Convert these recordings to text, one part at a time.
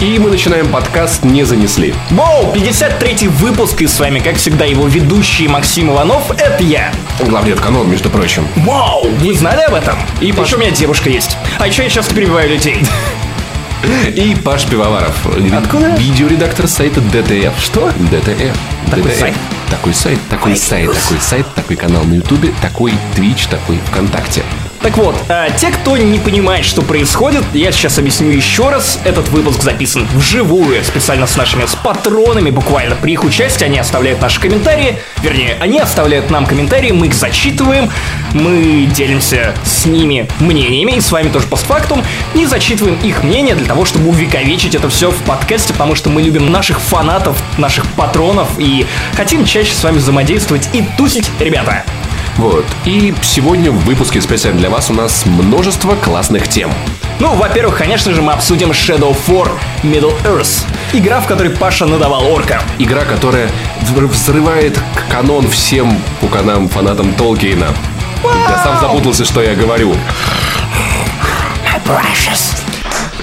И мы начинаем подкаст «Не занесли». Воу, 53-й выпуск, и с вами, как всегда, его ведущий Максим Иванов, это я. Главный канал, между прочим. Вау, вы знали об этом? И Паш- еще у меня девушка есть. А еще я часто перебиваю людей. И Паш Пивоваров. Откуда? Видеоредактор сайта DTF. Что? DTF. Такой DTF. сайт? Такой сайт, такой сайт, такой сайт, такой канал на Ютубе, такой Twitch, такой ВКонтакте. Так вот, а, те, кто не понимает, что происходит, я сейчас объясню еще раз. Этот выпуск записан вживую, специально с нашими с патронами, буквально при их участии. Они оставляют наши комментарии, вернее, они оставляют нам комментарии, мы их зачитываем, мы делимся с ними мнениями, и с вами тоже постфактум, и зачитываем их мнение для того, чтобы увековечить это все в подкасте, потому что мы любим наших фанатов, наших патронов, и хотим чаще с вами взаимодействовать и тусить, ребята. Вот. И сегодня в выпуске специально для вас у нас множество классных тем. Ну, во-первых, конечно же, мы обсудим Shadow 4 Middle Earth. Игра, в которой Паша надавал орка. Игра, которая взры- взрывает канон всем пуканам, фанатам Толкиена. Я сам запутался, что я говорю.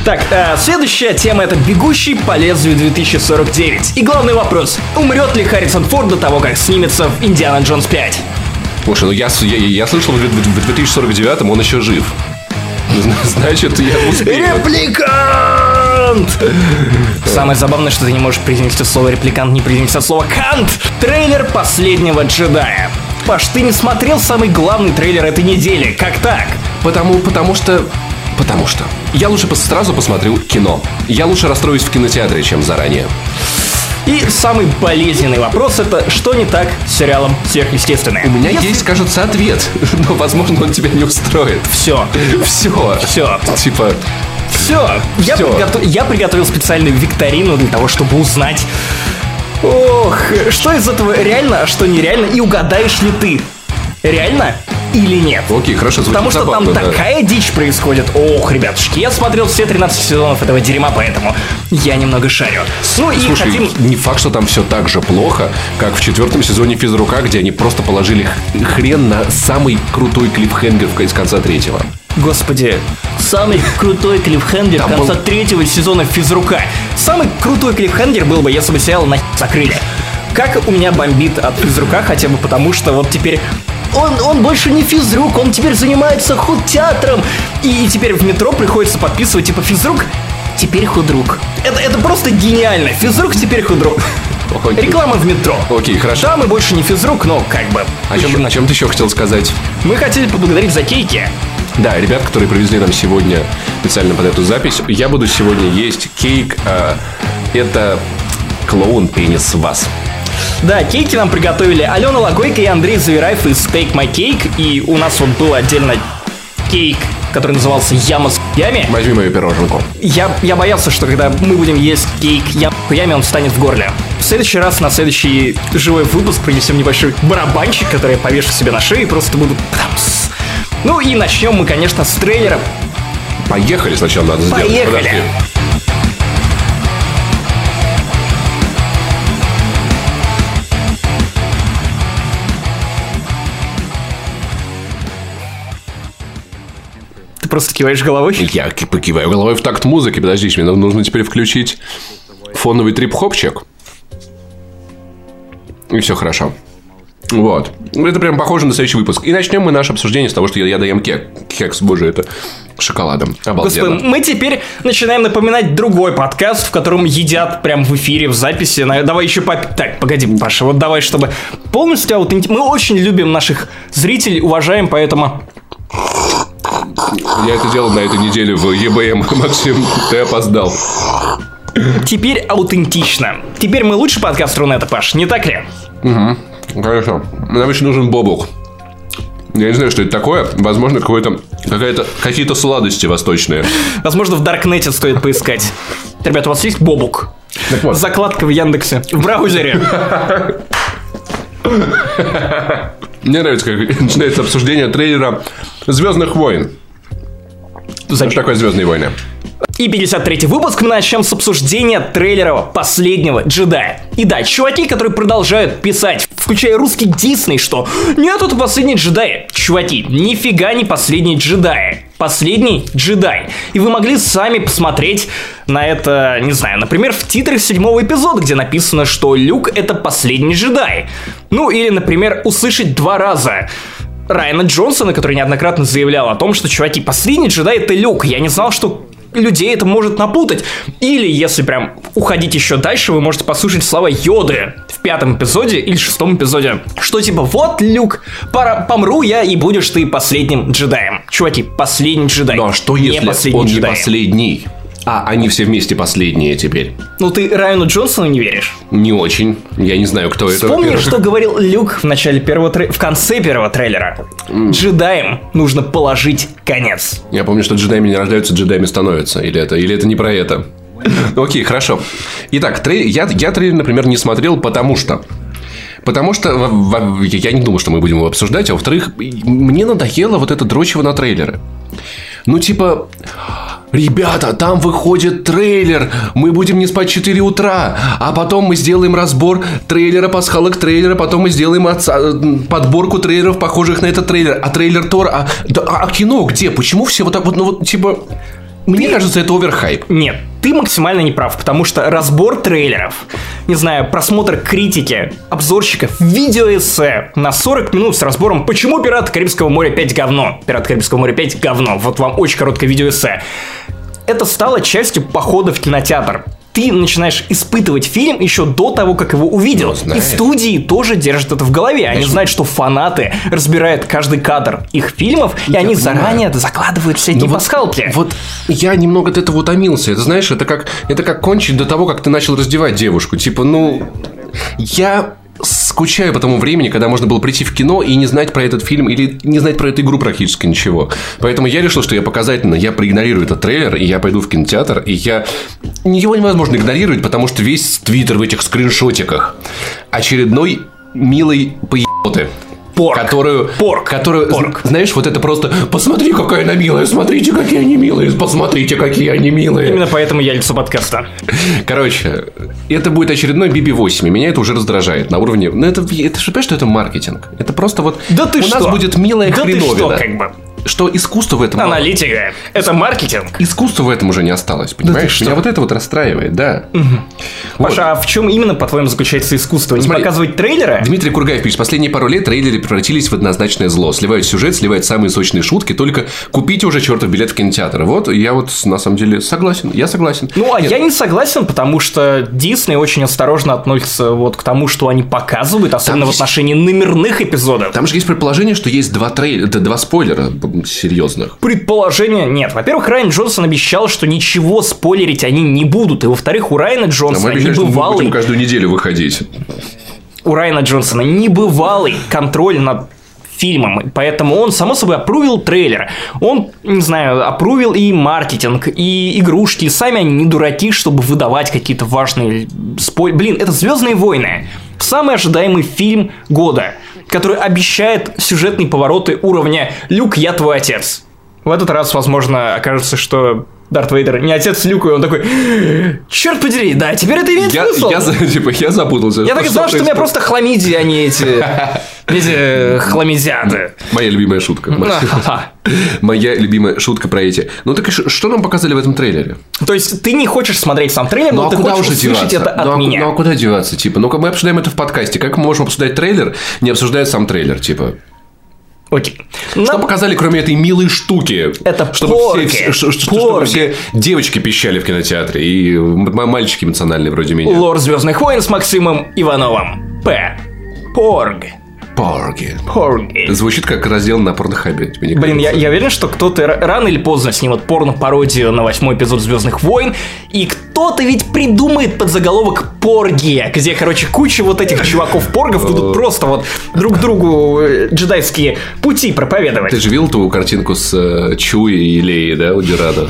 Так, э, следующая тема это «Бегущий по лезвию 2049». И главный вопрос, умрет ли Харрисон Форд до того, как снимется в «Индиана Джонс 5»? Слушай, ну я, я, я слышал, в, в- в 2049 он еще жив. Зна- Значит, я успею. Репликант! Самое забавное, что ты не можешь произнести слово репликант, не произнести слово кант. Трейлер последнего джедая. Паш, ты не смотрел самый главный трейлер этой недели. Как так? Потому, потому что... Потому что. Я лучше сразу посмотрю кино. Я лучше расстроюсь в кинотеатре, чем заранее. И самый болезненный вопрос это что не так с сериалом сверхъестественное? У меня есть, кажется, ответ. Но, возможно, он тебя не устроит. все. Все. Все. Типа, Все. Я, Всё. приготов- я приготовил специальную викторину для того, чтобы узнать. Ох, что из этого реально, а что нереально, и угадаешь ли ты, реально или нет? окей, хорошо, звучит Потому что забавно, там да. такая дичь происходит. Ох, ребятушки, я смотрел все 13 сезонов этого дерьма, поэтому я немного шарю. Ну и Слушай, хотим... не факт, что там все так же плохо, как в четвертом сезоне физрука, где они просто положили хрен на самый крутой клиффхенгер в- из конца третьего. Господи, самый крутой клиффхендер Там конца был- третьего сезона физрука. Самый крутой клиффхендер был бы, если бы сериал на закрыли. Как у меня бомбит от физрука, хотя бы потому, что вот теперь он, он больше не физрук, он теперь занимается худтеатром. И теперь в метро приходится подписывать, типа, физрук, теперь худрук. Это, это просто гениально. Физрук теперь худрук. Окей. Реклама в метро. Окей, хорошо. Да, мы больше не физрук, но как бы. О чем, о чем ты еще хотел сказать? Мы хотели поблагодарить за кейки. Да, ребят, которые привезли нам сегодня специально под эту запись, я буду сегодня есть кейк. а, это клоун пенис вас. Да, кейки нам приготовили Алена Логойко и Андрей Завираев из Take My Cake. И у нас вот был отдельно кейк, который назывался Яма с ями. Возьми мою пироженку. Я, я боялся, что когда мы будем есть кейк Яма с он встанет в горле. В следующий раз на следующий живой выпуск принесем небольшой барабанчик, который я повешу себе на шею и просто буду... Ну и начнем мы, конечно, с трейлера. Поехали сначала надо сделать. Поехали. Ты просто киваешь головой. Я ки- покиваю головой в такт музыки. Подожди, мне нужно теперь включить фоновый трип-хопчик. И все хорошо. Вот. Это прям похоже на следующий выпуск. И начнем мы наше обсуждение с того, что я, я доем кек. Кекс, боже, это шоколадом. Обалденно. Господи, мы теперь начинаем напоминать другой подкаст, в котором едят прям в эфире, в записи. Давай еще попить. Так, погоди, Паша, вот давай, чтобы полностью аутентично. Мы очень любим наших зрителей, уважаем, поэтому... Я это делал на этой неделе в ЕБМ. Максим, ты опоздал. Теперь аутентично. Теперь мы лучший подкаст Рунета, Паш, не так ли? Хорошо. Нам еще нужен бобук. Я не знаю, что это такое. Возможно, какое-то, какая-то, какие-то сладости восточные. Возможно, в Даркнете стоит поискать. Ребята, у вас есть бобук? Так вот. Закладка в Яндексе. В браузере. Мне нравится, как начинается обсуждение трейлера Звездных войн. Что такое Звездные войны? И 53 выпуск мы начнем с обсуждения трейлера последнего джедая. И да, чуваки, которые продолжают писать, включая русский Дисней, что нет, это последний джедай. Чуваки, нифига не последний джедай. последний джедай. И вы могли сами посмотреть на это, не знаю, например, в титрах седьмого эпизода, где написано, что Люк это последний джедай. Ну или, например, услышать два раза Райана Джонсона, который неоднократно заявлял о том, что, чуваки, последний джедай это Люк. Я не знал, что людей это может напутать. Или, если прям уходить еще дальше, вы можете послушать слова Йоды в пятом эпизоде или шестом эпизоде. Что типа, вот, Люк, пора, помру я, и будешь ты последним джедаем. Чуваки, последний джедай. Ну а что не если последний он не джедай. последний? А, они все вместе последние теперь. Ну ты Райану Джонсону не веришь? Не очень. Я не знаю, кто это. Вспомни, что говорил Люк в начале первого трей- в конце первого трейлера. Джедаям нужно положить конец. Я помню, что джедаями не рождаются, джедаями становятся. Или это, или это не про это. Ну, Окей, хорошо. Итак, трей- я, я трейлер, например, не смотрел, потому что... Потому что я не думал, что мы будем его обсуждать, а во-вторых, мне надоело вот это дрочево на трейлеры. Ну, типа, ребята, там выходит трейлер, мы будем не спать 4 утра, а потом мы сделаем разбор трейлера, пасхалок трейлера, потом мы сделаем отца- подборку трейлеров, похожих на этот трейлер, а трейлер Тора, а, да, а- а кино где? Почему все вот так вот, ну вот, типа, мне кажется, это оверхайп. Нет, ты максимально не прав, потому что разбор трейлеров, не знаю, просмотр критики, обзорщиков, видеоэссе на 40 минут с разбором «Почему «Пираты Карибского моря 5 говно?» «Пираты Карибского моря 5 говно». Вот вам очень короткое видеоэссе. Это стало частью похода в кинотеатр. Ты начинаешь испытывать фильм еще до того, как его увидел. Ну, И студии тоже держат это в голове. Они знают, что фанаты разбирают каждый кадр их фильмов, и они понимаю. заранее закладывают все эти Ну вот- пасхалки. Вот я немного от этого утомился. Это знаешь, это как, это как кончить до того, как ты начал раздевать девушку. Типа, ну, я скучаю по тому времени, когда можно было прийти в кино и не знать про этот фильм или не знать про эту игру практически ничего. Поэтому я решил, что я показательно, я проигнорирую этот трейлер, и я пойду в кинотеатр, и я... Его невозможно игнорировать, потому что весь твиттер в этих скриншотиках очередной милой поеботы. Порк. Которую, Порк. которую, Порк. знаешь, вот это просто Посмотри, какая она милая, смотрите, какие они милые Посмотрите, какие они милые Именно поэтому я лицо подкаста. Короче, это будет очередной BB-8, и меня это уже раздражает на уровне... Ну, это, это же понимаешь, что это маркетинг? Это просто вот... Да ты У что? нас будет милая да ты хреновина. что, как бы. Что искусство в этом... Аналитика. Это маркетинг. Искусства в этом уже не осталось, понимаешь? что? Меня вот это вот расстраивает, да. Вот. Паша, а в чем именно, по-твоему, заключается искусство? Не Смотри. показывать трейлеры? Дмитрий Кургаев пишет, последние пару лет трейлеры превратились в однозначное зло. Сливают сюжет, сливают самые сочные шутки, только купите уже чертов билет в кинотеатр. Вот, я вот на самом деле согласен, я согласен. Ну, а Нет, я не согласен, потому что Дисней очень осторожно относится вот к тому, что они показывают, особенно Там в есть- отношении номерных эпизодов. Там же есть предположение, что есть два трейлера, два спойлера серьезных. Предположения нет. Во-первых, Райан Джонсон обещал, что ничего спойлерить они не будут. И во-вторых, у Райана А Джонсона мы обещали, что мы небывалый, будем каждую неделю выходить. у Райана Джонсона небывалый контроль над фильмом, поэтому он, само собой, опрувил трейлер. Он, не знаю, опрувил и маркетинг, и игрушки, и сами они не дураки, чтобы выдавать какие-то важные спой... Блин, это «Звездные войны». Самый ожидаемый фильм года, который обещает сюжетные повороты уровня «Люк, я твой отец». В этот раз, возможно, окажется, что Дарт Вейдер не отец Люка, и он такой, черт подери, да, теперь это имеет Я, смысл. я, типа, я запутался. Я так и знал, что у меня просто хламидии, а не эти, эти э, хламидиады. Моя любимая шутка. Моя любимая шутка про эти. Ну так и что нам показали в этом трейлере? То есть ты не хочешь смотреть сам трейлер, Ну но а ты хочешь услышать это от ну, а, меня. ну а куда деваться? Типа, ну мы обсуждаем это в подкасте. Как мы можем обсуждать трейлер, не обсуждая сам трейлер? Типа, Окей. что Нам- показали, кроме этой милой штуки? Это чтобы порки. все, ш- ш- чтобы Порки. все девочки пищали в кинотеатре и мальчики эмоциональные вроде меня. Лор Звездных войн с Максимом Ивановым. П. Порг. Порги. Порги. Звучит как раздел на порнохабе. Блин, я, кажется? я уверен, что кто-то рано или поздно снимет порно-пародию на восьмой эпизод Звездных войн, и кто-то ведь придумает подзаголовок Порги, где, короче, куча вот этих чуваков-поргов будут просто вот друг другу э, джедайские пути проповедовать. Ты же видел ту картинку с э, Чуи и Леей, да, у Дирада?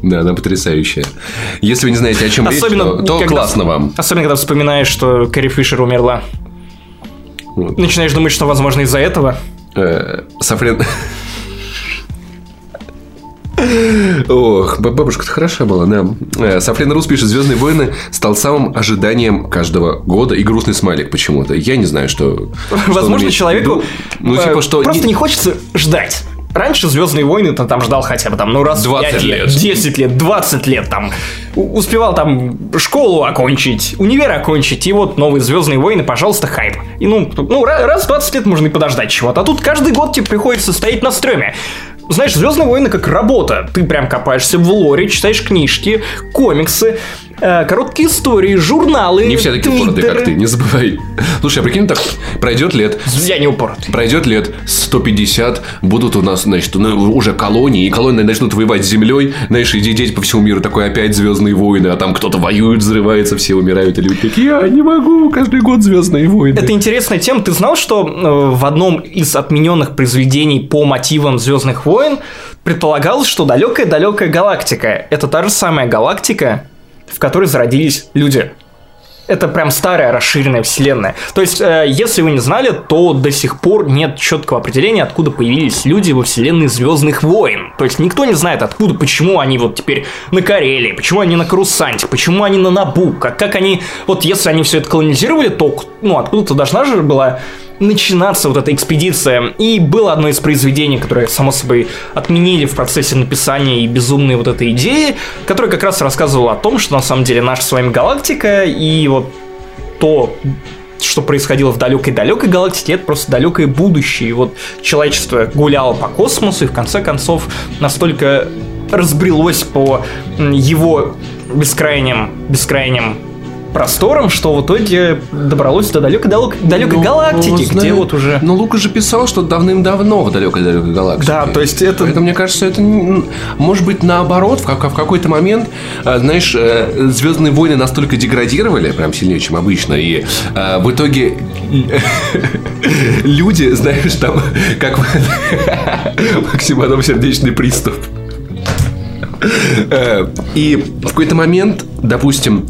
Да, она потрясающая. Если вы не знаете, о чем Особенно, речь, то, то когда- классно вам. Особенно, когда вспоминаешь, что Кэрри Фишер умерла. Вот. Начинаешь думать, что, возможно, из-за этого. Э, Сафрен... Ох, бабушка-то хороша была, да. Э, Сафрен Рус пишет, «Звездные войны» стал самым ожиданием каждого года и грустный смайлик почему-то. Я не знаю, что... Возможно, человеку. Ну, э, типа, что... просто не- хочется ждать. раньше Звездные войны ты там ждал хотя бы там, ну раз 20 5 лет. 10 лет, 20 лет там. Успевал там школу окончить, универ окончить, и вот новые Звездные войны, пожалуйста, хайп. И ну, ну ра- раз в 20 лет можно и подождать чего-то. А тут каждый год тебе приходится стоять на стреме. Знаешь, Звездные войны как работа. Ты прям копаешься в лоре, читаешь книжки, комиксы, короткие истории, журналы. Не все такие упоротые, как ты, не забывай. Слушай, а прикинь, так пройдет лет, Я не упоротый. пройдет лет 150, будут у нас, значит, ну, уже колонии, и колонии начнут воевать с землей, знаешь, и деть по всему миру такой опять Звездные войны, а там кто-то воюет, взрывается, все умирают, и люди такие, я не могу, каждый год Звездные войны. Это интересная тема. Ты знал, что э, в одном из отмененных произведений по мотивам Звездных войн предполагалось, что далекая-далекая галактика это та же самая галактика, в которой зародились люди. Это прям старая расширенная вселенная. То есть, э, если вы не знали, то до сих пор нет четкого определения, откуда появились люди во вселенной Звездных войн. То есть, никто не знает, откуда, почему они вот теперь на Карелии, почему они на Карусанте, почему они на Набу, как, как они... Вот если они все это колонизировали, то ну, откуда-то должна же была начинаться вот эта экспедиция. И было одно из произведений, которое, само собой, отменили в процессе написания и безумной вот этой идеи, которое как раз рассказывало о том, что на самом деле наша с вами галактика и вот то, что происходило в далекой-далекой галактике, это просто далекое будущее. И вот человечество гуляло по космосу и в конце концов настолько разбрелось по его бескрайним, бескрайним просторам, что в итоге добралось до далекой, далекой, далекой Ну, галактики, где знаю. вот уже... Ну, Лука же писал, что давным-давно в далекой-далекой галактике. Да, то есть это- Поэтому, мне кажется, это может быть наоборот, в, как- в какой-то момент, э, знаешь, Звездные войны настолько деградировали, прям сильнее, чем обычно, и э, в итоге люди, знаешь, там, как Максиманов сердечный приступ. Э, И в какой-то момент, допустим,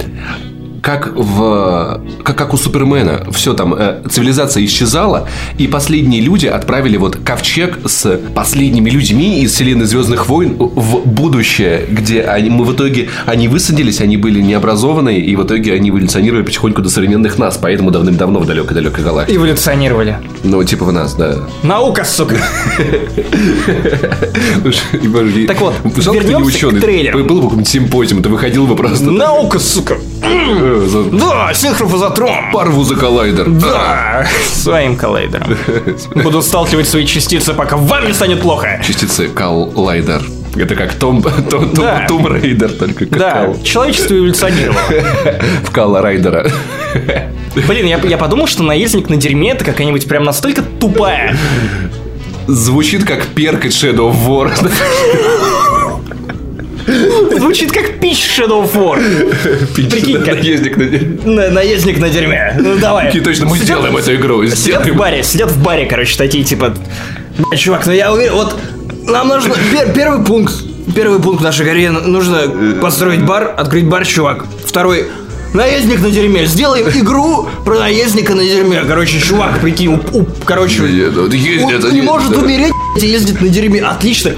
как в как, как у Супермена, все там э, цивилизация исчезала, и последние люди отправили вот ковчег с последними людьми из вселенной Звездных войн в будущее, где они, мы в итоге они высадились, они были необразованные, и в итоге они эволюционировали потихоньку до современных нас, поэтому давным-давно в далекой-далекой галактике. Эволюционировали. Ну, типа в нас, да. Наука, сука! Так вот, вернемся к трейлеру. Был бы какой-нибудь симпозиум, ты выходил бы просто. Наука, сука! За- Да, синхрофазотрон! Порву за коллайдер. Да, своим коллайдером. Буду сталкивать свои частицы, пока вам не станет плохо. Частицы коллайдер. Это как Том, Том, Да. Tomb Raider, только как Да, кал. человечество эволюционировало. в Калла Райдера. Блин, я, я подумал, что наездник на дерьме это какая-нибудь прям настолько тупая. Звучит как перк из Shadow of War. Звучит как пич Shadow of War. Прикинь, как- Наездник на день. На- наездник на дерьме. Ну давай. Такие, точно, мы Сидят- сделаем эту игру. Сидят в баре, сидят в баре, короче, такие типа. «Бля, чувак, ну я уверен, вот нам нужно. пер- первый пункт. Первый пункт в нашей карьере нужно построить бар, открыть бар, чувак. Второй. Наездник на дерьме. Сделаем игру про наездника на дерьме. Короче, чувак, прикинь, уп- уп- короче, Нет, вот ездит, он это не может умереть, ездит на дерьме. Отлично.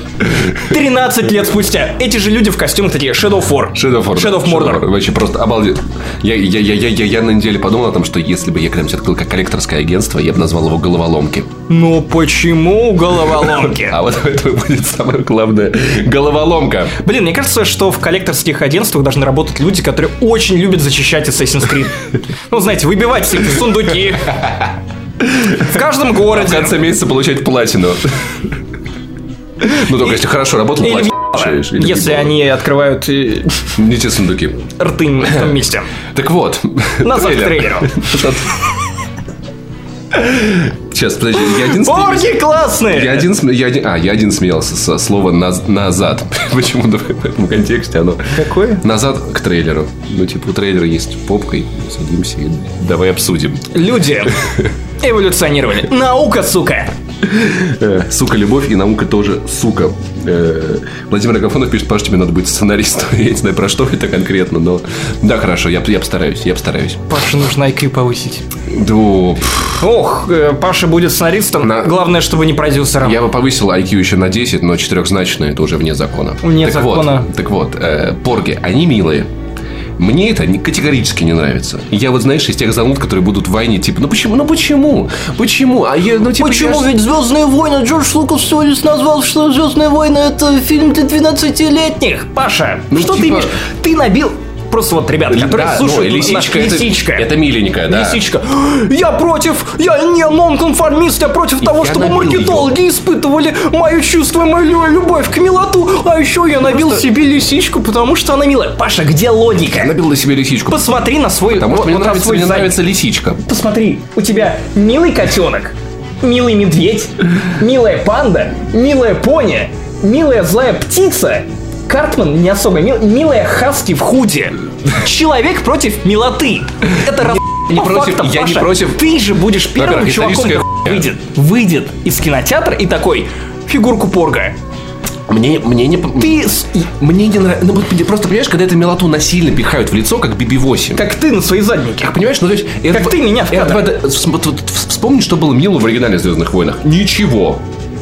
13 лет спустя. Эти же люди в костюмах такие Shadow of War. Shadow of War. Shadow of Mordor. Вообще просто обалдеть. Я, я, я, я, я, я на неделе подумал о том, что если бы я когда-нибудь открыл как коллекторское агентство, я бы назвал его головоломки. Ну почему головоломки? А вот это будет самое главное. Головоломка. Блин, мне кажется, что в коллекторских агентствах должны работать люди, которые очень любят зачищать Assassin's Creed. Ну, знаете, выбивать эти сундуки. В каждом В городе. конце месяца получать платину. Ну, только если хорошо работал, платину Если они открывают э, Не те сундуки. рты в том месте. Так вот. Назад к трейлеру. Сейчас, подожди, я один. Орги классные! Я один, я один, а, я один смеялся со слова наз- «назад». Почему-то в этом контексте оно... Какое? Назад к трейлеру. Ну, типа, у трейлера есть попка, и садимся и давай обсудим. Люди эволюционировали. Наука, сука! Э, сука, любовь и наука тоже сука. Э, Владимир Агафонов пишет, Паш, тебе надо быть сценаристом. Я не знаю, про что это конкретно, но... Да, хорошо, я, я постараюсь, я постараюсь. Паше нужно IQ повысить. Да, Ох, э, Паша будет сценаристом. На- Главное, чтобы не продюсером. я бы повысил IQ еще на 10, но четырехзначное это уже вне закона. Вне так закона. Вот, так вот, э, порги, они милые. Мне это категорически не нравится. Я вот, знаешь, из тех зануд, которые будут в войне, типа, ну почему, ну почему? Почему? А я, ну, типа, Почему? я... Ведь Звездные войны Джордж Лукас всего лишь назвал, что Звездные войны это фильм для 12-летних. Паша, Ну, что ты типа- имеешь? Ты набил. Просто вот, ребята, которые Да, слушают ну, нас- лисичка, это, лисичка. это миленькая, да. Лисичка. Я против, я не нонконформист, я против того, Я чтобы маркетологи испытывали мою чувство, мою любовь к милоту. А еще я набил себе лисичку, потому что она милая. Паша, где Я логика? набил на себе лисичку. Посмотри на свой, Потому что вот мне на нравится, свой мне нравится лисичка. Посмотри, у тебя милый котенок, милый медведь, милая панда, милая пони, милая злая птица, Картман не особо мил, милая хаски в худе. Человек против милоты. Это раз... не против- фактам, я не Паша. против- Ты же будешь первым чуваком, выйдет, выйдет из кинотеатра и такой фигурку порга. Мне, мне не... Ты, Мне не нравится. Ну, просто понимаешь, когда это мелату насильно пихают в лицо, как BB-8. как ты на свои задники. Понимаешь, ну то есть... Как ты меня в кадр. R2D вс- вот- вот Вспомни, что было мило в оригинальных Звездных войнах. Ничего.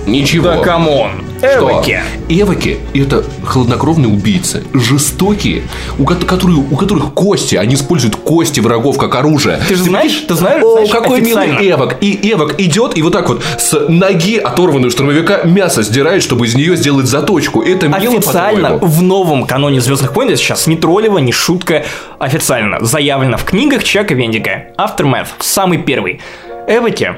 Ничего. Да come on. Что? Эвоки. Эвоки – это хладнокровные убийцы, жестокие, у, ко- которые, у которых кости, они используют кости врагов как оружие. Ты же знаешь, ты знаешь, О, знаешь какой официально. милый Эвок. И Эвок идет и вот так вот с ноги оторванную штурмовика мясо сдирает, чтобы из нее сделать заточку. Это мило, Официально в новом каноне Звездных войн, сейчас не троллево, не шутка, официально заявлено в книгах Чака Вендика. Aftermath, самый первый. Эвоки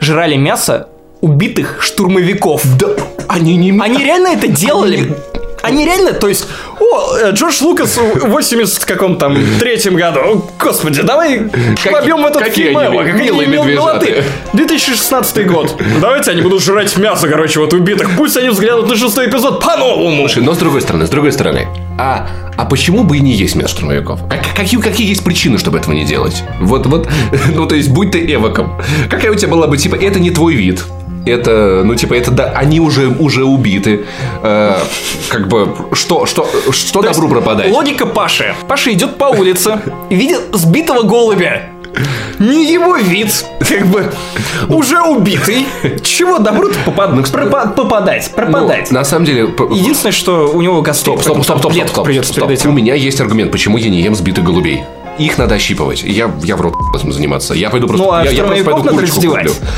жрали мясо убитых штурмовиков. Да, они не... Они реально это делали. Они реально, то есть, о, э, Джордж Лукас в 80 каком там третьем году, о, господи, давай вобьем в этот какие фильм они Эво, как они милые милоты. 2016 год. Давайте они будут жрать мясо, короче, вот убитых. Пусть они взглянут на шестой эпизод по-новому. Слушай, но с другой стороны, с другой стороны, а, а почему бы и не есть мясо штурмовиков? А какие, какие есть причины, чтобы этого не делать? Вот, вот, ну, то есть, будь ты эвоком. Какая у тебя была бы, типа, это не твой вид. Это, ну, типа, это, да, они уже, уже убиты. Э, как бы, что, что, что То добру пропадать? Логика Паши. Паша идет по улице и видит сбитого голубя. Не его вид, как бы, уже убитый. Чего добру попадать, пропадать? Ну, на самом деле... Единственное, что у него гастроль. Стоп, стоп, стоп, стоп, стоп, стоп, стоп. перед У меня есть аргумент, почему я не ем сбитых голубей. Их надо ощипывать. Я, я в рот этим заниматься. Я пойду просто... Ну, а я, я просто пойду курочку раздевать. куплю.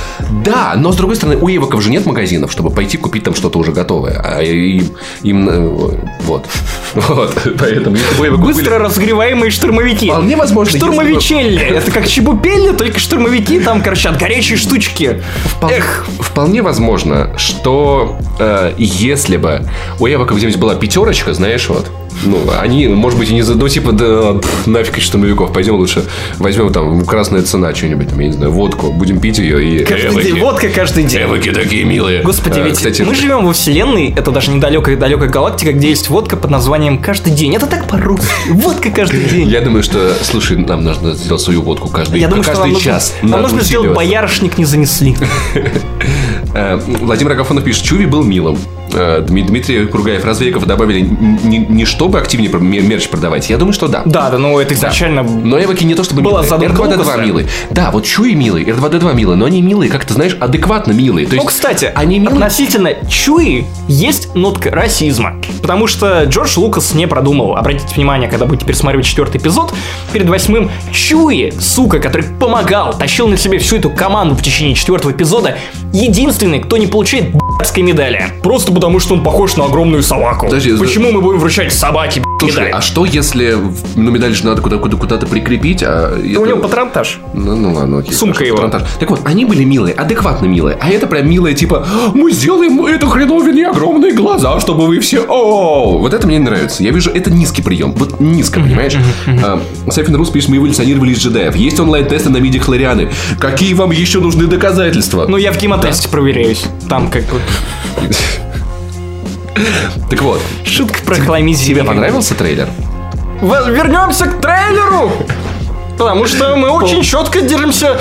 Да, но с другой стороны, у эвоков же нет магазинов, чтобы пойти купить там что-то уже готовое. А им... им, э, вот. Вот. Поэтому если бы Быстро были- разгреваемые штурмовики. Вполне возможно, бы- Штурмовичелли. Это как чебупелли, только штурмовики там корчат горячие штучки. Эх. вполне возможно, что э, если бы у эвоков где-нибудь была пятерочка, знаешь, вот, ну, они, может быть, и не за... Ну, типа, да, нафиг штурмовиков, пойдем лучше возьмем там красная цена что-нибудь, там, я не знаю, водку, будем пить ее и... Каждый Эвоки. день. Водка каждый день. Эвоки такие милые. Господи, Э, ведь кстати, мы живем во вселенной, это даже недалекая далекая галактика, где есть водка под названием «Каждый день». Это так по-русски. Водка каждый день. Я думаю, что, слушай, нам нужно сделать свою водку каждый, Я думаю, каждый час. нам нужно сделать боярышник не занесли. Э, Владимир Агафонов пишет, Чуви был милым. Э, Дми- Дмитрий Кругаев, Развейков добавили н- не, не чтобы активнее мерч продавать. Я думаю, что да. Да, да, ну это изначально... Но Эвоки не то чтобы Была милые. задумка R2D2 Лукаса. милые. Да, вот Чуи милые, R2D2 милые, но они милые, как ты знаешь, адекватно милые. То Ну, есть, кстати, они милые. относительно Чуи есть нотка расизма. Потому что Джордж Лукас не продумал. Обратите внимание, когда будете пересматривать четвертый эпизод, перед восьмым Чуи, сука, который помогал, тащил на себе всю эту команду в течение четвертого эпизода, единственный, кто не получает б***ской медали. Просто потому, что он похож на огромную собаку. Подожди, за- Почему мы будем вручать собаке б***ь, Слушай, а что если ну, медаль же надо куда- куда- куда-то прикрепить, а У это- него патронтаж. Ну, ну ладно, окей. Сумка хорошо, его. патронтаж. Так вот, они были милые, адекватно милые. А это прям милые, типа, мы сделаем эту хреновине огромные глаза, чтобы вы все... О, вот это мне не нравится. Я вижу, это низкий прием. Вот низко, понимаешь? А, Сефин Рус пишет, мы эволюционировали из джедаев. Есть онлайн-тесты на миди Хлорианы. Какие вам еще нужны доказательства? Ну, я в гемотесте проверяюсь. Там как бы... Так вот, Шутка про хламизм. тебе понравился трейлер? Вернемся к трейлеру! Потому что мы очень четко держимся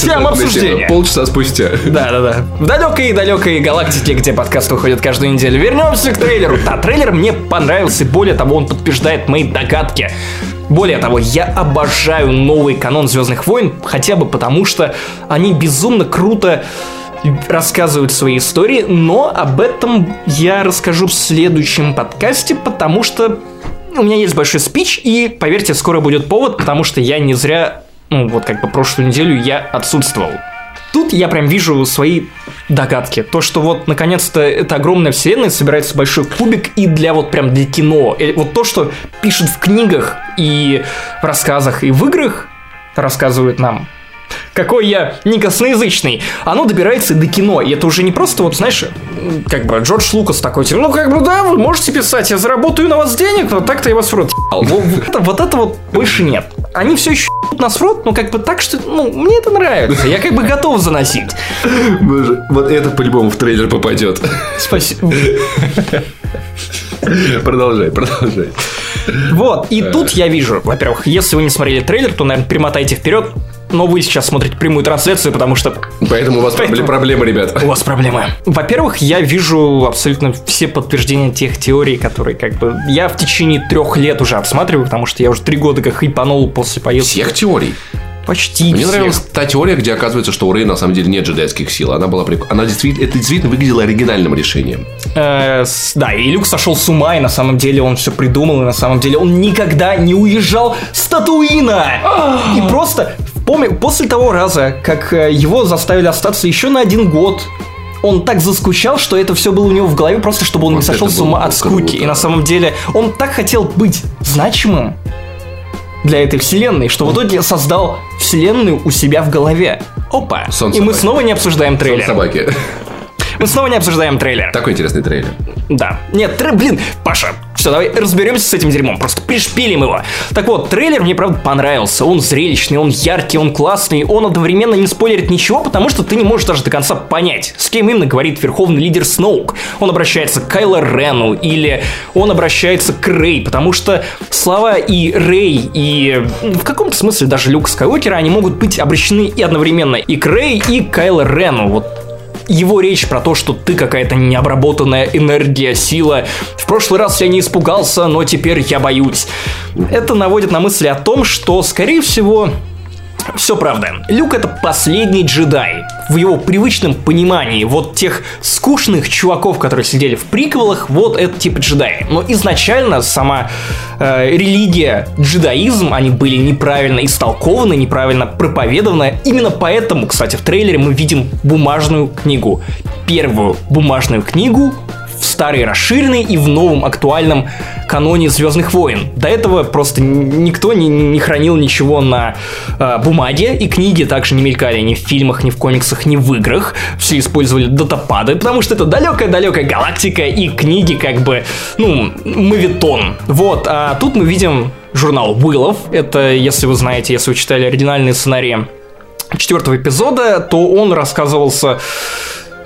тем обсуждения. Полчаса спустя. Да-да-да. В далекой-далекой галактике, где подкаст выходит каждую неделю. Вернемся к трейлеру. Да, трейлер мне понравился. Более того, он подтверждает мои догадки. Более того, я обожаю новый канон Звездных войн, хотя бы потому, что они безумно круто рассказывают свои истории, но об этом я расскажу в следующем подкасте, потому что у меня есть большой спич, и, поверьте, скоро будет повод, потому что я не зря, ну, вот как бы прошлую неделю я отсутствовал. Тут я прям вижу свои догадки. То, что вот наконец-то эта огромная вселенная собирается в большой кубик и для вот прям для кино. И вот то, что пишет в книгах и в рассказах и в играх, рассказывают нам какой я не косноязычный, оно добирается до кино. И это уже не просто, вот, знаешь, как бы Джордж Лукас такой, типа, ну, как бы, да, вы можете писать, я заработаю на вас денег, но так-то я вас в рот ебал. Вот, это, вот это вот больше нет. Они все еще нас в рот, но как бы так, что, ну, мне это нравится. Я как бы готов заносить. Боже, вот это по-любому в трейлер попадет. Спасибо. Продолжай, продолжай. Вот, и тут я вижу, во-первых, если вы не смотрели трейлер, то, наверное, перемотайте вперед, но вы сейчас смотрите прямую трансляцию, потому что... Поэтому у вас Поэтому... проблемы, ребят. У вас проблемы. Во-первых, я вижу абсолютно все подтверждения тех теорий, которые как бы... Я в течение трех лет уже отсматриваю, потому что я уже три года как хайпанул после поездки. Всех теорий? Почти Мне всех. нравилась та теория, где оказывается, что у Рэй на самом деле нет джедайских сил. Она была прик... Она действительно, это действительно выглядело оригинальным решением. Э, да, и Люк сошел с ума, и на самом деле он все придумал, и на самом деле он никогда не уезжал с Татуина! и просто помню, после того раза, как э, его заставили остаться еще на один год, он так заскучал, что это все было у него в голове, просто чтобы он вот не сошел с ума от скуки. Круто. И на самом деле он так хотел быть значимым, для этой вселенной, что в итоге создал вселенную у себя в голове. Опа! Сон И мы снова не обсуждаем трейлер. Сон собаки. Мы снова не обсуждаем трейлер. Такой интересный трейлер. Да. Нет, тр... блин, Паша, все, давай разберемся с этим дерьмом, просто пришпилим его. Так вот, трейлер мне, правда, понравился. Он зрелищный, он яркий, он классный, он одновременно не спойлерит ничего, потому что ты не можешь даже до конца понять, с кем именно говорит верховный лидер Сноук. Он обращается к Кайло Рену или он обращается к Рэй, потому что слова и Рэй, и в каком-то смысле даже Люк Скайуокера, они могут быть обращены и одновременно и к Рэй, и к Кайло Рену. Вот его речь про то, что ты какая-то необработанная энергия, сила. В прошлый раз я не испугался, но теперь я боюсь. Это наводит на мысли о том, что, скорее всего, все правда. Люк это последний джедай. В его привычном понимании вот тех скучных чуваков, которые сидели в приквелах, вот это типа джедаи. Но изначально сама э, религия, джедаизм, они были неправильно истолкованы, неправильно проповедованы. Именно поэтому, кстати, в трейлере мы видим бумажную книгу. Первую бумажную книгу в старой расширенной и в новом актуальном каноне Звездных войн. До этого просто никто не, не хранил ничего на э, бумаге, и книги также не мелькали ни в фильмах, ни в комиксах, ни в играх. Все использовали датапады, потому что это далекая-далекая галактика, и книги как бы, ну, мавитон. Вот, а тут мы видим журнал Уиллов. Это, если вы знаете, если вы читали оригинальные сценарии четвертого эпизода, то он рассказывался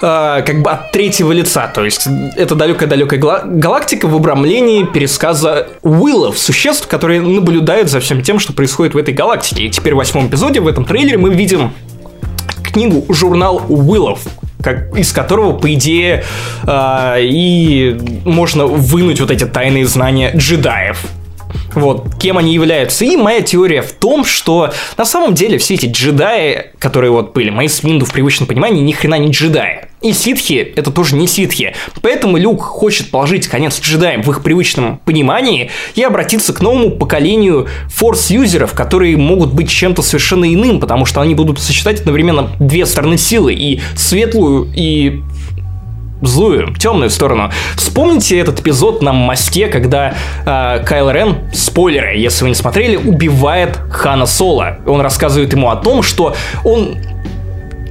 э, как бы от третьего лица. То есть это далекая-далекая галактика в обрамлении пересказа Уиллов, существ, которые наблюдают за всем тем, что происходит в этой галактике. И теперь в восьмом эпизоде, в этом трейлере, мы видим книгу «Журнал Уиллов», как, из которого, по идее, э, и можно вынуть вот эти тайные знания джедаев. Вот, кем они являются. И моя теория в том, что на самом деле все эти джедаи, которые вот были, мои Винду в привычном понимании, ни хрена не джедаи. И ситхи — это тоже не ситхи. Поэтому Люк хочет положить конец джедаям в их привычном понимании и обратиться к новому поколению форс-юзеров, которые могут быть чем-то совершенно иным, потому что они будут сочетать одновременно две стороны силы, и светлую, и злую, темную сторону. Вспомните этот эпизод на мосте, когда э, Кайл Рен, спойлеры, если вы не смотрели, убивает Хана Соло. Он рассказывает ему о том, что он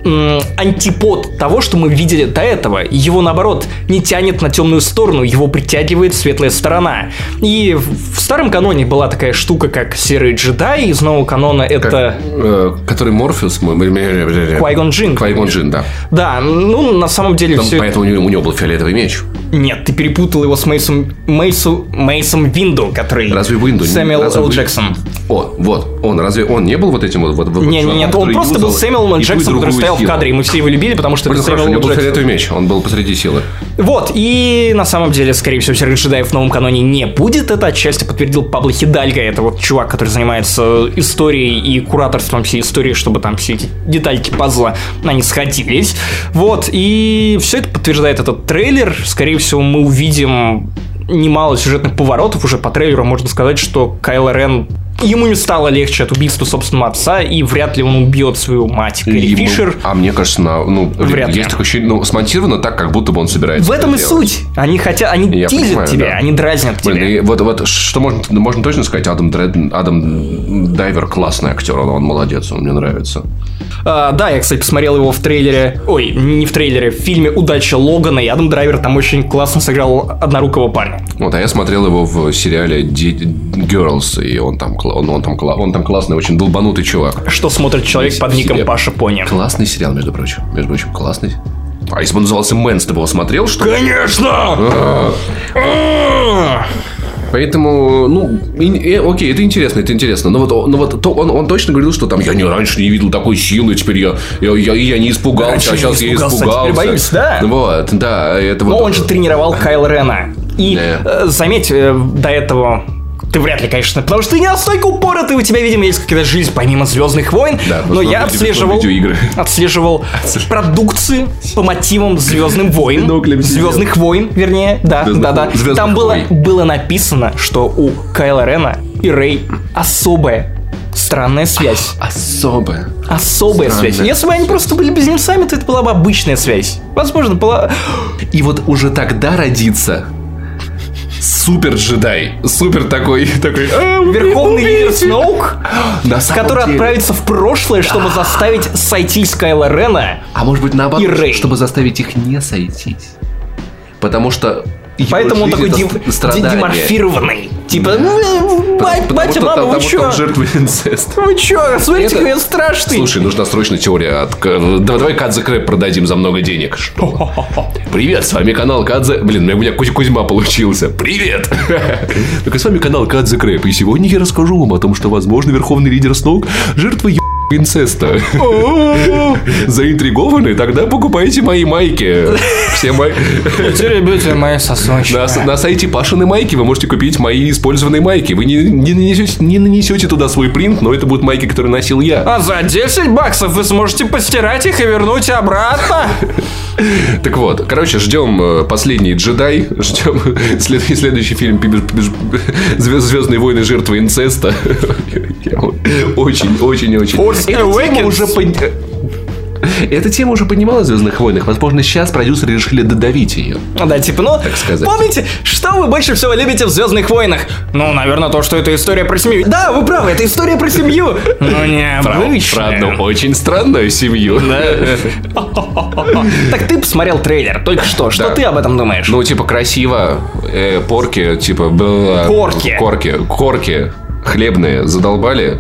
антипод того, что мы видели до этого. Его, наоборот, не тянет на темную сторону, его притягивает светлая сторона. И в старом каноне была такая штука, как серый джедай, из нового канона это... Как, э, который Морфеус... Квайгон Джин. Квайгон Джин, да. Да, ну, на самом деле все... Поэтому у него, у него был фиолетовый меч. Нет, ты перепутал его с Мейсом... Мейсу... Мейсом Винду, который... Разве Винду? Сэмюэл Л. Джексон. О, вот, он, разве он не был вот этим вот... вот не, не, нет, он просто был Сэмюэл Л. Джексон, который стоял в кадре, и мы все его любили, потому что Блин, это хорошо, у него был фиолетовый меч, он был посреди силы. Вот, и на самом деле, скорее всего, серых джедаев в новом каноне не будет. Это отчасти подтвердил Пабло Хидальго, это вот чувак, который занимается историей и кураторством всей истории, чтобы там все эти детальки пазла, они сходились. Вот, и все это подтверждает этот трейлер. Скорее всего, мы увидим немало сюжетных поворотов. Уже по трейлеру можно сказать, что Кайло Рен Ему не стало легче от убийства собственного отца, и вряд ли он убьет свою мать Кэрри Ему- Фишер. А мне кажется, на, ну, Вряд ли. есть такое ощущение, ну, смонтировано так, как будто бы он собирается В этом и это делать. суть. Они хотят, они Я тизят понимаю, тебя, да. они дразнят Блин, тебя. и вот, вот что можно, можно точно сказать, Адам, Дред, Адам Дайвер классный актер, он, он молодец, он мне нравится. А, да, я, кстати, посмотрел его в трейлере. Ой, не в трейлере, в фильме Удача Логана, и Адам Драйвер там очень классно сыграл однорукого парня. Вот, а я смотрел его в сериале Girls, и он там, кла- он, он там, он там классный, очень долбанутый чувак. Что смотрит человек Весь под ником себе. Паша Пони. Классный сериал, между прочим. Между прочим, классный. А если бы он назывался Mens, ты бы его смотрел, что? Конечно! А, Поэтому, ну, и- э, окей, это интересно, это интересно. Но вот, но вот то, он, он точно говорил, что там я не раньше не видел такой силы, теперь я, я, я, я не испугался, Раньше а не сейчас я испугался, а испугался. теперь боюсь, да. Вот, да, это Но вот. он же тренировал Кайл Рена. И Да. э, заметь, э, до этого ты вряд ли, конечно, потому что ты не настолько упоротый, у тебя, видимо, есть какая-то жизнь помимо Звездных войн. Да, но я отслеживал, отслеживал продукцию по мотивам Звездным войн. Звездных войн, вернее, да, Звездных да, да. Звездных Там было, было написано, что у Кайла Рена и Рэй особая странная связь. Особая. Особая Странная связь. Если бы они просто были близнецами, то это была бы обычная связь. Возможно, была... И вот уже тогда родится супер джедай. Супер такой, такой. «А, убей- Верховный лидер убейте». Сноук, который деле. отправится в прошлое, чтобы заставить сойтись Кайла Рена. А может быть наоборот, чтобы заставить их не сойтись. Потому что его Поэтому он такой страдание. деморфированный. Типа, ну, Потому- бать- потому батя, мама, вы чё? жертвы инцеста. Вы чё? Смотрите, какой я страшный. Слушай, нужна срочно теория от... Давай, давай Кадзе Крэп продадим за много денег. Что? Привет, с вами канал Кадзе... Блин, у меня Кузь- Кузьма получился. Привет! Так, с вами канал Кадзе Крэп. И сегодня я расскажу вам о том, что, возможно, верховный лидер Сноук – жертва еб- инцеста. Заинтригованы? Тогда покупайте мои майки. Все мои... Теребите мои сосочки. На, сайте Пашины майки вы можете купить мои использованные майки. Вы не, не, нанесете, не нанесете туда свой принт, но это будут майки, которые носил я. А за 10 баксов вы сможете постирать их и вернуть обратно. Так вот, короче, ждем э, последний джедай, ждем след- следующий фильм Звездные войны жертвы инцеста. Очень, очень, очень. Force Эта тема Awakens. уже Эта тема уже поднималась в Звездных войнах. Возможно, сейчас продюсеры решили додавить ее. Да, типа, ну, сказать. помните, что вы больше всего любите в Звездных войнах? Ну, наверное, то, что это история про семью. Да, вы правы, это история про семью. Ну, не Про, одну очень странную семью. Так ты посмотрел трейлер только что. Что ты об этом думаешь? Ну, типа, красиво. э, порки, типа... Корки. Корки. Корки. Хлебные задолбали.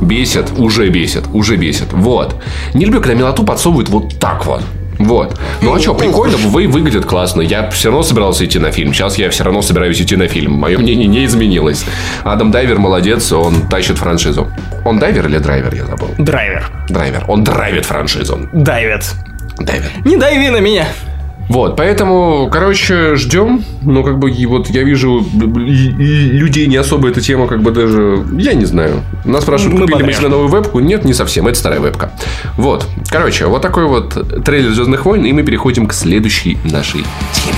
Бесят. Уже бесят. Уже бесят. Вот. Не люблю, когда милоту подсовывают вот так вот. Вот. Ну а что, прикольно, вы выглядят классно. Я все равно собирался идти на фильм. Сейчас я все равно собираюсь идти на фильм. Мое мнение не изменилось. Адам Дайвер молодец, он тащит франшизу. Он дайвер или драйвер, я забыл. Драйвер. Драйвер. Он драйвит франшизу. Давит. Дайвер. Не дави на меня. Вот, поэтому, короче, ждем. Ну, как бы, и вот я вижу людей не особо эта тема, как бы даже, я не знаю. Нас спрашивают, Мы купили мы бодряшки. себе новую вебку? Нет, не совсем, это старая вебка. Вот, короче, вот такой вот трейлер Звездных войн, и мы переходим к следующей нашей теме.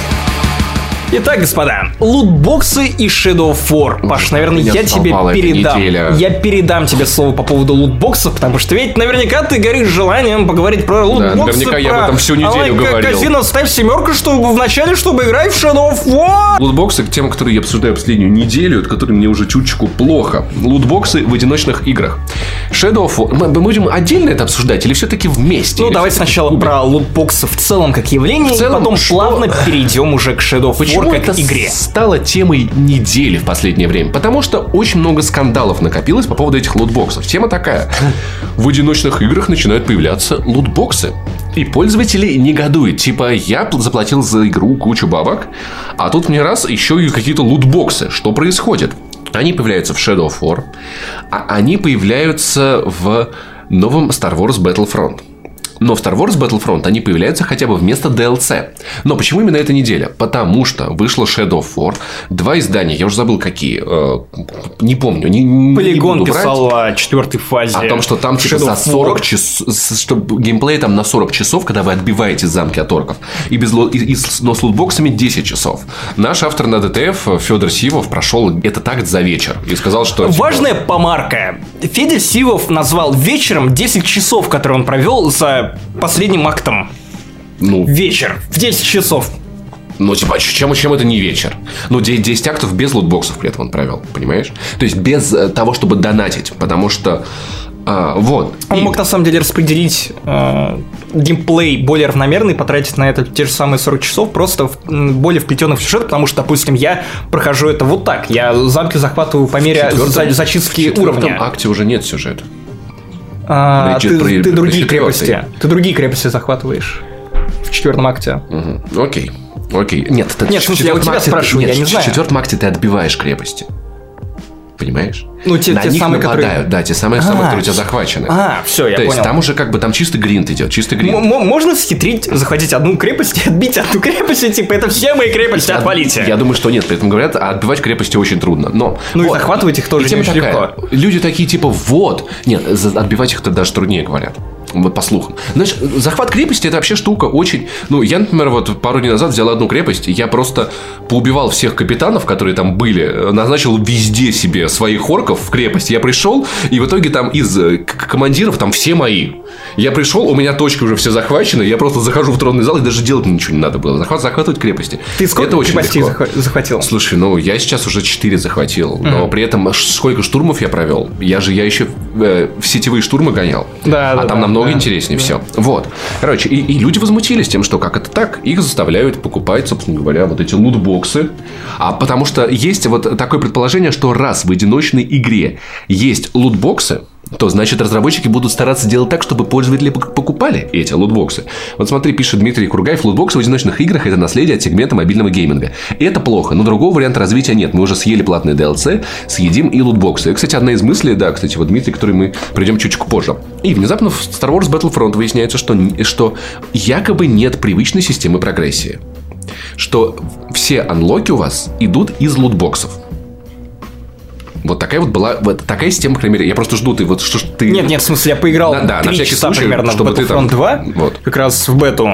Итак, господа, лутбоксы и Shadow of War. Паш, наверное, я тебе передам. Я передам тебе слово по поводу лутбоксов, потому что ведь наверняка ты горишь желанием поговорить про лутбоксы. наверняка я про об этом всю неделю Алай говорил. Казино, ставь семерку, чтобы в начале, чтобы играть в Shadow of War. Лутбоксы к тем, которые я обсуждаю последнюю неделю, от которых мне уже чуточку плохо. Лутбоксы в одиночных играх. Shadow of War. Мы будем отдельно это обсуждать или все-таки вместе? Ну, Или давай всё-таки сначала про лутбоксы в целом как явление, В целом, и потом что- плавно перейдем уже к Shadow of War как это игре. стало темой недели в последнее время? Потому что очень много скандалов накопилось по поводу этих лутбоксов. Тема такая. В одиночных играх начинают появляться лутбоксы. И пользователи негодуют. Типа, я пл- заплатил за игру кучу бабок, а тут мне раз еще и какие-то лутбоксы. Что происходит? Они появляются в Shadow of War, а они появляются в новом Star Wars Battlefront. Но в Star Wars Battlefront они появляются хотя бы вместо DLC. Но почему именно эта неделя? Потому что вышло Shadow of War, два издания, я уже забыл какие, э, не помню. Не, не Полигон брать. писал о четвертой фазе. О том, что там типа Shadow за of 40 War. часов, что геймплей там на 40 часов, когда вы отбиваете замки от орков, и без, и- и но с лутбоксами 10 часов. Наш автор на ДТФ Федор Сивов прошел это так за вечер и сказал, что... типа, Важная помарка. Федя Сивов назвал вечером 10 часов, которые он провел за последним актом. ну, Вечер. В 10 часов. Ну, типа, чем, чем это не вечер? Ну, де- 10 актов без лутбоксов при этом он провел, понимаешь? То есть, без э, того, чтобы донатить, потому что... а, вот. Он И- мог на самом деле распределить э, геймплей более равномерно и потратить на это те же самые 40 часов просто в, более вплетенных в сюжет, потому что, допустим, я прохожу это вот так. Я замки захватываю по мере в за- зачистки в уровня. акте уже нет сюжета. А, ты, про- ты другие крепости. Ты другие крепости захватываешь в четвертом акте. Мгм. Окей. Окей. Нет, ты- Нет, в смысле, я у тебя спрашиваю, нет, я не в знаю. четвертом акте ты отбиваешь крепости. Понимаешь? Ну, те- На те них самые, которые- нападают, да, те самые, самые, А, которые у тебя захвачены. А, все, я То есть понял. там уже как бы там чистый гринд идет, чистый гринд. М- можно схитрить, захватить одну крепость и отбить одну крепость, и типа это все мои крепости, отвалите. Я думаю, что нет. При этом говорят, а отбивать крепости очень трудно. Но Ну и вот. захватывать их тоже И не очень такая. легко. Люди такие типа вот. Нет, отбивать их даже труднее говорят. Вот по слухам. Знаешь, захват крепости это вообще штука очень. Ну, я, например, вот пару дней назад взял одну крепость, я просто поубивал всех капитанов, которые там были, назначил везде себе своих орков в крепость. Я пришел, и в итоге там из э, командиров там все мои. Я пришел, у меня точки уже все захвачены, я просто захожу в тронный зал, и даже делать ничего не надо было. Захват, захватывать крепости. Ты сколько это очень легко. захва- захватил? Слушай, ну я сейчас уже 4 захватил, но при этом сколько штурмов я провел? Я же я еще э, в сетевые штурмы гонял. Да, а да, там да, намного да. интереснее все. Вот. Короче, и, и люди возмутились тем, что как это так? Их заставляют покупать, собственно говоря, вот эти лутбоксы. А потому что есть вот такое предположение, что раз в одиночной игре есть лутбоксы, то значит разработчики будут стараться делать так, чтобы пользователи пок- покупали эти лутбоксы. Вот смотри, пишет Дмитрий Кургаев, лутбоксы в одиночных играх это наследие от сегмента мобильного гейминга. Это плохо, но другого варианта развития нет. Мы уже съели платные DLC, съедим и лутбоксы. И, кстати, одна из мыслей, да, кстати, вот Дмитрий, который мы придем чуть позже. И внезапно в Star Wars Battlefront выясняется, что, что якобы нет привычной системы прогрессии. Что все анлоки у вас идут из лутбоксов. Вот такая вот была, вот такая система, по крайней мере. Я просто жду, ты вот что ж ты... Нет, нет, в смысле, я поиграл Да, да, на 3 всякий часа случай, примерно чтобы в Battlefront 2, Вот. как раз в бету.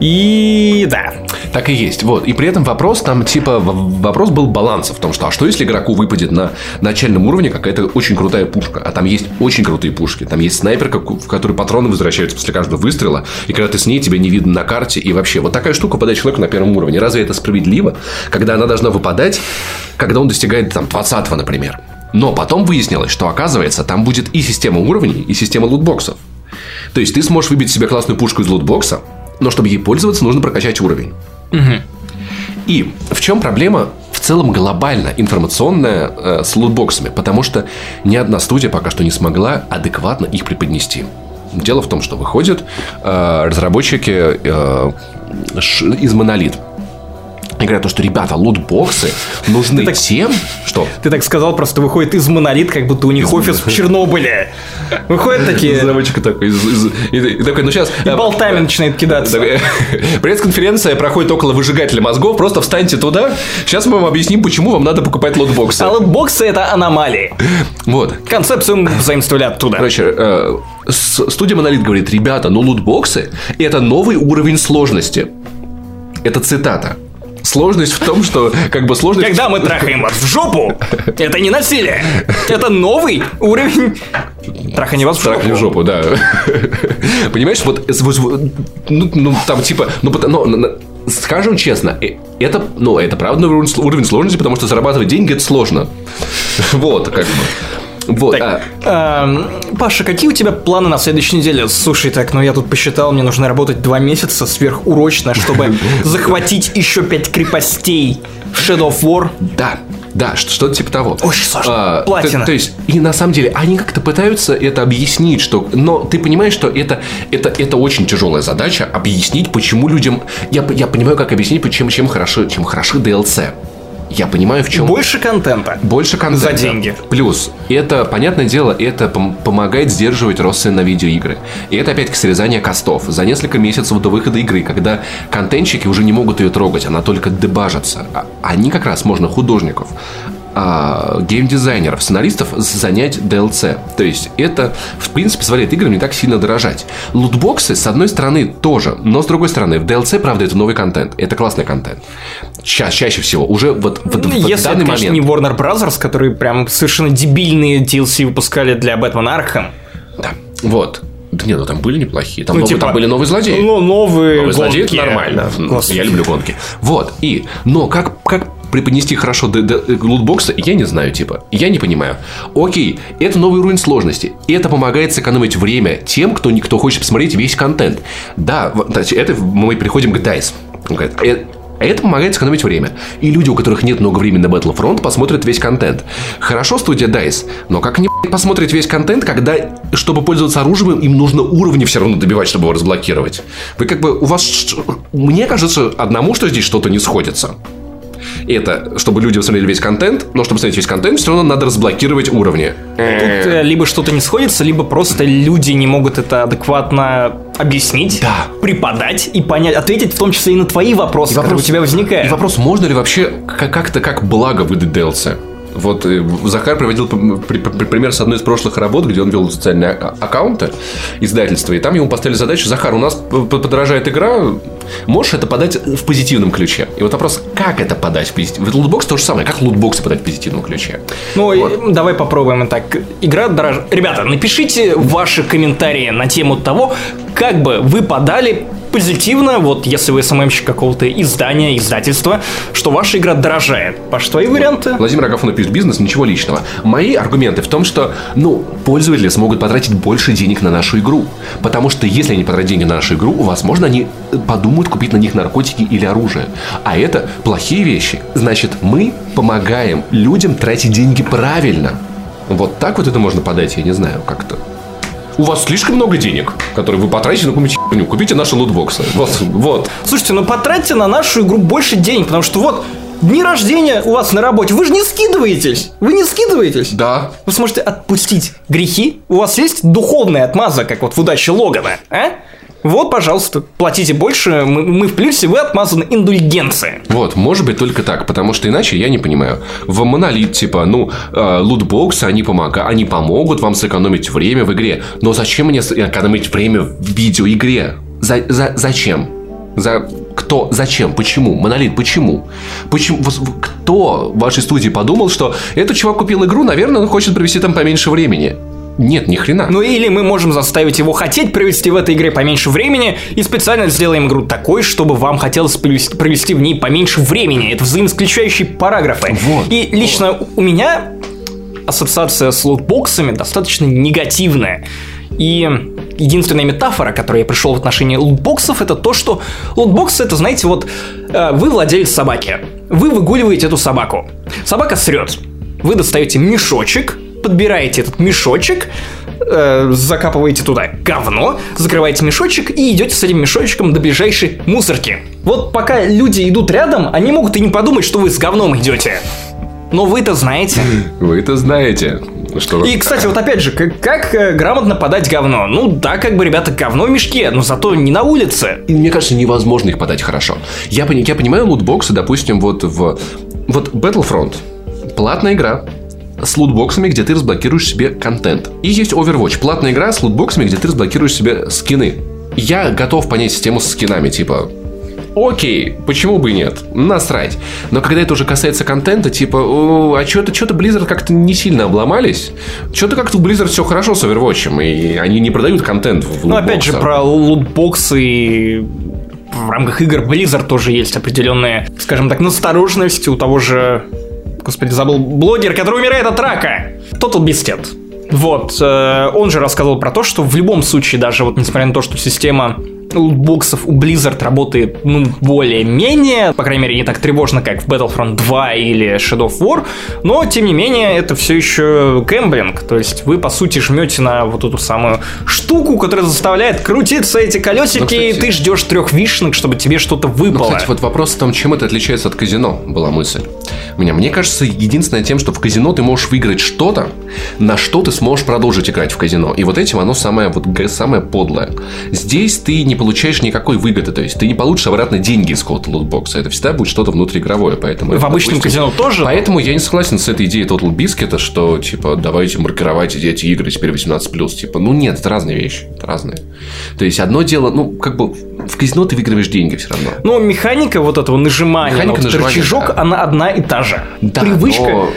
И да, Так и есть. Вот. И при этом вопрос там, типа, вопрос был баланса в том, что а что если игроку выпадет на начальном уровне какая-то очень крутая пушка, а там есть очень крутые пушки. Там есть снайперка, в которой патроны возвращаются после каждого выстрела, и когда ты с ней, тебя не видно на карте, и вообще. Вот такая штука выпадает человеку на первом уровне. Разве это справедливо? Когда она должна выпадать, когда он достигает там 20 например. Но потом выяснилось, что оказывается, там будет и система уровней, и система лутбоксов. То есть ты сможешь выбить себе классную пушку из лутбокса, но чтобы ей пользоваться, нужно прокачать уровень. И в чем проблема в целом глобально информационная э, с лутбоксами? Потому что ни одна студия пока что не смогла адекватно их преподнести. Дело в том, что выходят э, разработчики э, из Монолит. И говорят, то, что, ребята, лутбоксы нужны так- тем, что... ты так сказал, просто выходит из монолит, как будто у них офис в Чернобыле. Выходят такие, Разработчик такой, из- из- и, такой, ну сейчас... и болтами начинает кидаться. Пресс-конференция проходит около выжигателя мозгов. Просто встаньте туда. Сейчас мы вам объясним, почему вам надо покупать лотбоксы. А лутбоксы это аномалии. Вот. Концепцию мы заимствовали оттуда. Короче, э, студия Монолит говорит, ребята, ну лутбоксы – это новый уровень сложности. Это цитата. Сложность в том, что как бы сложность... Когда мы трахаем вас в жопу, это не насилие. Это новый уровень трахания вас в жопу. Трахни в жопу, да. Понимаешь, вот, ну, ну, там типа, ну, ну, скажем честно, э, это, ну, это правда уровень сложности, потому что зарабатывать деньги это сложно. Вот, как бы. Вот, Так, а, эм, Паша, какие у тебя планы на следующей неделе? Слушай, так, ну я тут посчитал, мне нужно работать два месяца сверхурочно, чтобы захватить еще пять крепостей в Shadow of War. да, да, что- что-то типа того. Очень сложно. А, Платина. То, то есть, и на самом деле, они как-то пытаются это объяснить, что. Но ты понимаешь, что это, это, это очень тяжелая задача объяснить, почему людям. Я, я понимаю, как объяснить, почему, чем хорошо, чем хороши DLC. Я понимаю, в чем... Больше контента. Больше контента. За деньги. Плюс, это, понятное дело, это пом- помогает сдерживать рост цен на видеоигры. И это, опять-таки, срезание костов. За несколько месяцев до выхода игры, когда контентщики уже не могут ее трогать, она только дебажится. А они как раз, можно художников, а, геймдизайнеров, сценаристов занять DLC. То есть это, в принципе, позволяет играм не так сильно дорожать. Лутбоксы, с одной стороны, тоже, но с другой стороны, в DLC, правда, это новый контент. Это классный контент. Ча- чаще всего. Уже вот, вот Ну, в Если данный это, конечно, момент. не Warner Brothers, которые прям совершенно дебильные DLC выпускали для Бэтмена Арkham. Да. Вот. Да нет, ну там были неплохие. Там, Ну, новые- типа, там были новые злодеи. Ну, новые Новый злодей это гонки. нормально. Да, господи. Я люблю гонки. Вот. И, но как, как преподнести хорошо д- д- лутбоксы, я не знаю, типа. Я не понимаю. Окей, это новый уровень сложности. И это помогает сэкономить время тем, кто, кто хочет посмотреть весь контент. Да, это мы приходим к DICE. «Э, это помогает сэкономить время. И люди, у которых нет много времени на Battlefront, посмотрят весь контент. Хорошо студия DICE, но как они блядь, посмотрят весь контент, когда, чтобы пользоваться оружием, им нужно уровни все равно добивать, чтобы его разблокировать? Вы как бы, у вас... Мне кажется одному, что здесь что-то не сходится. Это, чтобы люди посмотрели весь контент, но чтобы посмотреть весь контент, все равно надо разблокировать уровни. Тут э, либо что-то не сходится, либо просто люди не могут это адекватно объяснить, Да. преподать и понять, ответить в том числе и на твои вопросы, И которые вопрос- у тебя возникают. И вопрос, можно ли вообще как- как-то как благо выдать DLC? Вот э, Захар приводил пример с одной из прошлых работ, где он вел социальные а- аккаунты издательства, и там ему поставили задачу, Захар, у нас подорожает игра, можешь это подать в позитивном ключе? И вот вопрос, как это подать в позитивном? Лутбокс то же самое, как лутбоксы подать в позитивном ключе? Ну, и давай попробуем так. Игра дороже. Ребята, напишите ваши комментарии на тему того, как бы вы подали позитивно, вот если вы СММщик какого-то издания, издательства, что ваша игра дорожает. Паш, твои варианты? Владимир Агафонов пишет бизнес, ничего личного. Мои аргументы в том, что, ну, пользователи смогут потратить больше денег на нашу игру. Потому что если они потратят деньги на нашу игру, возможно, они подумают купить на них наркотики или оружие. А это плохие вещи. Значит, мы помогаем людям тратить деньги правильно. Вот так вот это можно подать, я не знаю, как-то. У вас слишком много денег, которые вы потратите на какую-нибудь херню. Купите наши лутбоксы. Вот, вот. Слушайте, ну потратьте на нашу игру больше денег, потому что вот дни рождения у вас на работе, вы же не скидываетесь. Вы не скидываетесь. Да. Вы сможете отпустить грехи. У вас есть духовная отмаза, как вот в удаче Логана, а? Вот, пожалуйста, платите больше, мы, мы в плюсе, вы отмазаны индульгенция. Вот, может быть только так, потому что иначе я не понимаю. В монолит, типа, ну, э, лутбоксы, они, помога... они помогут вам сэкономить время в игре. Но зачем мне с- экономить время в видеоигре? За... За... Зачем? За... Кто? Зачем? Почему? Монолит, почему? Почему? Кто в вашей студии подумал, что этот чувак купил игру, наверное, он хочет провести там поменьше времени? Нет, ни хрена. Ну или мы можем заставить его хотеть провести в этой игре поменьше времени и специально сделаем игру такой, чтобы вам хотелось провести, в ней поменьше времени. Это взаимоисключающие параграфы. Вот. И лично у меня ассоциация с лутбоксами достаточно негативная. И единственная метафора, к которой я пришел в отношении лутбоксов, это то, что лутбоксы это, знаете, вот э, вы владелец собаки. Вы выгуливаете эту собаку. Собака срет. Вы достаете мешочек, подбираете этот мешочек, э, закапываете туда говно, закрываете мешочек и идете с этим мешочком до ближайшей мусорки. Вот пока люди идут рядом, они могут и не подумать, что вы с говном идете. Но вы-то знаете. Вы это знаете. Что... И, кстати, вот опять же, как, как э, грамотно подать говно? Ну да, как бы, ребята, говно в мешке, но зато не на улице. И мне кажется, невозможно их подать хорошо. Я, я понимаю лутбоксы, допустим, вот в... Вот Battlefront. Платная игра с лутбоксами, где ты разблокируешь себе контент. И есть Overwatch. Платная игра с лутбоксами, где ты разблокируешь себе скины. Я готов понять систему с скинами, типа... Окей, почему бы и нет? Насрать. Но когда это уже касается контента, типа, «О, а что-то что Blizzard как-то не сильно обломались. Что-то как-то у Blizzard все хорошо с Overwatch, и они не продают контент в Ну, опять же, про лутбоксы и в рамках игр Blizzard тоже есть определенная, скажем так, настороженность у того же, господи, забыл, блогер, который умирает от рака. Total Bisted. Вот, э, он же рассказывал про то, что в любом случае, даже вот несмотря на то, что система лутбоксов у Blizzard работает, ну, более-менее, по крайней мере, не так тревожно, как в Battlefront 2 или Shadow of War, но, тем не менее, это все еще гэмблинг, то есть вы, по сути, жмете на вот эту самую штуку, которая заставляет крутиться эти колесики, ну, кстати, и ты ждешь трех вишенок, чтобы тебе что-то выпало. Ну, кстати, вот вопрос в том, чем это отличается от казино, была мысль. Меня, мне кажется, единственное тем, что в казино ты можешь выиграть что-то, на что ты сможешь продолжить играть в казино. И вот этим оно самое, вот, самое подлое. Здесь ты не получаешь никакой выгоды, то есть ты не получишь обратно деньги из какого-то лутбокса. Это всегда будет что-то внутриигровое, поэтому... В обычном допустим, казино тоже? Поэтому я не согласен с этой идеей Total Biscuit, что, типа, давайте маркировать эти игры теперь 18+. Типа, ну нет, это разные вещи. Это разные. То есть, одно дело, ну, как бы, в казино ты выигрываешь деньги все равно. Но механика вот этого нажимания механика вот нажимания, рычажок, да. она одна и та же. Да, Привычка но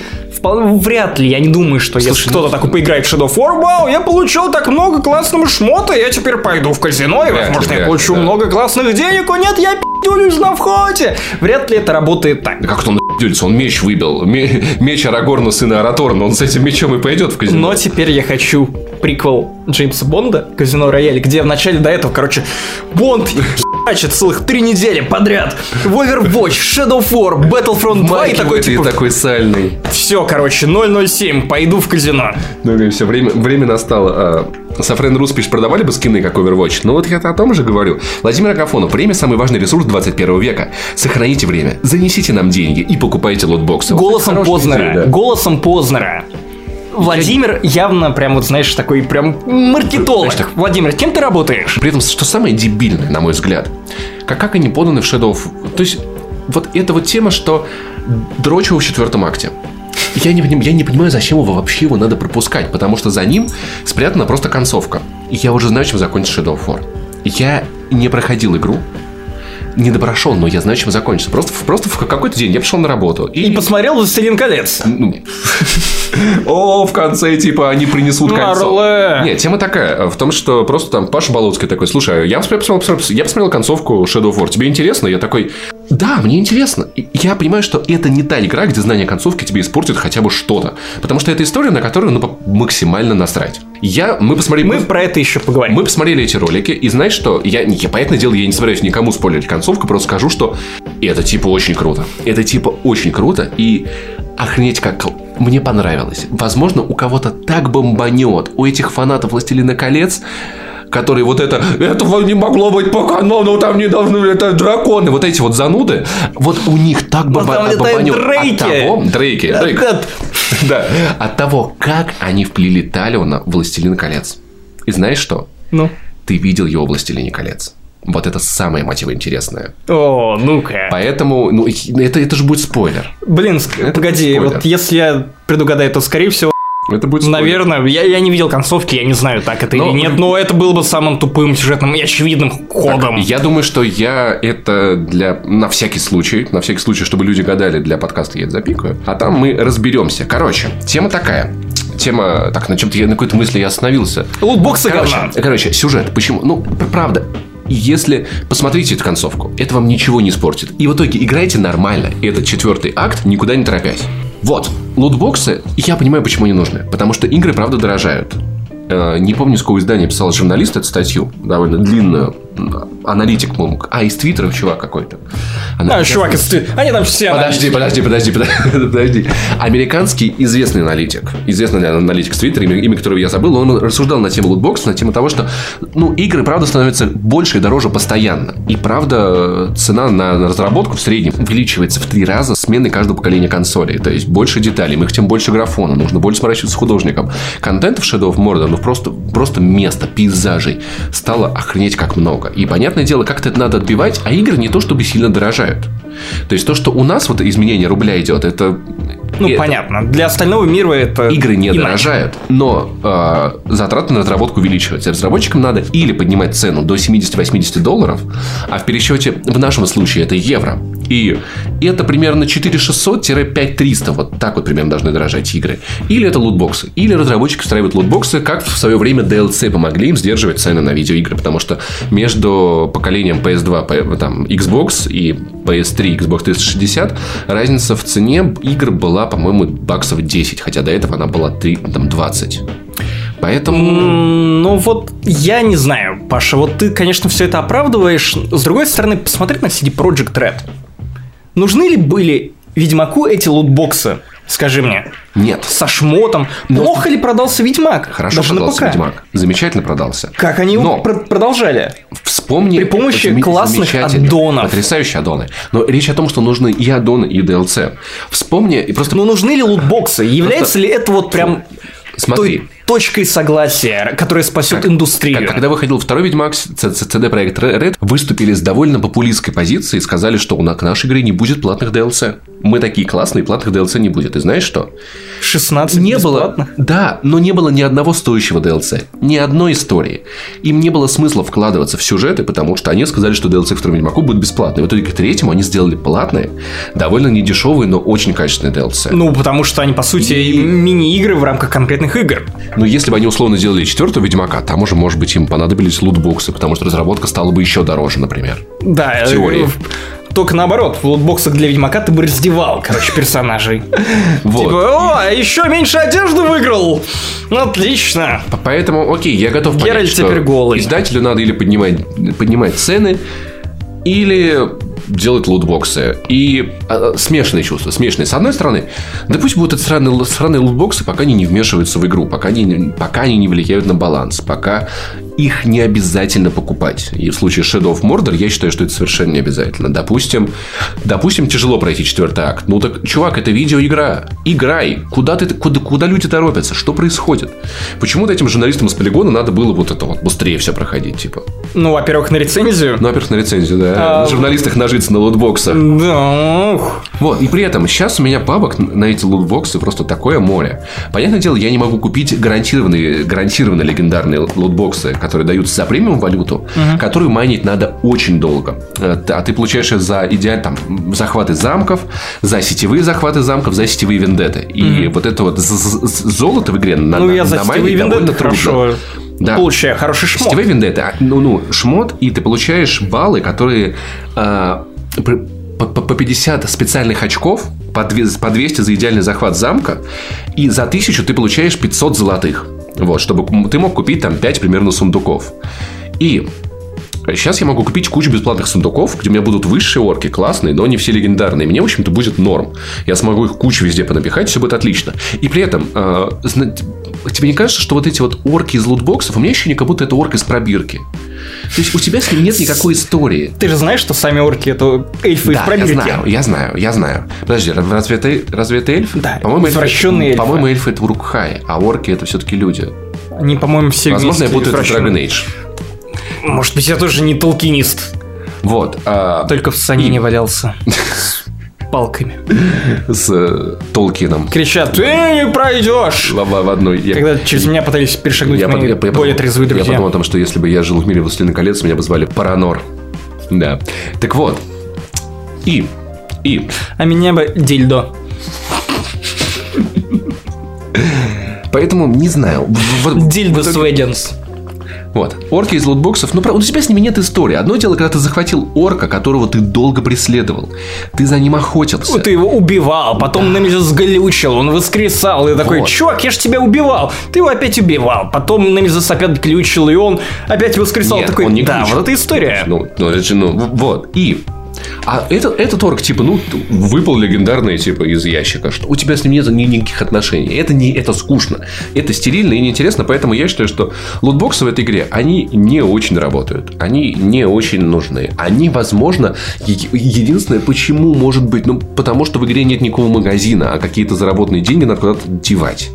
вряд ли, я не думаю, что Слушай, если кто-то ну, такой поиграет в Shadow of War, вау, я получил так много классного шмота, я теперь пойду в казино, и, возможно, я получу да. много классных денег, о нет, я пи***юлюсь на входе. Вряд ли это работает так. Да как он пи***юлится? Он меч выбил. Меч Арагорна, сына Араторна, он с этим мечом и пойдет в казино. Но теперь я хочу приквел Джеймса Бонда, Казино Рояль, где в начале до этого, короче, Бонд хачит целых три недели подряд. В Overwatch, Shadow of War, Battlefront 2 и такой типа... такой сальный. Все, короче, 007, пойду в казино. Ну и все, время, время настало. А, Сафрен Рус пишет, продавали бы скины, как Overwatch. Ну вот я о том же говорю. Владимир Агафонов, время самый важный ресурс 21 века. Сохраните время, занесите нам деньги и покупайте лотбоксы. Голосом вот Познера. Идея, да. Голосом Познера. Владимир явно прям вот, знаешь, такой прям маркетолог. Знаешь, так... Владимир, кем ты работаешь? При этом, что самое дебильное, на мой взгляд, как, как они поданы в Shadow of... То есть, вот эта вот тема, что дрочево в четвертом акте. Я не, я не понимаю, зачем его вообще его надо пропускать, потому что за ним спрятана просто концовка. И я уже знаю, чем закончится Shadow of War. Я не проходил игру, не допрошел, но я знаю, чем закончится. Просто, просто в какой-то день я пришел на работу. И, и посмотрел «Властелин колец». Ну, о, в конце, типа, они принесут кольцо. Нет, тема такая, в том, что просто там Паша Болоцкий такой, слушай, я посмотрел, я посмотрел концовку Shadow of War, тебе интересно? Я такой, да, мне интересно. Я понимаю, что это не та игра, где знание концовки тебе испортит хотя бы что-то. Потому что это история, на которую ну, максимально насрать. Я, мы посмотрели... Мы про это еще поговорим. Мы посмотрели эти ролики, и знаешь что? Я, я понятное дело, я не собираюсь никому спойлерить концовку, просто скажу, что это типа очень круто. Это типа очень круто, и охренеть как мне понравилось. Возможно, у кого-то так бомбанет. У этих фанатов «Властелина колец» которые вот это, этого не могло быть по канону, там не должны это драконы, вот эти вот зануды, вот у них так бомбанет. От того, Дрейки, Дрейк, да, от того, как они вплели Талиона в «Властелин колец». И знаешь что? Ну? Ты видел его «Властелине колец». Вот это самое мотиво интересное. О, ну-ка. Поэтому, ну, это, это же будет спойлер. Блин, это погоди, вот если я предугадаю, то, скорее всего, это будет спойлер. Наверное, я, я не видел концовки, я не знаю, так это но, или нет, но это было бы самым тупым сюжетным и очевидным ходом. Так, я думаю, что я это для на всякий случай, на всякий случай, чтобы люди гадали для подкаста, я это запикаю. А там мы разберемся. Короче, тема такая тема... Так, на чем-то я на какой-то мысли я остановился. Лутбоксы короче, короче, сюжет. Почему? Ну, правда, если посмотрите эту концовку, это вам ничего не испортит. И в итоге играйте нормально. Этот четвертый акт, никуда не торопясь. Вот, лутбоксы, я понимаю, почему они нужны. Потому что игры, правда, дорожают. Э, не помню, с какого издания писал журналист эту статью, довольно длинную, аналитик, по а из Твиттера чувак какой-то. А, чувак из Твиттера, они там все Подожди, подожди, подожди, подожди, подожди. Американский известный аналитик, известный аналитик с Твиттера, имя, имя которого я забыл, он рассуждал на тему лутбокса, на тему того, что, ну, игры, правда, становятся больше и дороже постоянно. И, правда, цена на разработку в среднем увеличивается в три раза смены каждого поколения консолей. То есть, больше деталей, мы хотим больше графона, нужно больше сворачиваться с художником. Контент в Shadow of Mordor, ну, просто, просто место, пейзажей стало охренеть как много. И понятное дело, как-то это надо отбивать, а игры не то чтобы сильно дорожают. То есть то, что у нас вот изменение рубля идет, это ну, это... понятно. Для остального мира это... Игры не иначе. дорожают, но э, затраты на разработку увеличиваются. Разработчикам надо или поднимать цену до 70-80 долларов, а в пересчете в нашем случае это евро. И это примерно 4600-5300, вот так вот примерно должны дорожать игры. Или это лутбоксы. Или разработчики встраивают лутбоксы, как в свое время DLC помогли им сдерживать цены на видеоигры, потому что между поколением PS2, там, Xbox и PS3, Xbox 360 разница в цене игр была, по-моему, баксов 10, хотя до этого она была 3, там, 20. Поэтому... Ну вот, я не знаю, Паша, вот ты, конечно, все это оправдываешь. С другой стороны, посмотри на CD Project Red. Нужны ли были Ведьмаку эти лутбоксы? Скажи мне. Нет. Со шмотом. Но- Плохо ли продался Ведьмак? Хорошо Даже продался. Ведьмак. Замечательно продался. Как они его Но- пр- продолжали? Вспомни... При помощи заме- классных аддонов. Потрясающие аддоны. Но речь о том, что нужны и аддоны, и DLC. Вспомни... И просто Ну нужны ли лутбоксы? Является ли это вот прям смотри. той точкой согласия, которая спасет индустрию? Как- Когда выходил второй Ведьмак, CD Projekt Red выступили с довольно популистской позиции и сказали, что у на- к нашей игре не будет платных DLC. Мы такие классные, платных DLC не будет. И знаешь что? 16 Не бесплатно? было, да, но не было ни одного стоящего DLC, ни одной истории. Им не было смысла вкладываться в сюжеты, потому что они сказали, что DLC к второму Ведьмаку будет бесплатный. В итоге к третьему они сделали платные, довольно недешевые, но очень качественные DLC. Ну, потому что они, по сути, И- мини-игры в рамках конкретных игр. Но если бы они условно сделали четвертого Ведьмака, там уже, может быть, им понадобились лутбоксы, потому что разработка стала бы еще дороже, например. Да, В теории. э, Только наоборот, в лутбоксах для Ведьмака ты бы раздевал, короче, персонажей. Вот. Типа, о, еще меньше одежды выиграл! Ну, отлично. Поэтому, окей, я готов понять, Геральт теперь голый. издателю надо или поднимать, поднимать цены, или делать лутбоксы. И а, смешанные чувства. Смешанные. С одной стороны, да пусть будут эти странные, л- странные лутбоксы, пока они не вмешиваются в игру, пока они, пока они не влияют на баланс, пока их не обязательно покупать. И в случае Shadow of Mordor я считаю, что это совершенно не обязательно. Допустим, допустим, тяжело пройти четвертый акт. Ну так, чувак, это видеоигра. Играй. Куда, ты, куда, куда люди торопятся? Что происходит? Почему-то этим журналистам с полигона надо было вот это вот быстрее все проходить, типа. Ну, во-первых, на рецензию. Ну, во-первых, на рецензию, да. А, на журналистах нажиться на лутбоксах. Да. Вот, и при этом сейчас у меня бабок на эти лутбоксы просто такое море. Понятное дело, я не могу купить гарантированные, гарантированно легендарные лутбоксы, которые даются за премиум валюту, которую майнить надо очень долго. Э, А ты получаешь за идеально там захваты замков, за сетевые захваты замков, за сетевые вендеты. И вот это вот золото в игре на, Ну, на- я за намайнить сетевые довольно вендетты трудно. хорошо Да. получаю хороший шмот. Сетевые вендетты, а, ну, ну, шмот, и ты получаешь баллы, которые при- по, по- по 50 специальных очков, по 200 за идеальный захват замка, и за 1000 ты получаешь 500 золотых. Вот, чтобы ты мог купить там 5 примерно сундуков. И Сейчас я могу купить кучу бесплатных сундуков, где у меня будут высшие орки, классные, но не все легендарные. Мне, в общем-то, будет норм. Я смогу их кучу везде понапихать, все будет отлично. И при этом, э, тебе не кажется, что вот эти вот орки из лутбоксов, у меня ощущение, как будто это орк из пробирки. То есть у тебя с ним нет никакой истории. Ты же знаешь, что сами орки это эльфы из Да, я пробирки? знаю, я знаю, я знаю. Подожди, ра- разве это, разве это эльфы? Да, по-моему, эльфы- извращенные эльфы. По-моему, эльфы это урукхаи, а орки это все-таки люди. Они, по-моему, все Возможно, я путаю это. Dragon Age. Может быть, я тоже не толкинист. Вот. а, Только в санине валялся. С палками. с э, Толкином. Кричат, ты не пройдешь! В, в- одной. Я- Когда через меня пытались перешагнуть Я, мои я- я более трезвые Я друзья. подумал о том, что если бы я жил в мире «Властелин колец», меня бы звали Паранор. Да. Так вот. И. И. А меня бы дильдо. Поэтому не знаю. В- в- Дильдо Сведенс. Вот. Орки из лутбоксов. Ну, правда, у тебя с ними нет истории. Одно дело, когда ты захватил орка, которого ты долго преследовал. Ты за ним охотился. Ты его убивал, потом на меня сглючил, он воскресал, и такой, Вот. чувак, я ж тебя убивал, ты его опять убивал, потом на меня опять глючил, и он опять воскресал, Нет, такой, он не да, глючил. вот эта история. Ну, ну, это же, ну, вот. И. А этот, этот орк, типа, ну, выпал легендарный, типа, из ящика. Что у тебя с ним нет ни- никаких отношений. Это не это скучно. Это стерильно и неинтересно. Поэтому я считаю, что лутбоксы в этой игре, они не очень работают. Они не очень нужны. Они, возможно, единственное, почему может быть, ну, потому что в игре нет никакого магазина, а какие-то заработанные деньги надо куда-то девать.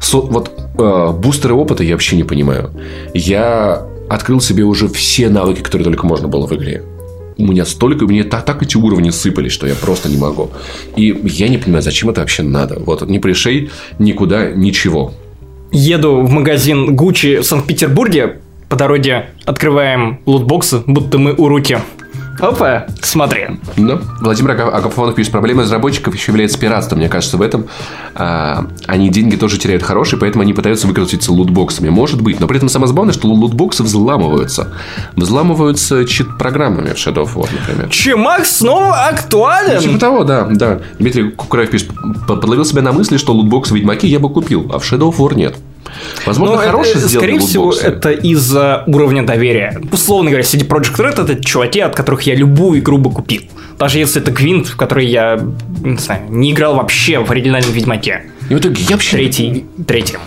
Со- вот э, бустеры опыта я вообще не понимаю. Я открыл себе уже все навыки, которые только можно было в игре. У меня столько, мне так, так эти уровни сыпались, что я просто не могу. И я не понимаю, зачем это вообще надо. Вот не пришей никуда ничего. Еду в магазин Гуччи в Санкт-Петербурге, по дороге открываем лутбоксы, будто мы у руки. Опа, смотри. Но Владимир Агафонов пишет, проблема разработчиков еще является пиратством. Мне кажется, в этом а, они деньги тоже теряют хорошие, поэтому они пытаются выкрутиться лутбоксами. Может быть, но при этом самое забавное, что лутбоксы взламываются. Взламываются чит-программами в Shadow of War, например. Чемакс снова Типа актуален. того, да, да. Дмитрий Кукураев пишет, «П- подловил себя на мысли, что лутбокс в Ведьмаке я бы купил, а в Shadow of War нет. Возможно, Но хороший это, скорее всего, это из-за уровня доверия. Условно говоря, CD Projekt Red это чуваки, от которых я любую игру бы купил. Даже если это Гвинт, в который я, не знаю, не играл вообще в оригинальном Ведьмаке. И в итоге я вообще, Третий, третьем.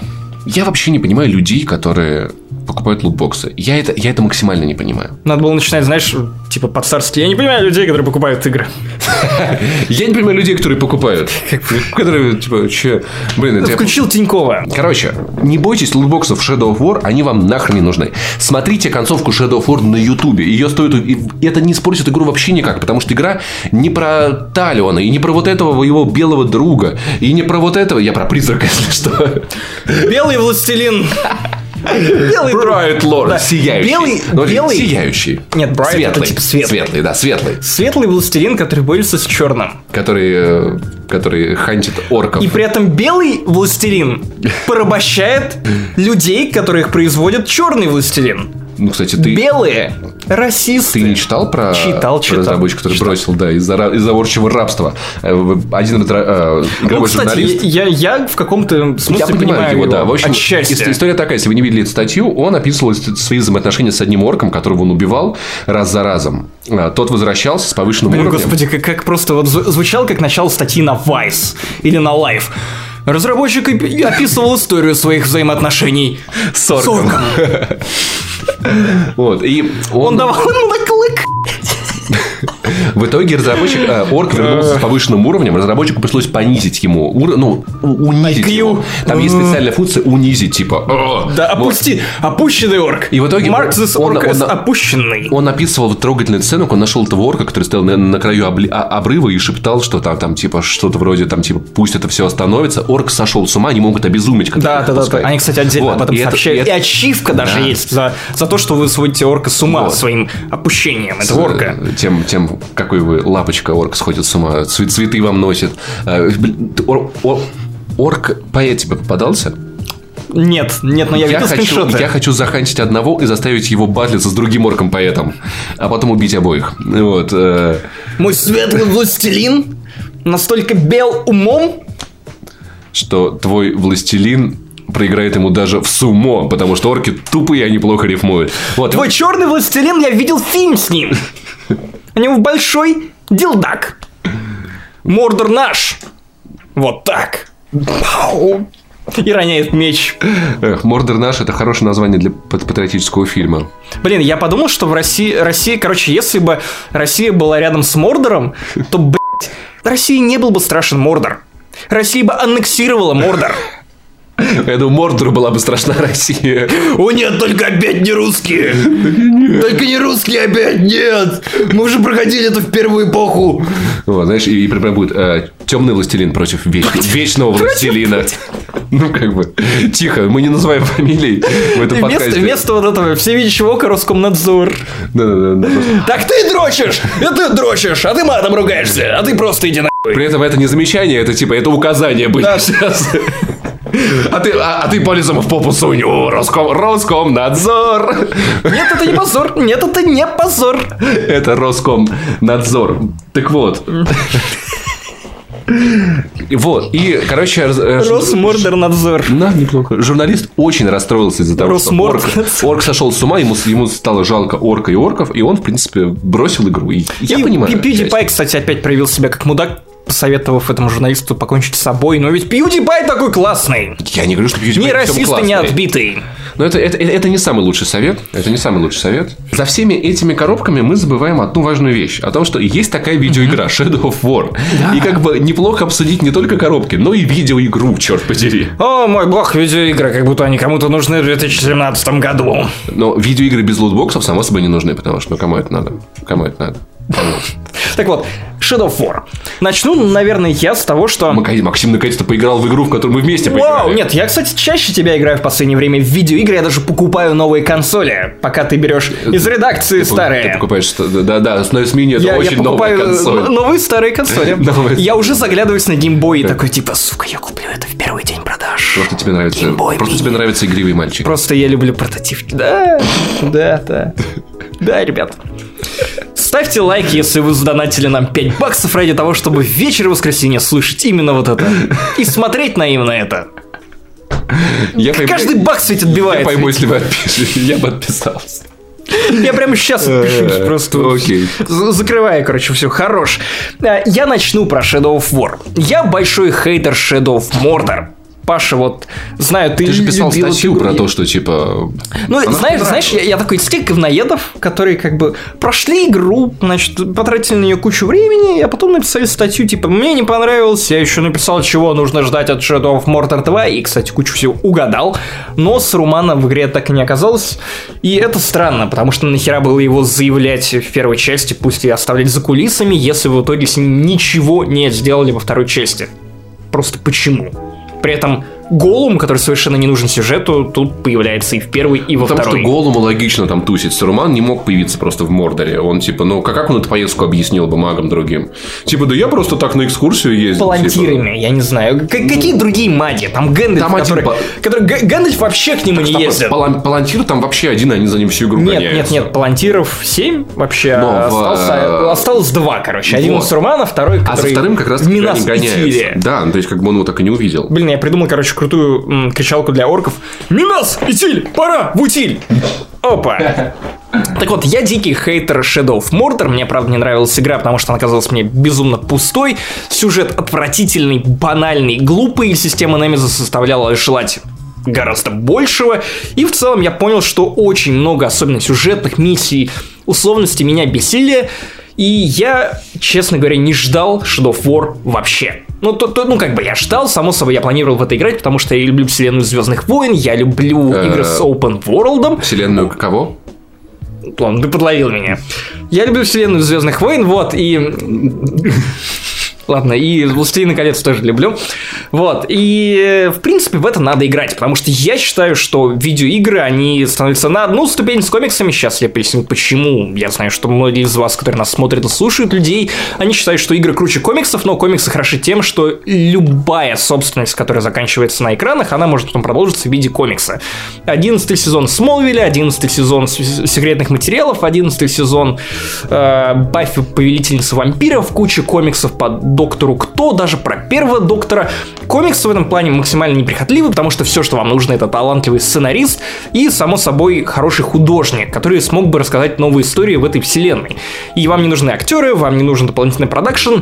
я вообще не понимаю людей, которые покупают лутбоксы. Я это, я это максимально не понимаю. Надо было начинать, знаешь, типа по-царски. Я не понимаю людей, которые покупают игры. Я не понимаю людей, которые покупают. Которые, типа, че... Блин, это... Включил Тинькова. Короче, не бойтесь лутбоксов Shadow of War, они вам нахрен не нужны. Смотрите концовку Shadow of War на Ютубе. Ее стоит... Это не испортит игру вообще никак, потому что игра не про Талиона, и не про вот этого его белого друга, и не про вот этого... Я про призрака, если что. Белый властелин. Белый Lord. Да. Сияющий. Белый- Ну, белый- Сияющий. Нет, это светлый. типа светлый. Светлый, да, светлый. Светлый властелин, который борется с черным. Который, э, который хантит орков. И при этом белый властелин порабощает людей, которых производит черный властелин. Ну, кстати, ты... Белые расисты. Ты не читал про, Читал, про читал. разработчика, который Читал. бросил, да, из-за, из-за орчего рабства? Э, Один э, Ну, игровой кстати, журналист. я, я в каком-то смысле Я понимаю его, да. В общем, ис- история такая, если вы не видели эту статью, он описывал ис- свои взаимоотношения с одним орком, которого он убивал раз за разом. А, Тот возвращался с повышенным Блин, уровнем. господи, как, как просто вот зву- звучал как начало статьи на Vice или на Life. Разработчик опи- описывал историю своих взаимоотношений С орком. Вот, и Он он, давал ему на клык. в итоге разработчик, э, орк вернулся с повышенным уровнем, разработчику пришлось понизить ему, ур- ну, унизить IQ. его. Там есть специальная функция унизить, типа. Да, опусти, опущенный орк. И в итоге Марк this он- orc он- as он- опущенный. Он описывал трогательную сцену, он нашел этого орка, который стоял на, на краю обли- а- обрыва и шептал, что там, там типа, что-то вроде, там, типа, пусть это все остановится. Орк сошел с ума, они могут обезуметь. Да, да, да, да. Они, кстати, отдельно Вот, об этом и это- сообщают. и И, это- ачивка даже Да. есть за, за то, что вы сводите орка с ума Вот. своим опущением. Это орка. э, Тем, тем, какой вы лапочка орк сходит с ума, цве- цветы вам носит. Ты ор- ор- Орк поэт тебе попадался? Нет, нет, но я, видел хочу, скриншоты. я хочу захантить одного и заставить его батлиться с другим орком-поэтом, а потом убить обоих. Вот. э, Мой светлый властелин настолько бел умом, что твой властелин проиграет ему даже в сумо, потому что орки тупые, они плохо рифмуют. Вот. Твой черный властелин, я видел фильм с ним. У него большой дилдак. Мордор наш. Вот так. Пау. И роняет меч. Эх, Мордор наш это хорошее название для пат- патриотического фильма. Блин, я подумал, что в России, Россия, короче, если бы Россия была рядом с Мордором, то, блядь, России не был бы страшен Мордор. Россия бы аннексировала Мордор. Я думаю, Мордору была бы страшна Россия. О нет, только опять не русские. Только не русские опять, нет. Мы уже проходили это в первую эпоху. Вот, знаешь, и, и прям будет э, темный властелин против веч- вечного властелина. Ну, как бы, тихо, мы не называем фамилий в этом И вместо, подкасте. вместо вот этого всевидящего ока Роскомнадзор. Да-да-да. Так ты дрочишь! Это ты дрочишь, а ты матом ругаешься, а ты просто иди нахуй. При этом это не замечание, это типа, это указание быть Да. сейчас. А ты, а, а ты палецом в попу сунь. О, Роском, Роскомнадзор. Нет, это не позор. Нет, это не позор. Это Роскомнадзор. Так вот. Вот, и, короче... э, Росмордорнадзор. Да, неплохо. Журналист очень расстроился из-за того, что орк, орк сошел с ума, ему, ему стало жалко орка и орков, и он, в принципе, бросил игру. И я И понимаю. Часть. PewDiePie, кстати, опять проявил себя как мудак, посоветовав этому журналисту покончить с собой. Но ведь PewDiePie такой классный. Я не говорю, что PewDiePie Не расист и не отбитый. Но это, это, это- не самый лучший совет. Это не самый лучший совет. За всеми этими коробками мы забываем одну важную вещь. О том, что есть такая видеоигра Shadow of War. И как бы неплохо обсудить не только коробки, но и видеоигру, черт подери. О, мой бог, видеоигры, как будто они кому-то нужны в 2017 году. Но видеоигры без лутбоксов, само собой, не нужны, потому что ну кому это надо? Кому это надо? Так вот, Shadow of War. Начну, наверное, я с того, что... Макай- Максим наконец-то поиграл в игру, в которую мы вместе Вау, поиграли. нет, я, кстати, чаще тебя играю в последнее время в видеоигры, я даже покупаю новые консоли, пока ты берешь из редакции Ты старые. покупаешь... что- Да-да, с Noise это Я, я очень покупаю новая консоль. новые старые консоли. Я уже заглядываюсь на геймбой и такой, типа, сука, я куплю это в первый день продаж. Просто тебе нравится... Просто тебе нравится игривый мальчик. Просто я люблю прототипки. Да, да, да. Да, ребят. Ставьте лайк, если вы задонатили нам 5 баксов ради того, чтобы в вечер воскресенья слышать именно вот это. И смотреть на именно это. Я пойму- Каждый бакс ведь Я отбивается. пойму, если вы отпишете. Я бы отписался. Я прямо сейчас отпишусь Э, просто. окей. Закрываю, короче, все, хорош. Э, Я начну про Shadow of War. Я большой хейтер Shadow of Mordor. Паша, вот, знаю, ты Ты же писал статью игру. про то, что типа... Ну, она знаешь, знаешь, я, я такой тех говноедов, которые как бы прошли игру, значит, потратили на нее кучу времени, а потом написали статью, типа, мне не понравилось, я еще написал, чего нужно ждать от Shadow of Mordor 2, и, кстати, кучу всего угадал, но с Румана в игре так и не оказалось, и это странно, потому что нахера было его заявлять в первой части, пусть и оставлять за кулисами, если в итоге с ним ничего не сделали во второй части. Просто почему? При этом Голум, который совершенно не нужен сюжету, тут появляется и в первой, и во Потому второй. что Голому логично там тусить. Саруман не мог появиться просто в Мордоре. Он типа, ну как, как он эту поездку объяснил бы магам другим? Типа, да я просто так на экскурсию ездил. типа. Палантирами, я не знаю. К- какие другие маги? Там Гэндальф, Там один который, па- который Г- Гэндальф вообще к нему не Там ездит. Палан- Палантир там вообще один, они за ним всю игру Нет, нет, гоняются. нет, палантиров 7 вообще. Но в, остался, э, осталось два, короче. Один у вот. Сарумана, второй, А за который вторым как раз Минас они гоняются. Да, ну, то есть как бы он его так и не увидел. Блин, я придумал, короче, крутую м, кричалку для орков. Минас, Итиль, пора в утиль. Опа. Так вот, я дикий хейтер Shadow of Mordor. Мне, правда, не нравилась игра, потому что она казалась мне безумно пустой. Сюжет отвратительный, банальный, глупый. Система Немеза составляла желать гораздо большего. И в целом я понял, что очень много, особенно сюжетных миссий, условностей меня бесили. И я, честно говоря, не ждал Shadow of War вообще. Ну, то, то- ну, как бы я ждал, само собой, я планировал в это играть, потому что я люблю вселенную Звездных войн, я люблю Э, игры с open world. Вселенную кого? Ладно, ты подловил меня. Я люблю вселенную Звездных войн, вот, и... Ладно, и «Властелина колец» тоже люблю. Вот, и, э, в принципе, в это надо играть, потому что я считаю, что видеоигры, они становятся на одну ступень с комиксами. Сейчас я поясню, почему. Я знаю, что многие из вас, которые нас смотрят и слушают, людей, они считают, что игры круче комиксов, но комиксы хороши тем, что любая собственность, которая заканчивается на экранах, она может потом продолжиться в виде комикса. 11 сезон Смолвиля, 11 сезон секретных материалов, 11 сезон э, Баффи Повелительница вампиров, куча комиксов по доктору Кто, даже про первого доктора. Комиксы в этом плане максимально неприхотливы, потому что все, что вам нужно, это талантливый сценарист и, само собой, хороший художник, который смог бы рассказать новые истории в этой вселенной. И вам не нужны актеры, вам не нужен дополнительный продакшн,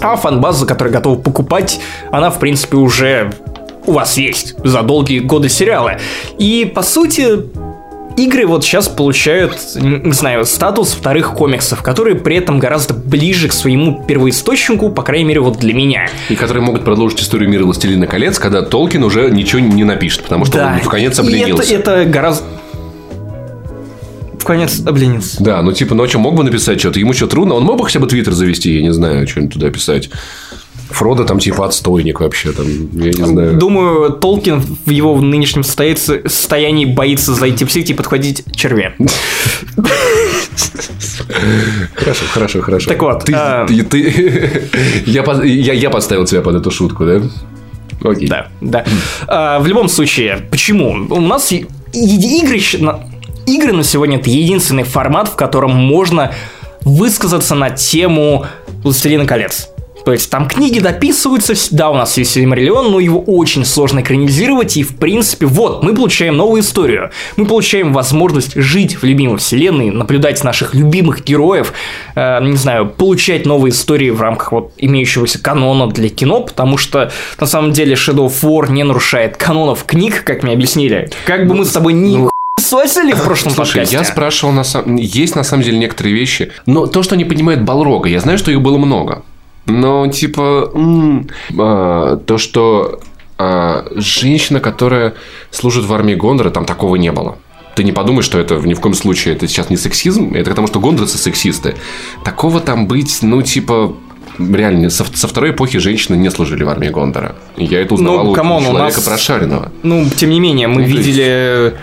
а фан-база, которая готова покупать, она, в принципе, уже у вас есть за долгие годы сериала. И, по сути, игры вот сейчас получают, не знаю, статус вторых комиксов, которые при этом гораздо ближе к своему первоисточнику, по крайней мере, вот для меня. И которые могут продолжить историю мира «Властелина колец», когда Толкин уже ничего не напишет, потому что он в конец И обленился. это, это гораздо... В конец обленился. Да, ну типа, ну а что, мог бы написать что-то? Ему что, трудно? Он мог бы хотя бы твиттер завести, я не знаю, что-нибудь туда писать. Фродо там типа отстойник вообще, там, я не знаю. Думаю, Толкин в его нынешнем состоянии, боится зайти в сеть и подхватить червя. Хорошо, хорошо, хорошо. Так вот, Ты, а- ты- ты- я, я, я подставил тебя под эту шутку, да? Окей. Да, да. А, в любом случае, почему? У нас игры, игры на сегодня это единственный формат, в котором можно высказаться на тему «Властелина колец». То есть там книги дописываются, да, у нас есть Сильмариллион, но его очень сложно экранизировать, и в принципе, вот, мы получаем новую историю. Мы получаем возможность жить в любимой вселенной, наблюдать наших любимых героев, э, не знаю, получать новые истории в рамках вот имеющегося канона для кино, потому что на самом деле Shadow of War не нарушает канонов книг, как мне объяснили. Как бы мы с тобой ни ну, сосили в прошлом Слушай, подкасте. я спрашивал, на самом... есть на самом деле некоторые вещи, но то, что не понимает Балрога, я знаю, что их было много. Но, типа, м, а, то, что а, женщина, которая служит в армии Гондора, там такого не было. Ты не подумай, что это ни в коем случае это сейчас не сексизм, это потому что гондорцы сексисты. Такого там быть, ну, типа, реально, со, со второй эпохи женщины не служили в армии Гондора. Я это узнавал Ну, у камон, у человека нас- прошаренного. Ну, тем не менее, мы Ну, видели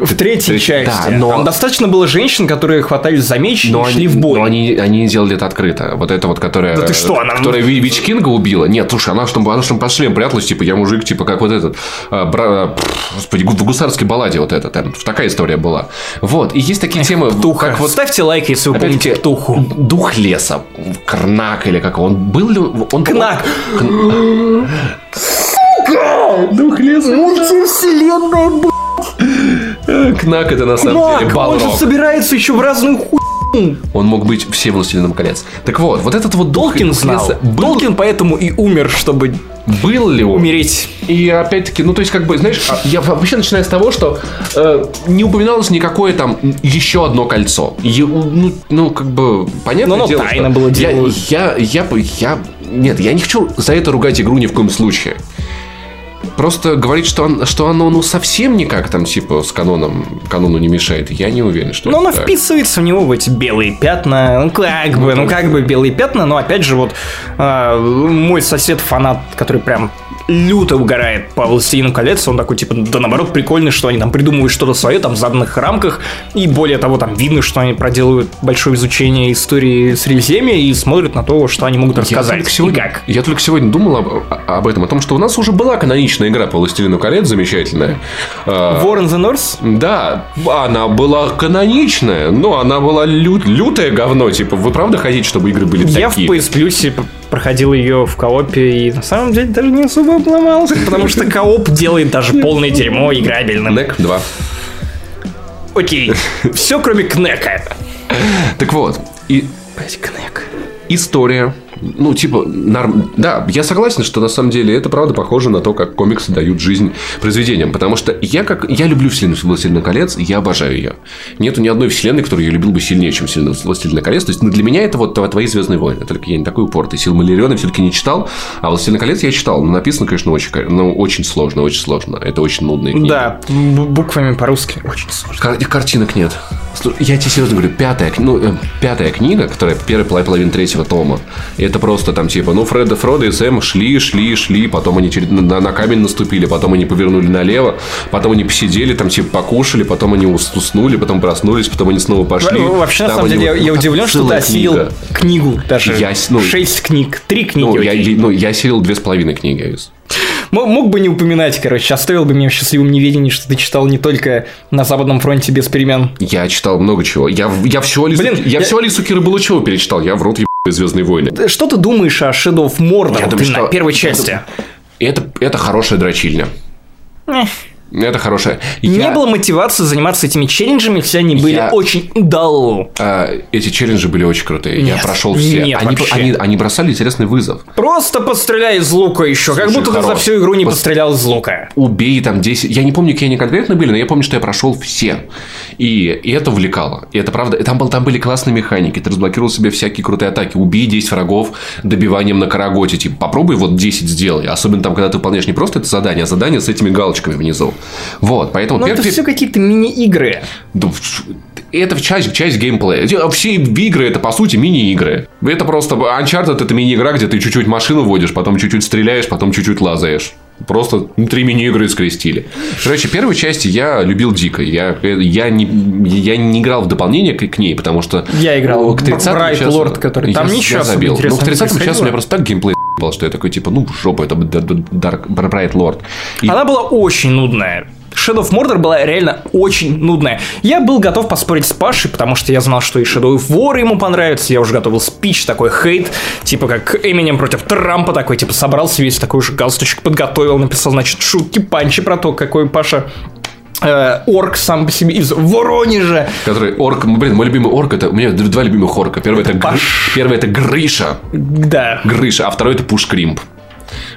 в третьей есть, да, части. но- Там достаточно было женщин, которые хватались за меч Но и шли они, в бой. но они, они делали это открыто. Вот это вот, которая... Да ты что, она- Которая Ви- Вич Кинга убила. Нет, слушай, она что, она что под шлем пряталась, типа, я мужик, типа, как вот этот... а, бра- пф, Господи, в гусарской балладе вот это там. Такая история была. Вот. И есть такие темы, Птуха. как вот... Ставьте лайк, если вы помните Птуху. Дух леса. Карнак или как он. Был ли он... Кнак. Кн- Двухлесный. Мультивселенная, блядь. Кнак это на самом деле Мак, он же Балрог. собирается еще в разную хуйню. Он мог быть все властелином колец. Так вот, вот этот вот Толкин дух знал. был, Толкин поэтому и умер, чтобы был ли он? умереть. И опять-таки, ну то есть, как бы, знаешь, а, я вообще начинаю с того, что э, не упоминалось никакое там еще одно кольцо. Е- ну, ну, как бы, понятно. Ну, оно тайно было я, дело. я, я, бы- я, нет, я не хочу за это ругать игру ни в коем случае. Просто говорить, что, он- что оно ну совсем никак там типа с каноном канону не мешает, я не уверен, что Но это оно так. вписывается в него в эти белые пятна. Ну как бы, ну как бы белые пятна, но опять же вот а, мой сосед фанат, который прям люто угорает по «Властелину колец», он такой, типа, да наоборот, прикольно, что они там придумывают что-то свое, там, в заданных рамках, и более того, там видно, что они проделывают большое изучение истории Средиземья и смотрят на то, что они могут Я рассказать. только, сегодня, как. я только сегодня думал об, об этом, о том, что у нас уже была каноничная игра по «Властелину колец», замечательная. А, War in the North? Да, она была каноничная, но она была лю- лютое говно. Типа, вы правда хотите, чтобы игры были Я в такие? PS Plus п- проходил ее в коопе и на самом деле даже не особо обломался, потому что кооп делает даже полное дерьмо играбельным. Нек 2. Окей, все кроме Кнека. Так вот, и Блять, Кнек. история, ну, типа, норм... да, я согласен, что на самом деле это правда похоже на то, как комиксы дают жизнь произведениям, потому что я как, я люблю вселенную «Властелина колец», я обожаю ее. Нету ни одной вселенной, которую я любил бы сильнее, чем вселенную «Властелина колец», то есть ну, для меня это вот твои «Звездные войны», только я не такой упоротый. «Сил Малериона» все-таки не читал, а «Властелин колец» я читал, но написано, конечно, очень, ну, очень сложно, очень сложно, это очень нудные книги. Да, буквами по-русски очень сложно. Кар- картинок нет. Я тебе серьезно говорю, пятая, ну, э, пятая книга, которая первая половина третьего тома, это просто там типа, ну, Фреда, Фродо и Сэм шли, шли, шли, потом они на, на камень наступили, потом они повернули налево, потом они посидели, там типа покушали, потом они ус- уснули, потом проснулись, потом они снова пошли. Во- Вообще, на самом деле, я, вот- я ну, удивлен, что ты осилил книгу даже. Я ну, Шесть книг, три книги. Ну, я, окей. ну, я осилил две с половиной книги. Мог бы не упоминать, короче, оставил бы меня в счастливом неведении, что ты читал не только на Западном фронте без перемен. Я читал много чего. Я, я всю Алису, Блин, я, я- всю Алису Киры Булычева перечитал. Я в рот ебаные Звездные войны. Что ты думаешь о Shadow of Mordor Я думаю, что- первой части? Это, это хорошая дрочильня. Эх. Это хорошая. Не Я- было мотивации заниматься этими челленджами, все они были Я- очень дал. А, эти челленджи были очень крутые. я Нет, прошел все. нет они, вообще. они, они бросали интересный вызов. Просто постреляй из лука еще, как Слушай, будто ты за хорош. всю игру не Пос- пострелял из лука. Убей там 10. Я не помню, какие они конкретно были, но я помню, что я прошел все. И, и это увлекало. И это правда. Там, был, там были классные механики. Ты разблокировал себе всякие крутые атаки. Убей 10 врагов добиванием на караготе. Типа, попробуй вот 10 сделай. Особенно там, когда ты выполняешь не просто это задание, а задание с этими галочками внизу. Вот, поэтому... Но пер- это все какие-то мини-игры. Это часть, часть геймплея. Все игры это по сути мини-игры. Это просто Uncharted это мини-игра, где ты чуть-чуть машину водишь, потом чуть-чуть стреляешь, потом чуть-чуть лазаешь. Просто ну, три мини-игры скрестили. Короче, первую часть я любил дико. Я, я, не, я не играл в дополнение к, к ней, потому что... Я играл к в 30 Bright сейчас- Lord, который- там я- ничего я забил. Ну, интересного к не 30 сейчас у меня просто так геймплей ебал, что я такой, типа, ну, в жопу, это Dark Bright Lord. И Она была очень нудная. Shadow of Mordor была реально очень нудная. Я был готов поспорить с Пашей, потому что я знал, что и Shadow of War ему понравится. Я уже готовил спич, такой хейт, типа как Эминем против Трампа, такой, типа собрался весь такой же галстучек подготовил, написал, значит, шутки, панчи про то, какой Паша орк сам по себе из Воронежа. Который орк, блин, мой любимый орк это у меня два любимых орка. Первый это, Гры- Паш. первый это Грыша, Да. Грыша, а второй это Пушкримп.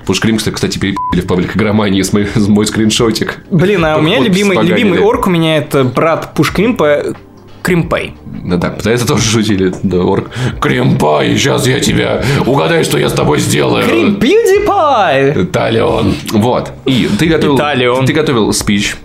Пушкримп, кстати, перепили в паблик игромании с мой, с мой скриншотик. Блин, а у меня любимый, любимый орк у меня это брат Пушкримпа Кримпей. Ну да, это тоже шутили. Да, орк. Кримпай, сейчас я тебя угадай, что я с тобой сделаю. Крим PewDiePie! Талион. Вот. И ты готовил, Талион. ты готовил спич.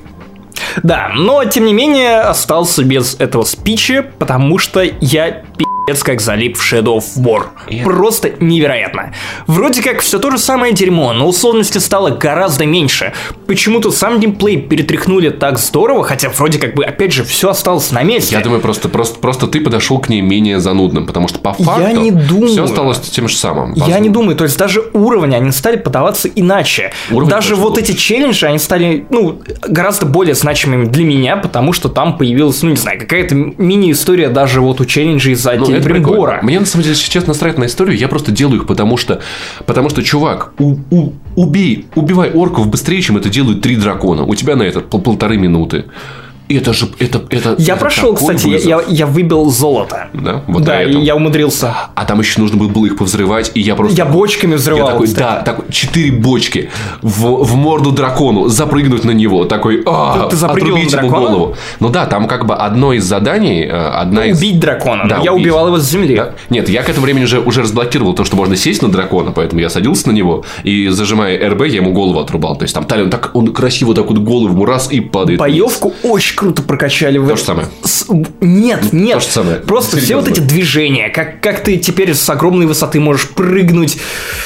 Да, но тем не менее остался без этого спича, потому что я пи***ц как залип в Shadow of War. Просто невероятно. Вроде как все то же самое дерьмо, но условности стало гораздо меньше. Почему-то сам геймплей перетряхнули так здорово, хотя вроде как бы опять же все осталось на месте. Я думаю, просто, просто, просто ты подошел к ней менее занудным, потому что по факту не думаю. все осталось тем же самым. Я не думаю, то есть даже уровни, они стали подаваться иначе. Уровни даже вот лучше. эти челленджи, они стали, ну, гораздо более значимыми для меня, потому что там появилась, ну, не знаю, какая-то мини-история даже вот у челленджей за Ну, это прикольно. гора. Мне на самом деле сейчас настраивает на историю, я просто делаю их, потому что, потому что, чувак, у- у- убей, убивай орков быстрее, чем это делают три дракона. У тебя на это пол- полторы минуты. Это же, это, это Я это прошел, кстати, я, вызов. я, я выбил золото. Да, вот да, и я умудрился. А там еще нужно было их повзрывать, и я просто... Я бочками взрывал. Я такой, кстати. да, такой, четыре бочки в, в морду дракону, запрыгнуть на него, такой, а, Ты- ты отрубить ему голову. Ну да, там как бы одно из заданий, э, одна из... Убить дракона. Да, я убить. убивал его с земли. Да? Нет, я к этому времени уже, уже разблокировал то, что можно сесть на дракона, поэтому я садился на него и, зажимая РБ, я ему голову отрубал. То есть там Талион так, он красиво так вот голову раз и падает. Боевку очень круто прокачали. То же самое. С- Нет, нет. То же самое. Просто все вот Серьезно. эти движения, как, как ты теперь с огромной высоты можешь прыгнуть.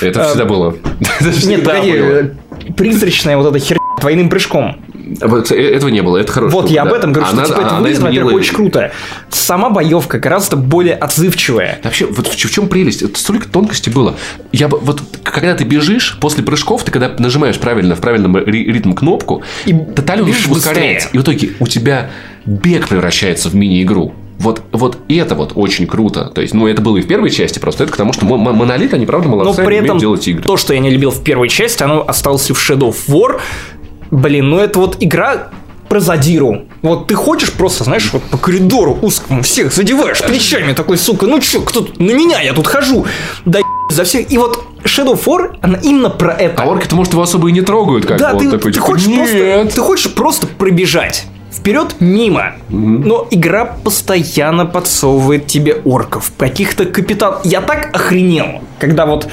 Это всегда было. Это Нет, всегда погоди, было. э, призрачная вот эта херня двойным прыжком. Вот, э, Этого не было, это хорошо. Вот я об этом говорю, что Она- типа, это она выглядит, во-первых, изменила- очень круто. Сама боевка гораздо более отзывчивая. Вообще, вот в, в чем прелесть? Это столько тонкостей было. Я бы, вот, когда ты бежишь, после прыжков, ты когда нажимаешь правильно, в правильном ри- ритм кнопку, И то талион бежишь ускоряется. И в итоге у тебя бег превращается в мини-игру. Вот, вот это вот очень круто. То есть, ну, это было и в первой части, просто это к тому, что мо- мо- монолит, они правда Но молодцы, при они этом делать игры. то, что я не любил в первой части, оно осталось и в Shadow of War. Блин, ну это вот игра про задиру. Вот ты ходишь просто, знаешь, вот по коридору узкому, всех задеваешь плечами, такой, сука, ну чё, кто тут, на меня, я тут хожу, да за всех. И вот Shadow of War, она именно про это. А орки-то, может, его особо и не трогают, как Да, бы. ты, такой, ты типа, хочешь просто, «Нет». ты хочешь просто пробежать. Вперед, мимо. Но игра постоянно подсовывает тебе орков. Каких-то капитан... Я так охренел, когда вот...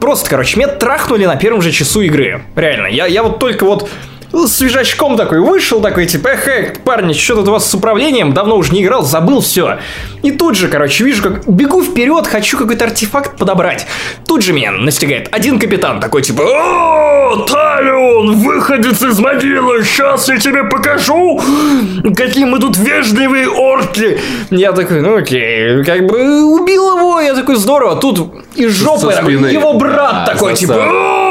Просто, короче, меня трахнули на первом же часу игры. Реально. Я, я вот только вот свежачком такой вышел, такой, типа, эх, эх, парни, что тут у вас с управлением? Давно уже не играл, забыл все. И тут же, короче, вижу, как бегу вперед, хочу какой-то артефакт подобрать. Тут же меня настигает один капитан, такой, типа, о, Талион, выходец из могилы, сейчас я тебе покажу, какие мы тут вежливые орки. Я такой, ну окей, как бы убил его, я такой, здорово, тут из жопы его брат А, такой, типа.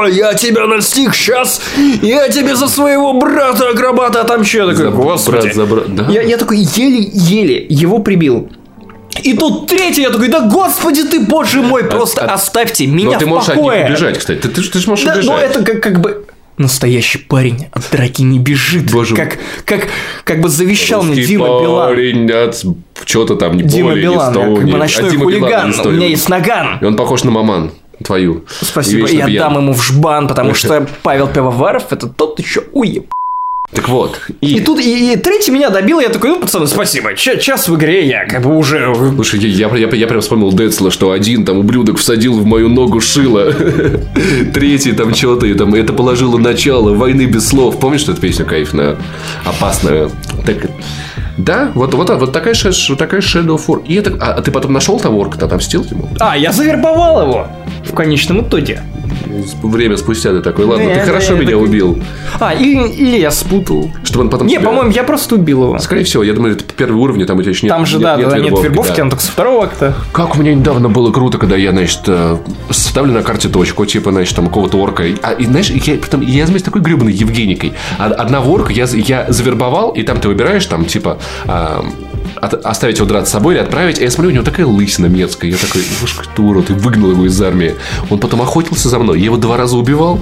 «О, я тебя настиг сейчас, я тебе за своего брата-акробата отомщу. Я такой, За господи. брат, за брат, да. Я, я такой еле-еле его прибил. И тут третий, я такой, да господи ты, боже мой, просто а- оставьте Но меня ты в можешь от них покое. убежать, кстати. Ты, ты, ты же можешь Да, убежать. но это как, как бы... Настоящий парень от драки не бежит. Боже как, как, как бы завещал мне Русский Дима Билан. парень от чего-то там, не Дима поли, Билан, не того, как не- бы а ночной Дима Билан хулиган. не У меня есть наган. И он похож на маман твою. И Спасибо, вечно я пьян. дам ему в жбан, потому что Павел Пивоваров это тот еще уеб. Так вот. И И, тут и, и третий меня добил, я такой, ну, пацаны, спасибо, Ч- час в игре я как бы уже... Слушай, я, я, я, я прям вспомнил Децла, что один там ублюдок всадил в мою ногу шило. Третий там что-то, и там это положило начало войны без слов. Помнишь эту песню кайфная? Опасная. Так, да, вот, вот, вот такая, вот такая Shadow of War. И это, а, а ты потом нашел того орка, ты отомстил ему? А, я завербовал его в конечном итоге. Время спустя ты такой, ладно, Не, ты не, хорошо я меня такой- убил. А, или, или я спутал. Чтобы он потом Не, тебя- по-моему, я просто убил его. Скорее всего, я думаю, это первый уровень, там у тебя еще нет Там же, нет, да, да, нет вербовки, да. он только со второго акта. Как у меня недавно было круто, когда я, значит, э, ставлю на карте точку, типа, значит, там какого-то орка. И- А, и знаешь, я, потом, я заметил такой гребаный Евгеникой. Одного орка я, я завербовал, и там ты выбираешь, там, типа, а, от- оставить его драться с собой или отправить. А я смотрю, у него такая лысина мерзкая. Я такой, уж ты урод, и выгнал его из армии. Он потом охотился за мной. Я его два раза убивал.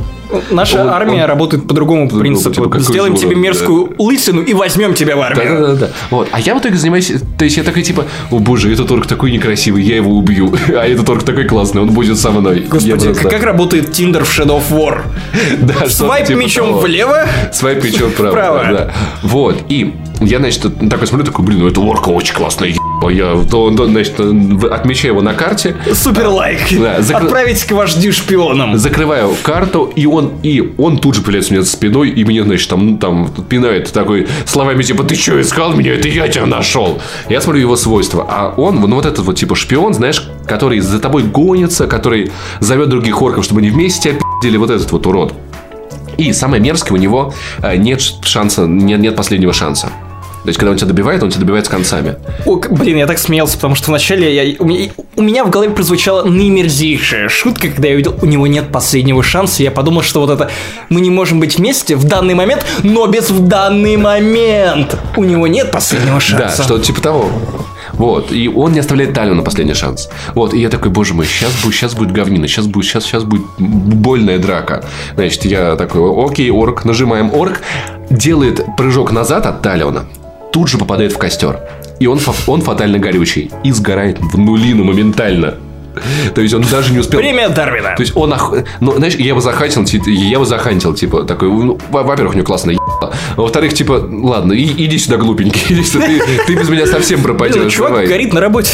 Наша Он- армия он- работает по другому По-другому, принципу. типа, Сделаем тебе мерзкую лысину и возьмем тебя в армию. Да-да-да. Вот. А я в итоге занимаюсь... То есть я такой, типа, о боже, этот орк такой некрасивый, я его убью. А этот орк такой классный, он будет со мной. Господи, просто- как работает Тиндер в Shadow of War? Да, Свайп типа мечом того. влево, Свайп мечом вправо. Вправо. Да, да. Вот. И я, значит, такой смотрю, такой, блин, ну это орка очень классная, я, то, то, значит, отмечаю его на карте, супер лайк. Да, закры- Отправить к вождю шпионам. закрываю карту, и он, и он тут же появляется у меня за спиной, и мне, значит, там, ну, там пинает такой словами, типа, ты что, искал меня? Это я тебя нашел. Я смотрю его свойства. А он, ну, вот этот вот, типа, шпион, знаешь, который за тобой гонится, который зовет других орков, чтобы они вместе тебя пи***ли, вот этот вот урод. И самое мерзкое, у него э, нет шанса, нет, нет последнего шанса. То есть, когда он тебя добивает, он тебя добивает с концами. О, блин, я так смеялся, потому что вначале я, у, меня, у меня в голове прозвучала наимерзейшая шутка, когда я увидел, у него нет последнего шанса. Я подумал, что вот это мы не можем быть вместе в данный момент, но без в данный момент. У него нет последнего Да, шанса. что-то типа того. Вот. И он не оставляет Талию на последний шанс. Вот. И я такой, боже мой, сейчас будет, сейчас будет говнина, сейчас будет, сейчас, сейчас будет больная драка. Значит, я такой, окей, орк, нажимаем орк, делает прыжок назад от Талиона, тут же попадает в костер. И он, он фатально горючий. И сгорает в нулину моментально. То есть он даже не успел... Премия Дарвина. То есть он... Ох... Ну, знаешь, я его захантил, я его захантил, типа, такой... Ну, во-первых, у него классно ебало. Во-вторых, типа, ладно, и, иди сюда, глупенький. Иди сюда, ты, ты без меня совсем пропадешь. Блин, чувак давай. горит на работе.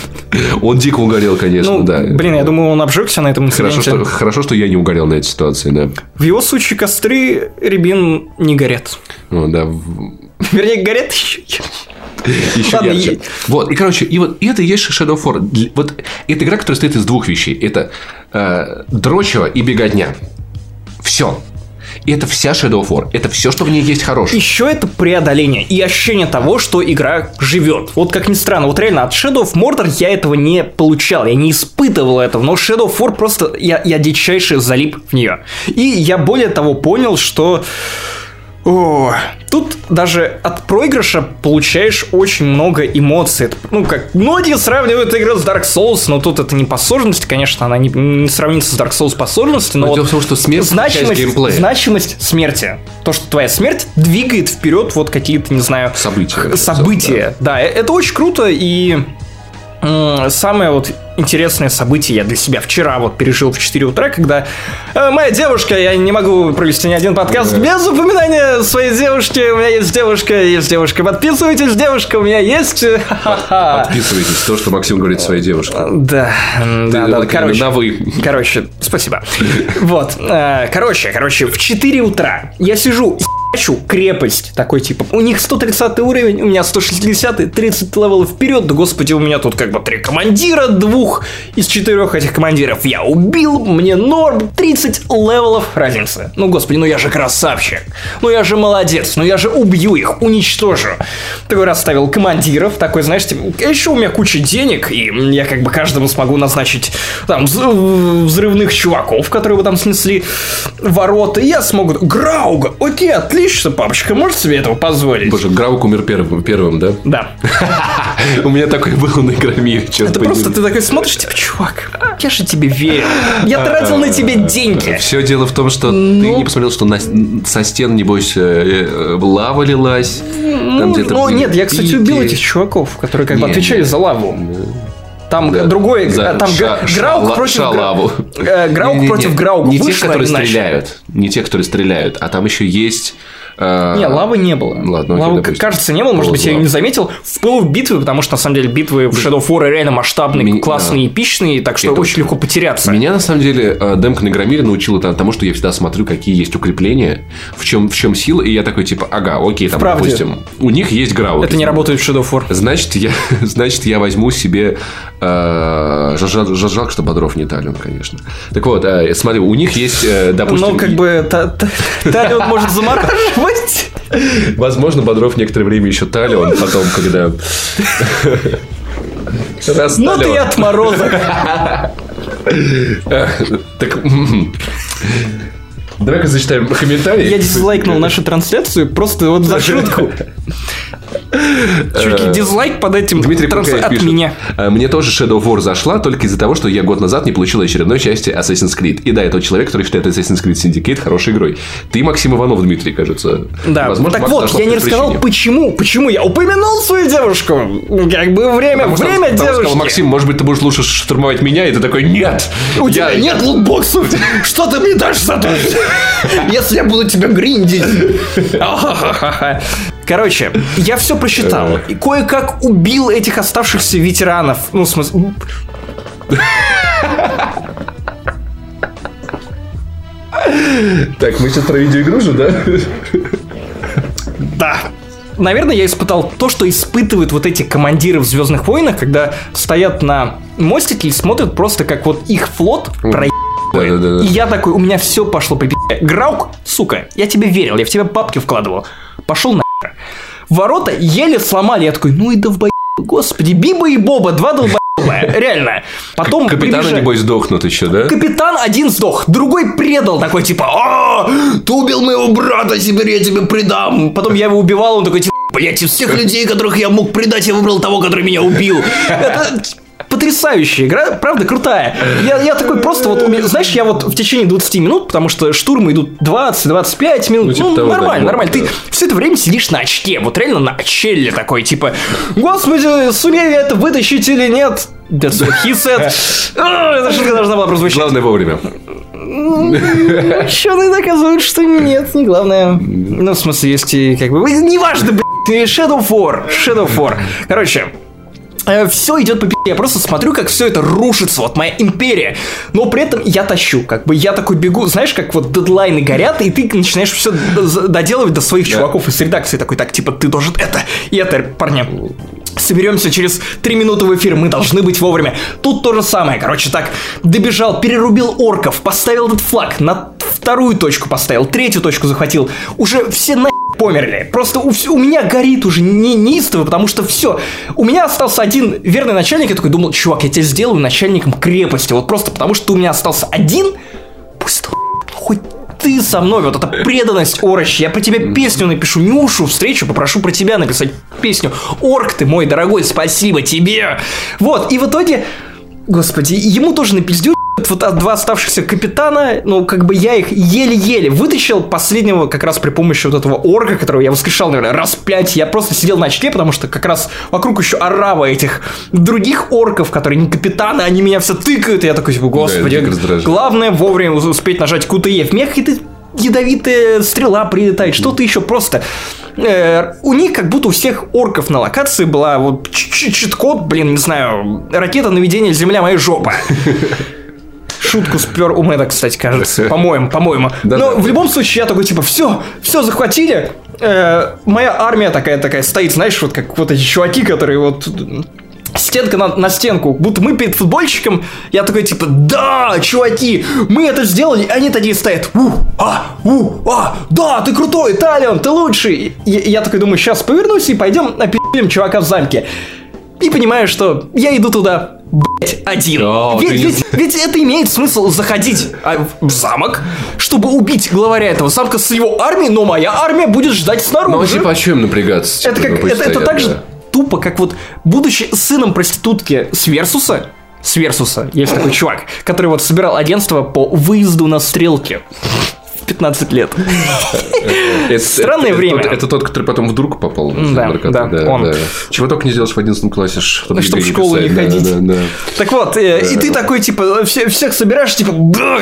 Он дико угорел, конечно, ну, да. Блин, я думаю, он обжегся на этом хорошо что, хорошо, что я не угорел на этой ситуации, да. В его случае костры рябин не горят. Ну, да. Вернее, горят еще еще Ладно, ярче. Вот, и, короче, и вот и это и есть Shadow of War. Вот это игра, которая состоит из двух вещей. Это э, дрочево и беготня. Все. И это вся Shadow of War. Это все, что в ней есть хорошее. Еще это преодоление и ощущение того, что игра живет. Вот как ни странно, вот реально от Shadow of Mordor я этого не получал, я не испытывал этого, но Shadow of War просто я, я дичайше залип в нее. И я более того понял, что о, тут даже от проигрыша получаешь очень много эмоций. Это, ну, как многие сравнивают игру с Dark Souls, но тут это не по сложности, конечно, она не, не сравнится с Dark Souls по сложности, но, но вот дело в том, что смерть значимость, геймплея. значимость смерти. То, что твоя смерть двигает вперед вот какие-то, не знаю... События. События, да. да. Это очень круто, и самое вот интересное событие я для себя вчера вот пережил в 4 утра, когда э, моя девушка, я не могу провести ни один подкаст без упоминания своей девушки. У меня есть девушка, есть девушка. Подписывайтесь, девушка, у меня есть. Подписывайтесь. То, что Максим говорит своей девушке. Да, да, да. Короче, на вы. Короче, спасибо. Вот. Э, короче, короче, в 4 утра я сижу хочу крепость такой типа. У них 130 уровень, у меня 160, 30 левелов вперед. Да господи, у меня тут как бы три командира, двух из четырех этих командиров я убил, мне норм, 30 левелов разницы. Ну господи, ну я же красавчик. Ну я же молодец, ну я же убью их, уничтожу. Такой расставил командиров, такой, знаешь, типа, еще у меня куча денег, и я как бы каждому смогу назначить там взрывных чуваков, которые бы там снесли ворота, и я смогу... Грауга, окей, отлично отлично, папочка может себе этого позволить. Боже, Граук умер первым, первым да? Да. У меня такой был на Игромире, Это просто ты такой смотришь, типа, чувак, я же тебе верю. Я тратил на тебе деньги. Все дело в том, что ты ну. не посмотрел, что со стен, небось, э, э, лава лилась. Ну, ну нет, я, кстати, убил этих чуваков, которые как бы отвечали за лаву. Там да. другой, За, там ша, Граук ша, против шалаву. Граук не, не, против Грауга. Не те, которые иначе. стреляют, не те, которые стреляют, а там еще есть а, не, лавы не было. Ладно, лавы, допустим. кажется, не было. Может быть, я не заметил. В пылу битвы, потому что, на самом деле, битвы в Shadow of War реально масштабные, Ми... классные, эпичные, так что Это очень легко потеряться. Меня, на самом деле, э, демка на Громире научила тому, что я всегда смотрю, какие есть укрепления, в чем, в чем сила, и я такой, типа, ага, окей, там, Вправде. допустим, у них есть грауки. Это не работает в Shadow of War. Значит, я, значит, я возьму себе... Э, жалко, что Бодров не Талион, конечно. Так вот, э, смотри, у них есть, э, допустим... Ну, как бы, Талион может замораживать. Возможно, Бодров некоторое время еще талион, потом, когда... Ну ты отморозок. Так, Давай-ка зачитаем комментарии. Я дизлайкнул нашу трансляцию просто вот за шутку. Чуть ли дизлайк под этим Дмитрий транс... от пишет, меня. «А, Мне тоже Shadow War зашла только из-за того, что я год назад не получил очередной части Assassin's Creed. И да, это человек, который считает Assassin's Creed Syndicate хорошей игрой. Ты Максим Иванов, Дмитрий, кажется. Да, Возможно, так вот, я не рассказал, причине. почему, почему я упомянул свою девушку. Как бы время, потому время что, девушки. Сказал, Максим, может быть, ты будешь лучше штурмовать меня, и ты такой, нет. У я... тебя нет лутбоксов. Что ты мне дашь за то? Если я буду тебя гриндить. Короче, я все просчитал. И кое-как убил этих оставшихся ветеранов. Ну, в смысле... Так, мы сейчас про видеоигру же, да? Да. Наверное, я испытал то, что испытывают вот эти командиры в Звездных войнах, когда стоят на мостике и смотрят просто, как вот их флот проебывает. Да, да, да. И я такой, у меня все пошло по Граук, сука, я тебе верил, я в тебя бабки вкладывал. Пошел на Ворота еле сломали. Я такой, ну и долбоеб. Господи, Биба и Боба, два долбоеба. Реально. Потом Капитаны, прибежали... небось, сдохнут еще, да? Капитан один сдох, другой предал. Такой, типа, а, ты убил моего брата, теперь я тебе предам. Потом я его убивал, он такой, типа, блять, из всех людей, которых я мог предать, я выбрал того, который меня убил. Это потрясающая игра, правда крутая. Я, я такой просто вот, знаешь, я вот в течение 20 минут, потому что штурмы идут 20-25 минут, ну, типа ну того, нормально, да, нормально. Да. Ты все это время сидишь на очке, вот реально на очеле такой, типа, господи, сумею я это вытащить или нет? That's what he said. Эта шутка должна была прозвучать. Главное вовремя. Что-то доказывает, что нет, не главное. Ну, в смысле, есть и как бы... Неважно, блядь, Shadow 4, Shadow 4. Короче, все идет по пи***. Я просто смотрю, как все это рушится, вот моя империя. Но при этом я тащу, как бы я такой бегу, знаешь, как вот дедлайны горят, и ты начинаешь все доделывать до своих да. чуваков из редакции. Такой, так, типа, ты должен это и это, парня. Соберемся через три минуты в эфир, мы должны быть вовремя. Тут то же самое, короче, так, добежал, перерубил орков, поставил этот флаг, на вторую точку поставил, третью точку захватил. Уже все на померли. Просто у, у меня горит уже не неистово, потому что все. У меня остался один верный начальник, я такой думал, чувак, я тебя сделаю начальником крепости. Вот просто потому, что у меня остался один, пусть хоть ты со мной, вот эта преданность, Орощ, я про тебя песню напишу, Нюшу встречу, попрошу про тебя написать песню. Орк ты мой дорогой, спасибо тебе. Вот, и в итоге, господи, ему тоже напиздю вот два оставшихся капитана, ну, как бы я их еле-еле вытащил последнего как раз при помощи вот этого орка, которого я воскрешал, наверное, раз пять. Я просто сидел на очке, потому что как раз вокруг еще орава этих других орков, которые не капитаны, они меня все тыкают, и я такой, типа, господи, да, главное вовремя успеть нажать QTE в мех, и ты ядовитая стрела прилетает, что-то еще просто. Э, у них как будто у всех орков на локации была вот чит-код, блин, не знаю, ракета наведения Земля моя жопа. Шутку спер у Мэда, кстати, кажется. По-моему, по-моему. Но в любом случае я такой, типа, все, все захватили. Э, моя армия такая такая стоит, знаешь, вот как вот эти чуваки, которые вот стенка на, на стенку, будто мы перед футбольщиком, я такой, типа, да, чуваки, мы это сделали, они такие стоят, у, а, у, а, да, ты крутой, Талион, ты лучший. И, я такой думаю, сейчас повернусь и пойдем напи***ем чувака в замке. И понимаю, что я иду туда, блять, один. О, ведь, ведь, ведь это имеет смысл заходить а, в замок, чтобы убить главаря этого замка с его армией, но моя армия будет ждать снаружи. Ну, типа, о чем напрягаться? Это, как, это, это так же тупо, как вот будучи сыном проститутки с Версуса, с Версуса, есть такой чувак, который вот собирал агентство по выезду на стрелки. 15 лет. Странное время. Это тот, который потом вдруг попал Да, да, он. Чего только не сделаешь в 11 классе, чтобы в школу не ходить. Так вот, э, и ты такой, типа, всех собираешь, типа,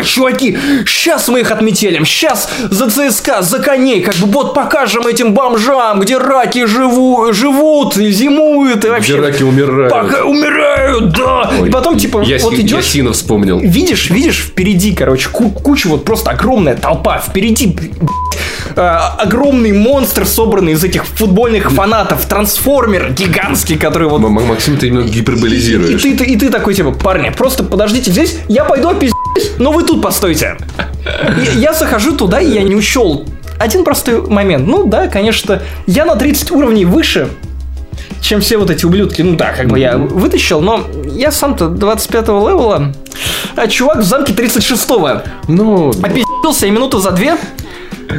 чуваки, сейчас мы их отметелим, сейчас за ЦСКА, за коней, как бы вот покажем этим бомжам, где раки живут, зимуют и вообще. Где раки умирают. Умирают, да. И потом, типа, вот идешь. Ясина вспомнил. Видишь, видишь впереди, короче, куча вот просто огромная толпа толпа, впереди э, огромный монстр, собранный из этих футбольных фанатов, трансформер гигантский, который вот... Максим, ты именно гиперболизируешь. И, и, и, ты, и ты такой, типа, парни, просто подождите здесь, я пойду опиздюсь, но вы тут постойте. Я, я захожу туда, и я не учел один простой момент. Ну да, конечно, я на 30 уровней выше, чем все вот эти ублюдки. Ну да, как бы я вытащил, но я сам-то 25-го левела, а чувак в замке 36-го. Ну... Опи***ился и минуту за две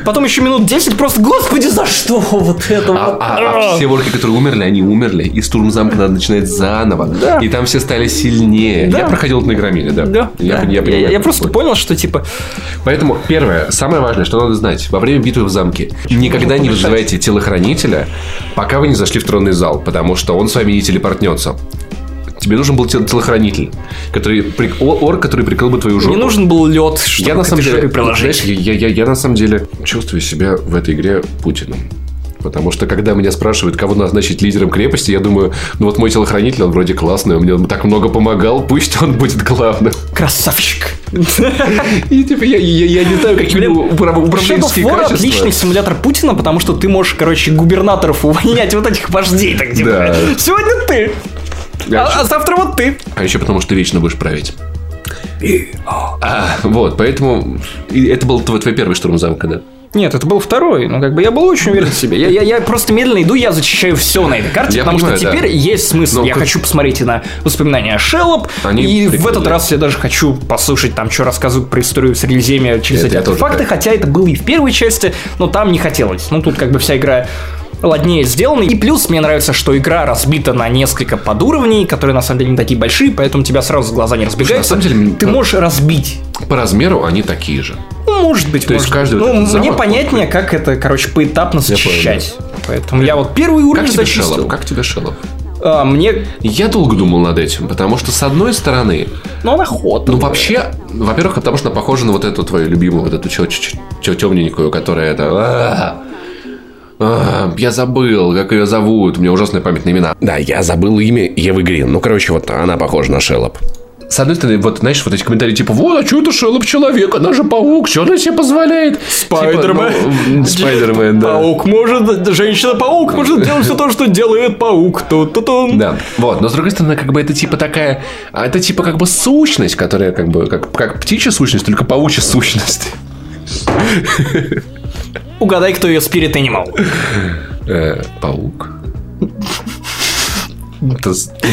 Потом еще минут 10 просто, господи, за что вот это а, вот? А, а, все ворки, которые умерли, они умерли, и штурм замка надо начинать заново. Да. И там все стали сильнее. Да. Я проходил это на Игромире, да. Да. Я, да. я, я, я, я просто понял, что типа... Поэтому первое, самое важное, что надо знать, во время битвы в замке никогда не вызывайте телохранителя, пока вы не зашли в тронный зал, потому что он с вами не телепортнется. Тебе нужен был телохранитель, который ор, который прикрыл бы твою жопу. Не нужен был лед, чтобы я на самом деле, знаешь, я, я, я на самом деле чувствую себя в этой игре Путиным. Потому что, когда меня спрашивают, кого назначить лидером крепости, я думаю, ну вот мой телохранитель, он вроде классный, он мне так много помогал, пусть он будет главным. Красавчик. И типа я, я, я не знаю, какие управленческие качества. отличный симулятор Путина, потому что ты можешь, короче, губернаторов увольнять вот этих вождей. Так, типа, да. Сегодня ты. А, а завтра вот ты. А еще потому, что ты вечно будешь править. А, вот, поэтому это был твой, твой первый штурм замка, да? Нет, это был второй. Ну, как бы я был очень уверен в себе. Я, я, я просто медленно иду, я зачищаю все на этой карте, я потому понимаю, что теперь да. есть смысл. Но я как... хочу посмотреть и на воспоминания о Шеллоп, и в этот раз я даже хочу послушать там, что рассказывают про историю Средиземья через это эти артефакты, хотя это было и в первой части, но там не хотелось. Ну, тут как бы вся игра ладнее сделаны. И плюс мне нравится, что игра разбита на несколько подуровней, которые на самом деле не такие большие, поэтому тебя сразу глаза не разбегаются. на самом деле, ты можешь разбить. По размеру они такие же. Ну, может быть, То есть может каждый быть. вот Ну, этот мне замок, понятнее, как это, короче, поэтапно зачищать. Поэтому я вот первый Как уровень тебе зачистил. Шеллоп? Как тебе Шеллоп? А, мне... Я долго думал над этим, потому что, с одной стороны, Ну, она охота. ну, вообще, во-первых, потому что она похожа на вот эту твою любимую, вот эту темненькую, которая это... «А, Я забыл, как ее зовут. У меня ужасная память на имена. Да, я забыл имя Евы Грин. Ну, короче, вот она похожа на Шеллоп. С одной стороны, вот, знаешь, вот эти комментарии, типа, вот, а что это Шеллоп человек, она же паук, что она себе позволяет? Спайдермен. Типа, ну, Спайдермен, да. Паук может, женщина-паук может делать все то, что делает паук. Ту-ту-тун. Да, вот, но с другой стороны, как бы это типа такая, а это типа как бы сущность, которая как бы, как, как птичья сущность, только паучья сущность. Угадай, кто ее Spirit Animal. Э, паук.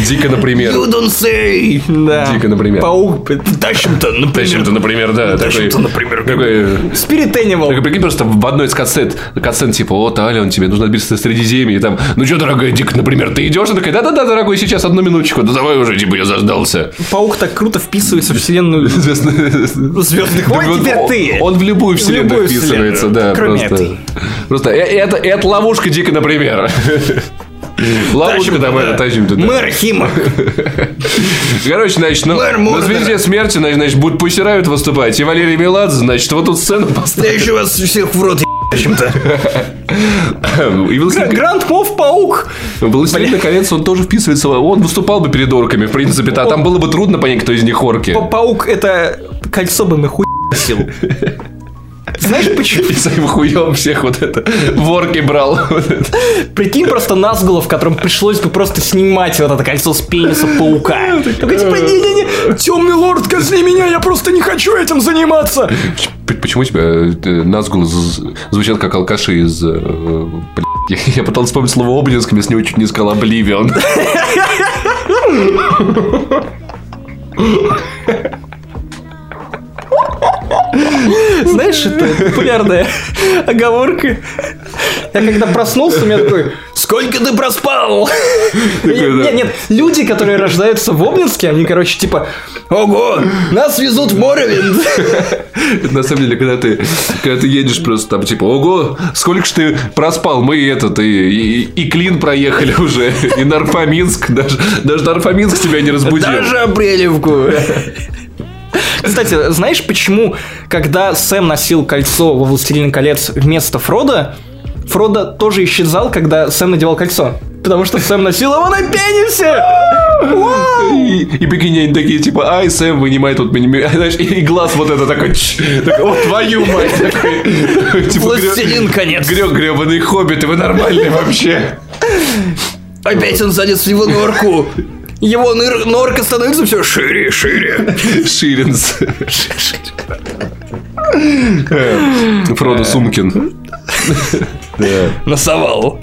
Дико, например. don't say. Да. Дико, например. Паук. Тащим-то, например. Тащим-то, например, да, Тащим-то, например. такой, Spirit Animal. такой, прикинь, просто в одной из кассет, кассет типа, вот, Ален, тебе нужно отбиться в Средиземье, и там, ну что, дорогая, Дик, например, ты идешь? Она такая, да-да-да, дорогой, сейчас, одну минуточку, да давай уже, типа, я заждался. Паук так круто вписывается в вселенную Звездных войн, теперь он- ты. Он в любую вселенную вписывается, да. кроме этой. Просто э- это, это ловушка дико, например. Ловушка там это тащим туда. Мэр Химок. Короче, значит, ну, на звезде смерти, значит, будут пусирают выступать. И Валерий Меладзе, значит, вот тут сцену поставил. Я еще вас всех в рот чем-то. Гранд Мов Паук. Властелин, наконец, он тоже вписывается. Он выступал бы перед орками, в принципе. А там было бы трудно понять, кто из них орки. Паук это кольцо бы нахуй носил. Знаешь почему? И своим хуем всех вот это в орки брал. Прикинь просто Назгула, в котором пришлось бы просто снимать вот это кольцо с пениса паука. Такой типа, не-не-не, темный лорд, казни меня, я просто не хочу этим заниматься. Почему у тебя э, Назгул з- звучат как алкаши из... э, Я, пытался вспомнить слово Обнинск, я с него чуть не сказал Обливион. Знаешь, это популярная оговорка. Я когда проснулся, у меня такой, сколько ты проспал? Нет, нет, люди, которые рождаются в Обнинске, они, короче, типа, ого, нас везут в Моровинд. Это на самом деле, когда ты, когда ты едешь просто там, типа, ого, сколько ж ты проспал, мы этот, и, и, и Клин проехали уже, и Нарфоминск, даже, даже Нарфоминск тебя не разбудил. Даже Апрелевку. Кстати, знаешь, почему, когда Сэм носил кольцо во «Властелине колец» вместо Фрода, Фрода тоже исчезал, когда Сэм надевал кольцо? Потому что Сэм носил его на пенисе! И, и прикинь, они такие, типа, ай, Сэм вынимает вот, мини- знаешь, и глаз вот это такой, «Чш». такой, о, твою мать, такой, типа, Властелин конец. греб, гребаный хоббит, вы нормальные вообще. Опять он залез в его норку. Его ныр- норка становится все шире и шире. Ширинс. Э, Фродо Сумкин. Носовал.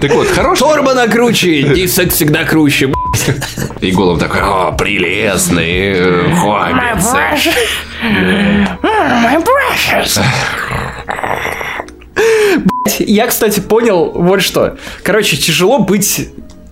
Так вот, хороший. Торба круче, дисек всегда круче. И голов такой, о, прелестный э, хоббит. My precious. Я, кстати, понял вот что. Короче, тяжело быть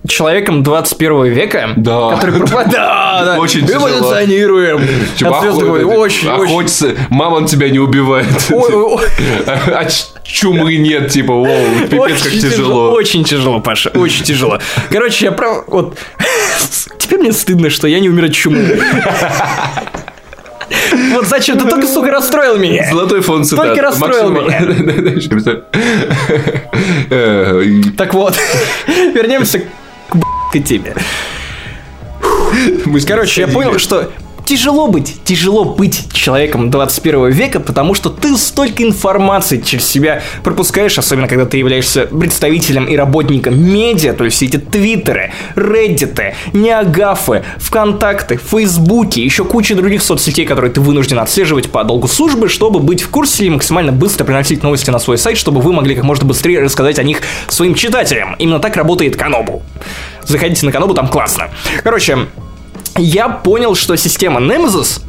человеком 21 века, Да. который пропадает. Да, да. Очень тяжело. Эволюционируем. Говорю, очень, очень. охотится, мама он тебя не убивает. Ой, ой, ой. А чумы нет, типа, воу, пипец, как Очень тяжело. Очень тяжело, Паша, очень тяжело. Короче, я прав... Вот... Теперь мне стыдно, что я не умер от чумы. Вот зачем? Ты только, сука, расстроил меня. Золотой фон цитат. Только расстроил Максим- Э, Так вот, вернемся к б***й теме. Короче, я понял, что тяжело быть, тяжело быть человеком 21 века, потому что ты столько информации через себя пропускаешь, особенно когда ты являешься представителем и работником медиа, то есть все эти твиттеры, реддиты, неагафы, вконтакты, фейсбуки, еще куча других соцсетей, которые ты вынужден отслеживать по долгу службы, чтобы быть в курсе и максимально быстро приносить новости на свой сайт, чтобы вы могли как можно быстрее рассказать о них своим читателям. Именно так работает Канобу. Заходите на Канобу, там классно. Короче, я понял, что система Nemesis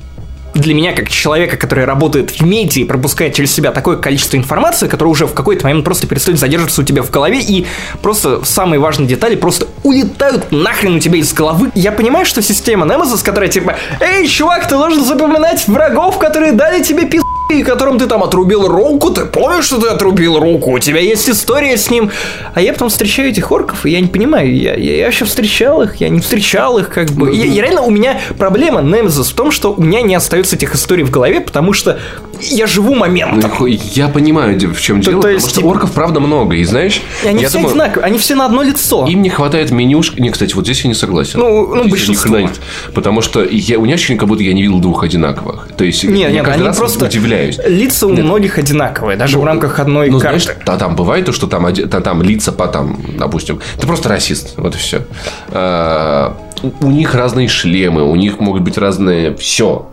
для меня, как человека, который работает в медиа и пропускает через себя такое количество информации, которая уже в какой-то момент просто перестает задерживаться у тебя в голове, и просто самые важные детали просто улетают нахрен у тебя из головы. Я понимаю, что система Nemesis, которая типа, эй, чувак, ты должен запоминать врагов, которые дали тебе пиздец и которым ты там отрубил руку, ты помнишь, что ты отрубил руку, у тебя есть история с ним. А я потом встречаю этих орков, и я не понимаю, я, я, я вообще встречал их, я не встречал их, как бы. Я, я реально, у меня проблема Немезис в том, что у меня не остается этих историй в голове, потому что я живу моментом. Ну, я понимаю, в чем дело, то потому есть, что типа- орков правда много, и знаешь, И они все думаю, одинаковые, они все на одно лицо. Им не хватает менюшки. Не, кстати, вот здесь я не согласен. Ну, ну, Здесь большинство. Потому что я, у меня ощущение, как будто я не видел двух одинаковых. То есть, Нет, нет, они просто удивляюсь. лица у многих одинаковые, даже в рамках одной Ну, карты. знаешь, да, там бывает то, что там, оди- та- там лица по там, допустим, ты просто расист, вот и все. у них разные шлемы, у них могут быть разные все.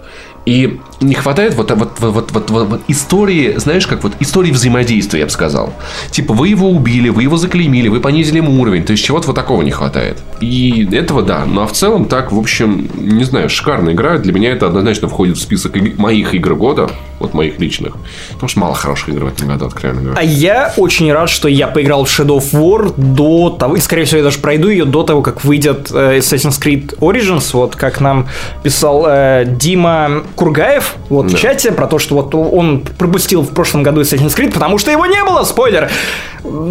И не хватает вот, вот, вот, вот, вот, вот- истории, знаешь, как вот истории взаимодействия, я бы сказал. Типа, вы его убили, вы его заклеймили, вы понизили ему уровень. То есть, чего-то вот такого не хватает. И этого да. Ну, а в целом, так, в общем, не знаю, шикарная игра. Для меня это однозначно входит в список моих игр года. Вот моих личных. Потому что мало хороших игр в этом году, откровенно говоря. А я очень рад, что я поиграл в Shadow of War до того, и скорее всего я даже пройду ее до того, как выйдет э, Assassin's Creed Origins, вот как нам писал э, Дима Кургаев вот в Да. чате про то, что вот он пропустил в прошлом году Assassin's Creed, потому что его не было, спойлер.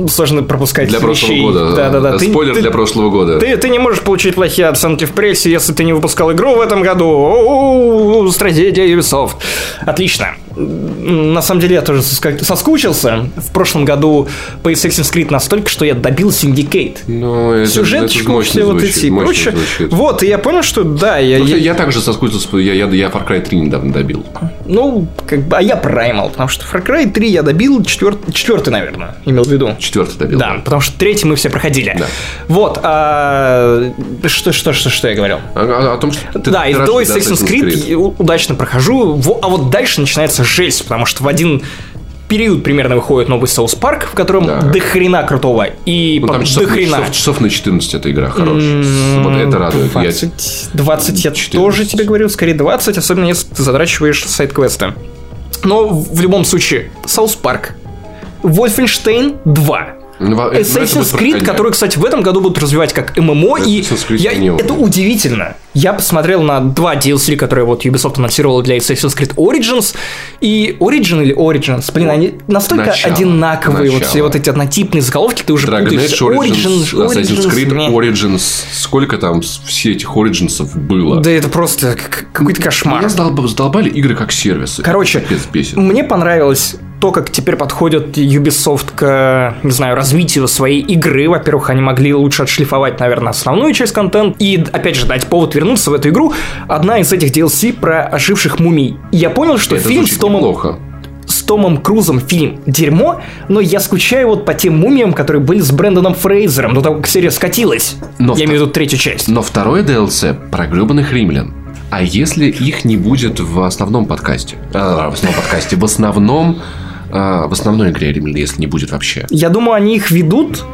Сложно пропускать Для прошлого вещей. года. Да-да-да. Ты- Спойлер ты- для прошлого года. Ты, ты не можешь получить плохие оценки в прессе, если ты не выпускал игру в этом году. О-о-о, стратегия Ubisoft. Отлично. На самом деле я тоже соскучился в прошлом году по Assassin's Creed настолько, что я добил Syndicate. Ну, это, это Сюжеточку, мощно все вот звучит, эти и мощно прочее. звучит. Вот, и я понял, что да, я, я- я также соскучился, я, я, я Far Cry 3 недавно добил. ну, как бы, а я Primal, потому что Far Cry 3 я добил, четвертый, четвертый наверное, имел в виду. Четвертый добил. Да, потому что третий мы все проходили. Да. Вот, а, что, что, что, что я говорил? А, а- о том, что ты да, и до Assassin's Creed у- удачно прохожу, а вот дальше начинается жесть, потому что в один период примерно выходит новый South Park, в котором Да. до хрена крутого, и Ну, там часов, до на- хрена. часов, часов на 14 эта игра хорошая. С- Вот это радует. Я- 20, 20 я 14. тоже тебе говорю, скорее 20, особенно если ты задрачиваешь сайт-квесты. Но в любом случае, South Park, Wolfenstein 2, Ну, Assassin's Creed, который, кстати, в этом году будут развивать как ММО, и я- это удивительно. Я посмотрел на два DLC, которые вот Ubisoft анонсировала для Assassin's Creed Origins, и Origin или Origins, блин, они настолько Начало. одинаковые, вот Начало. все вот эти однотипные заголовки, ты уже Dragon путаешься. Age, Origins, Assassin's Creed, не. Origins. Сколько там все этих Origins было? Да это просто какой-то кошмар. Меня задолб- задолбали игры как сервисы. Короче. Мне понравилось то, как теперь подходит Ubisoft к, не знаю, развитию своей игры. Во-первых, они могли лучше отшлифовать, наверное, основную часть контента и, опять же, дать повод вернуться в эту игру. Одна из этих DLC про оживших мумий. И я понял, что Это фильм с Томом, неплохо. с Томом Крузом фильм дерьмо, но я скучаю вот по тем мумиям, которые были с Брэндоном Фрейзером до того, как серия скатилась. Но я в- имею в виду третью часть. Но второе DLC про гребаных римлян. А если их не будет в основном подкасте? А, в основном подкасте. В основном... а, в основной игре если не будет вообще. Я думаю, они их ведут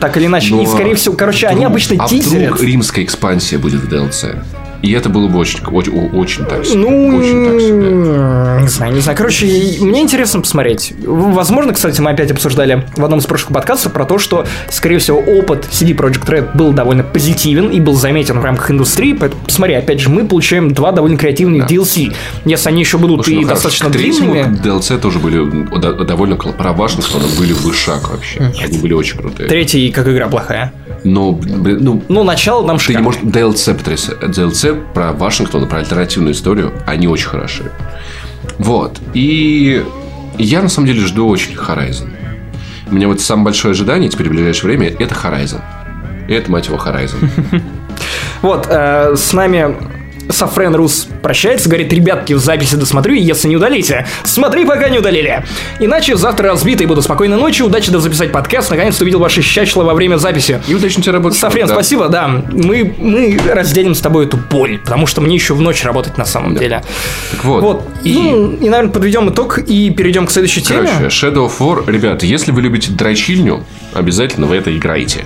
так или иначе. Но и, скорее всего, короче, они вдруг- обычно а тизерят. вдруг римская экспансия будет в DLC? И это было бы очень, очень, очень так себе. Ну, очень так себе. не знаю, не знаю. Короче, мне интересно посмотреть. Возможно, кстати, мы опять обсуждали в одном из прошлых подкастов про то, что, скорее всего, опыт CD Projekt Red был довольно позитивен и был заметен в рамках индустрии. Поэтому, посмотри, опять же, мы получаем два довольно креативных DLC. Если они еще будут Слушай, ну и хорошо, достаточно к третьему длинными. DLC тоже были до- довольно кл- про Вашингтон были вышаг вообще. Они были очень крутые. Третий, как игра плохая. Но, блин, ну, Ну, начало там ты не можешь... DLC, потряс- DLC про Вашингтон, про альтернативную историю, они очень хороши. Вот. И я, на самом деле, жду очень Horizon. У меня вот самое большое ожидание теперь в ближайшее время – это Horizon. Это, мать его, Horizon. Вот, э, с нами Сафрен Рус прощается, говорит, ребятки, в записи досмотрю, и если не удалите, смотри, пока не удалили. Иначе завтра разбитый буду. Спокойной ночи, удачи да записать подкаст, наконец-то увидел ваши щачла во время записи. И удачно тебе работать. Сафрен, Да. спасибо, да. Мы, мы разделим с тобой эту боль, потому что мне еще в ночь работать на самом деле. Так вот. Вот. И... Ну, и, наверное, подведем итог и перейдем к следующей теме. Короче, Shadow of War, ребята, если вы любите дрочильню, обязательно вы это играете.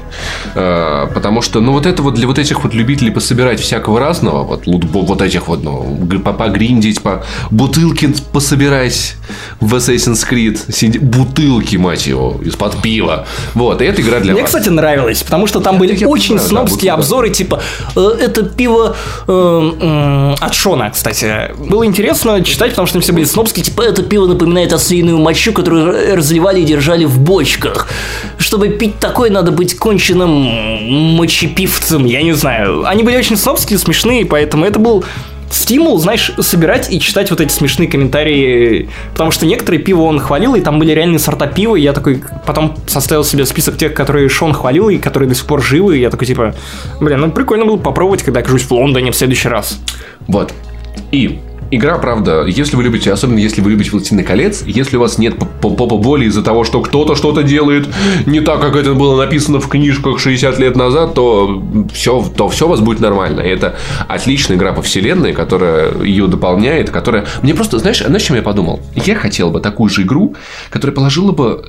Э, Потому что, ну, вот это вот для вот этих вот любителей пособирать всякого разного, вот лутбоксы вот этих вот, ну, погриндить, по бутылки пособирать в Assassin's Creed. Бутылки, мать его, из-под пива. Вот, и это игра для Мне, вас. кстати, нравилось, потому что там были Я очень понимаю, снобские да. обзоры, типа, «Э, это пиво э, м, от Шона, кстати. Было интересно читать, потому что там все были снобские, типа, это пиво напоминает ослиную мочу, которую разливали и держали в бочках. Чтобы пить такое, надо быть конченным мочепивцем, я не знаю. Они были очень снобские, смешные, поэтому это был стимул, знаешь, собирать и читать вот эти смешные комментарии, потому что некоторые пиво он хвалил, и там были реальные сорта пива, и я такой потом составил себе список тех, которые Шон хвалил, и которые до сих пор живы, и я такой, типа, блин, ну прикольно было попробовать, когда окажусь в Лондоне в следующий раз. Вот. И игра, правда, если вы любите, особенно если вы любите «Властелин колец», если у вас нет попа боли из-за того, что кто-то что-то делает не так, как это было написано в книжках 60 лет назад, то все, то все у вас будет нормально. И это отличная игра по вселенной, которая ее дополняет, которая... Мне просто, знаешь, знаешь, чем я подумал? Я хотел бы такую же игру, которая положила бы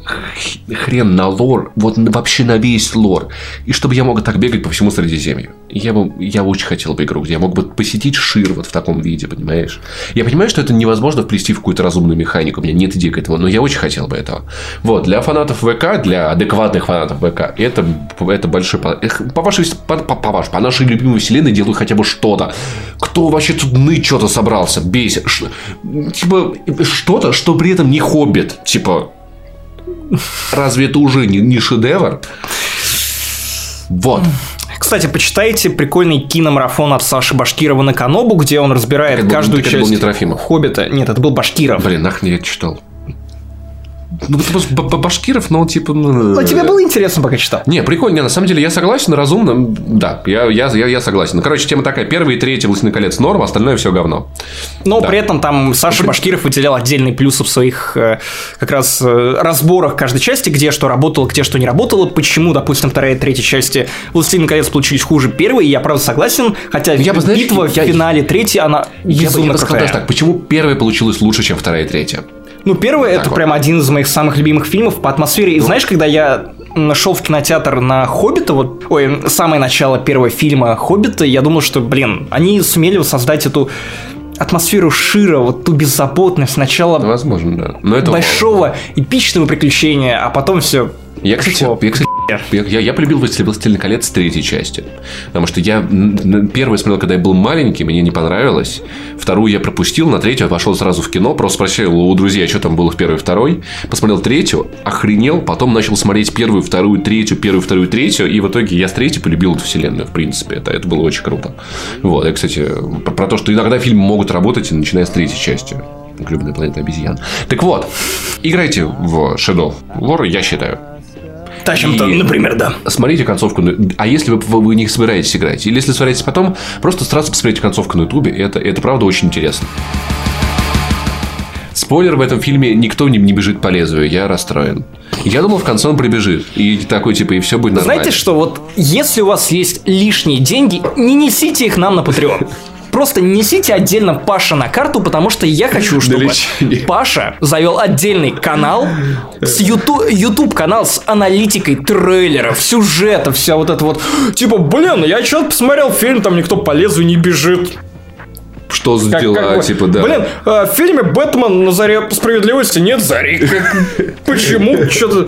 хрен на лор, вот вообще на весь лор, и чтобы я мог так бегать по всему Средиземью. Я бы, я очень хотел бы игру, где я мог бы посетить Шир вот в таком виде, понимаешь? Я понимаю, что это невозможно вплести в какую-то разумную механику, у меня нет идей к этому, но я очень хотел бы этого. Вот, для фанатов ВК, для адекватных фанатов ВК, это, это большой... по- вашей, по, по, по вашей- по нашей любимой вселенной делаю хотя бы что-то. Кто вообще тут ныть что-то собрался? Бейся. Ш- типа, что-то, что при этом не хоббит. Типа, разве это уже не, не шедевр? Вот. Кстати, почитайте прикольный киномарафон от Саши Башкирова на Канобу, где он разбирает Так каждую так это был часть не Трофимов. Хоббита. Нет, это был Башкиров. Блин, нахрен я читал. Башкиров, но типа... ну, Но тебе было интересно, пока читал. Не, прикольно, не, на самом деле я согласен, разумно, да, я, я, я, я согласен. Ну, короче, тема такая, первый и третий «Властелин колец» норм, остальное все говно. Но Да. при этом там Саша Башкиров выделял отдельные плюсы в своих э, как раз э, разборах каждой части, где что работало, где что не работало, почему, допустим, вторая и третья части «Властелин колец» получились хуже первой, я правда согласен, хотя Я бы, знаешь, битва я- в финале третьей, она Я бы, я безумно бы сказал крутая. так, почему первая получилась лучше, чем вторая и третья? Ну, первый это вот. прям один из моих самых любимых фильмов по атмосфере. Ну. И знаешь, когда я нашел в кинотеатр на Хоббита, вот, ой, самое начало первого фильма Хоббита, я думал, что, блин, они сумели воссоздать эту атмосферу Шира, вот ту беззаботность сначала Ну, возможно, да. Но это... большого эпичного приключения, а потом все. Я, кстати, я, кстати, я, я, я полюбил «Властелин «Властелин колец» третьей части. Потому что я первую смотрел, когда я был маленький, мне не понравилось. Вторую я пропустил, на третью я пошел сразу в кино, просто спросил у друзей, а что там было в первой и второй. Посмотрел третью, охренел, потом начал смотреть первую, вторую, третью, первую, вторую, третью. И в итоге я с третьей полюбил эту вселенную, в принципе. Это, это было очень круто. Вот, и, кстати, про, про то, что иногда фильмы могут работать, начиная с третьей части. Гребаная планета обезьян. Так вот, играйте в Shadow War, я считаю. Тащим-то, И- например, да. Смотрите концовку. А если вы, вы, не собираетесь играть? Или если собираетесь потом, просто сразу посмотрите концовку на Ютубе. Это, это правда очень интересно. Спойлер, в этом фильме никто не, не бежит по лезвию, я расстроен. Я думал, в конце он прибежит. И такой, типа, и все будет нормально. Знаете что, вот если у вас есть лишние деньги, не несите их нам на Patreon. Просто несите отдельно Паша на карту, потому что я хочу, чтобы. Паша завел отдельный канал с YouTube, YouTube канал с аналитикой трейлеров, сюжета, вся вот это вот. Типа, блин, я что-то посмотрел фильм, там никто по лезвию не бежит. Что за Как- дела, как бы, типа, да. Блин, а, в фильме Бэтмен на заре справедливости нет зари. Как- Почему? Что-то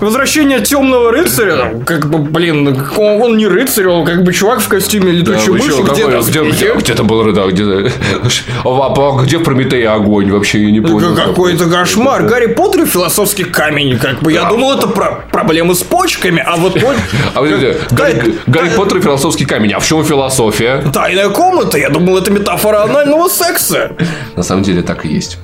возвращение темного рыцаря, как бы, блин, он, он не рыцарь, он как бы чувак в костюме Да, летучей вы мыши, где, где, где, где там был да, где, а, а где в Прометее огонь? Вообще я не понял. Какой-то кошмар. Гарри Поттер и философский камень. Как бы я думал, это про проблемы с почками, а вот А Гарри Поттер и философский камень. А в чем философия? тайная комната. Я думал, это метафора анального секса. На самом деле так и есть.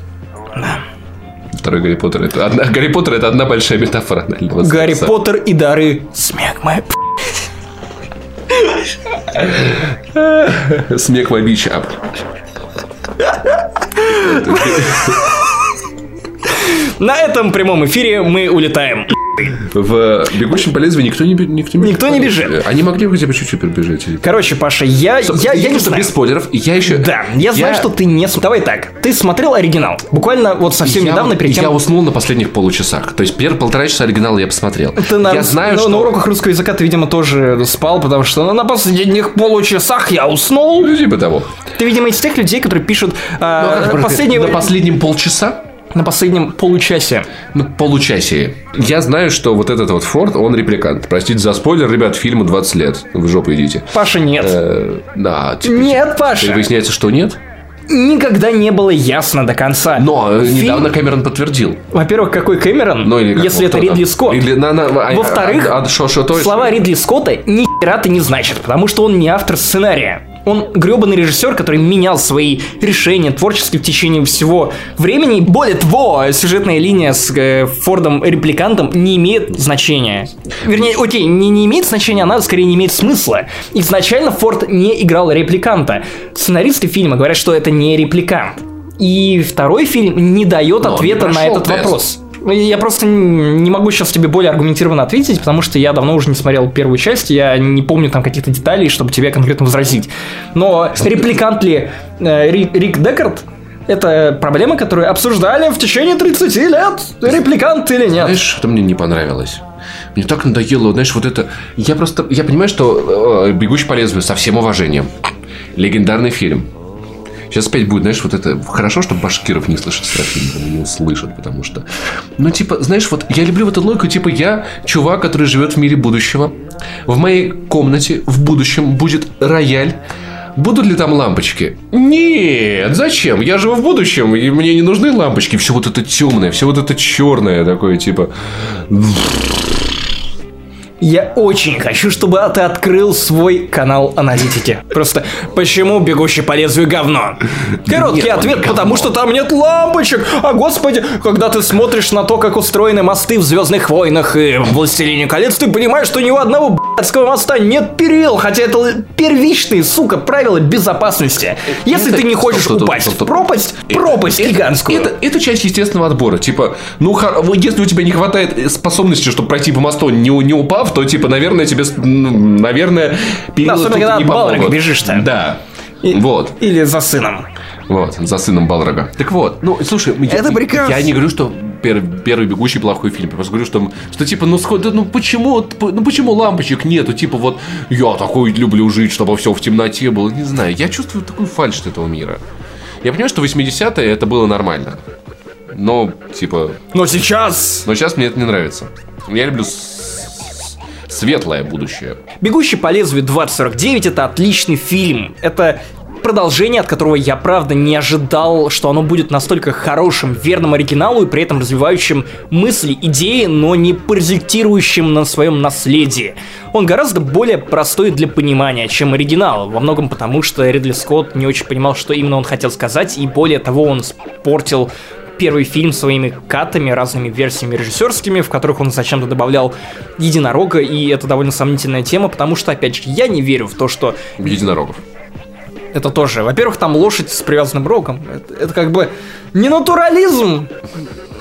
Второй Гарри Поттер это одна, Гарри Поттер это одна большая метафора анального Гарри секса. Поттер и дары смекмы. Смех в бича. На этом прямом эфире мы улетаем. В «Бегущем по лезвию» никто не, никто не, Никто не бежит. Они могли бы хотя бы чуть-чуть пробежать. Короче, Паша, я, я, я не знаю. без спойлеров. Я еще... Да, я знаю, что ты не... Давай так, ты смотрел оригинал? Буквально вот совсем я, недавно, перед тем... я уснул на последних получасах. То есть первые полтора часа оригинала я посмотрел. Ты на, я знаю, на, что... на уроках русского языка ты, видимо, тоже спал, потому что на последних получасах я уснул. Ну, типа того. Ты, видимо, из тех людей, которые пишут а, Ну, как последние- На последнем полчаса? На последнем получасе. На получасе. Я знаю, что вот этот вот Форд, он репликант. Простите за спойлер, ребят, фильму 20 лет. Вы в жопу идите. Паша, нет. Э, Да, типа, Нет, теперь Паша. выясняется, что нет. Никогда не было ясно до конца. Но э, Фильм- недавно Кэмерон подтвердил. Во-первых, какой Кэмерон, Ну, или как если его, это кто там? Ридли Скотт? Или на- на- а- Во-вторых, а- а- шо- шо- то слова Ридли Скотта ни хера-то не значат, потому что он не автор сценария. Он гребаный режиссер, который менял свои решения творчески в течение всего времени. Более того, сюжетная линия с э, Фордом репликантом не имеет значения. Вернее, окей, не, не имеет значения, она скорее не имеет смысла. Изначально Форд не играл репликанта. Сценаристы фильма говорят, что это не репликант. И второй фильм не дает Но ответа на этот тест. вопрос. Я просто не могу сейчас тебе более аргументированно ответить, потому что я давно уже не смотрел первую часть, я не помню там каких-то деталей, чтобы тебе конкретно возразить. Но репликант ли э, Ри- Рик Декард, это проблема, которую обсуждали в течение 30 лет, репликант или нет. Знаешь, что мне не понравилось? Мне так надоело, знаешь, вот это... Я просто... Я понимаю, что э, «Бегущий по лезвию» со всем уважением. Легендарный фильм. Сейчас опять будет, знаешь, вот это... Хорошо, что Башкиров не слышит он не услышит, потому что... Ну, типа, знаешь, вот я люблю вот эту логику, типа, я чувак, который живет в мире будущего. В моей комнате в будущем будет рояль. Будут ли там лампочки? Нет, зачем? Я живу в будущем, и мне не нужны лампочки. Все вот это темное, все вот это черное такое, типа. Я очень хочу, чтобы ты открыл свой канал аналитики. Просто почему бегущий по лезвию говно? Короткий Нет, ответ, говно. потому что там нет лампочек. А господи, когда ты смотришь на то, как устроены мосты в Звездных войнах и в Властелине колец, ты понимаешь, что ни у одного блядского моста нет перил, хотя это первичные, сука, правила безопасности. Если Это- ты не хочешь стоп, стоп, упасть стоп, в стоп. пропасть, пропасть Это- гигантскую. Это, это часть естественного отбора. Типа, ну, хор- вот если у тебя не хватает способности, чтобы пройти по мосту, не, не упав, то, типа, наверное, тебе, ну, наверное, перила особенно, тут когда не помогут. бежишь-то. Да. И- Вот, Или за сыном. вот, за сыном Балрога. Так вот, ну, слушай, я, Это прекрасно. Я не говорю, что пер- первый бегущий плохой фильм. Я просто говорю, что, что типа, ну, сход- да, ну почему, ну почему лампочек нету? Типа, вот я такой люблю жить, чтобы все в темноте было. Не знаю, я чувствую такую фальшь этого мира. Я понимаю, что 80-е это было нормально. Но, типа, Но сейчас но сейчас мне это не нравится. Я люблю светлое будущее. «Бегущий по лезвию 2049» — это отличный фильм. Это продолжение, от которого я, правда, не ожидал, что оно будет настолько хорошим, верным оригиналу и при этом развивающим мысли, идеи, но не паразитирующим на своем наследии. Он гораздо более простой для понимания, чем оригинал, во многом потому, что Ридли Скотт не очень понимал, что именно он хотел сказать, и более того, он спортил первый фильм своими катами, разными версиями режиссерскими, в которых он зачем-то добавлял единорога, и это довольно сомнительная тема, потому что, опять же, я не верю в то, что Единорогов. Это тоже... Во-первых, там лошадь с привязанным рогом. Это, это как бы не натурализм.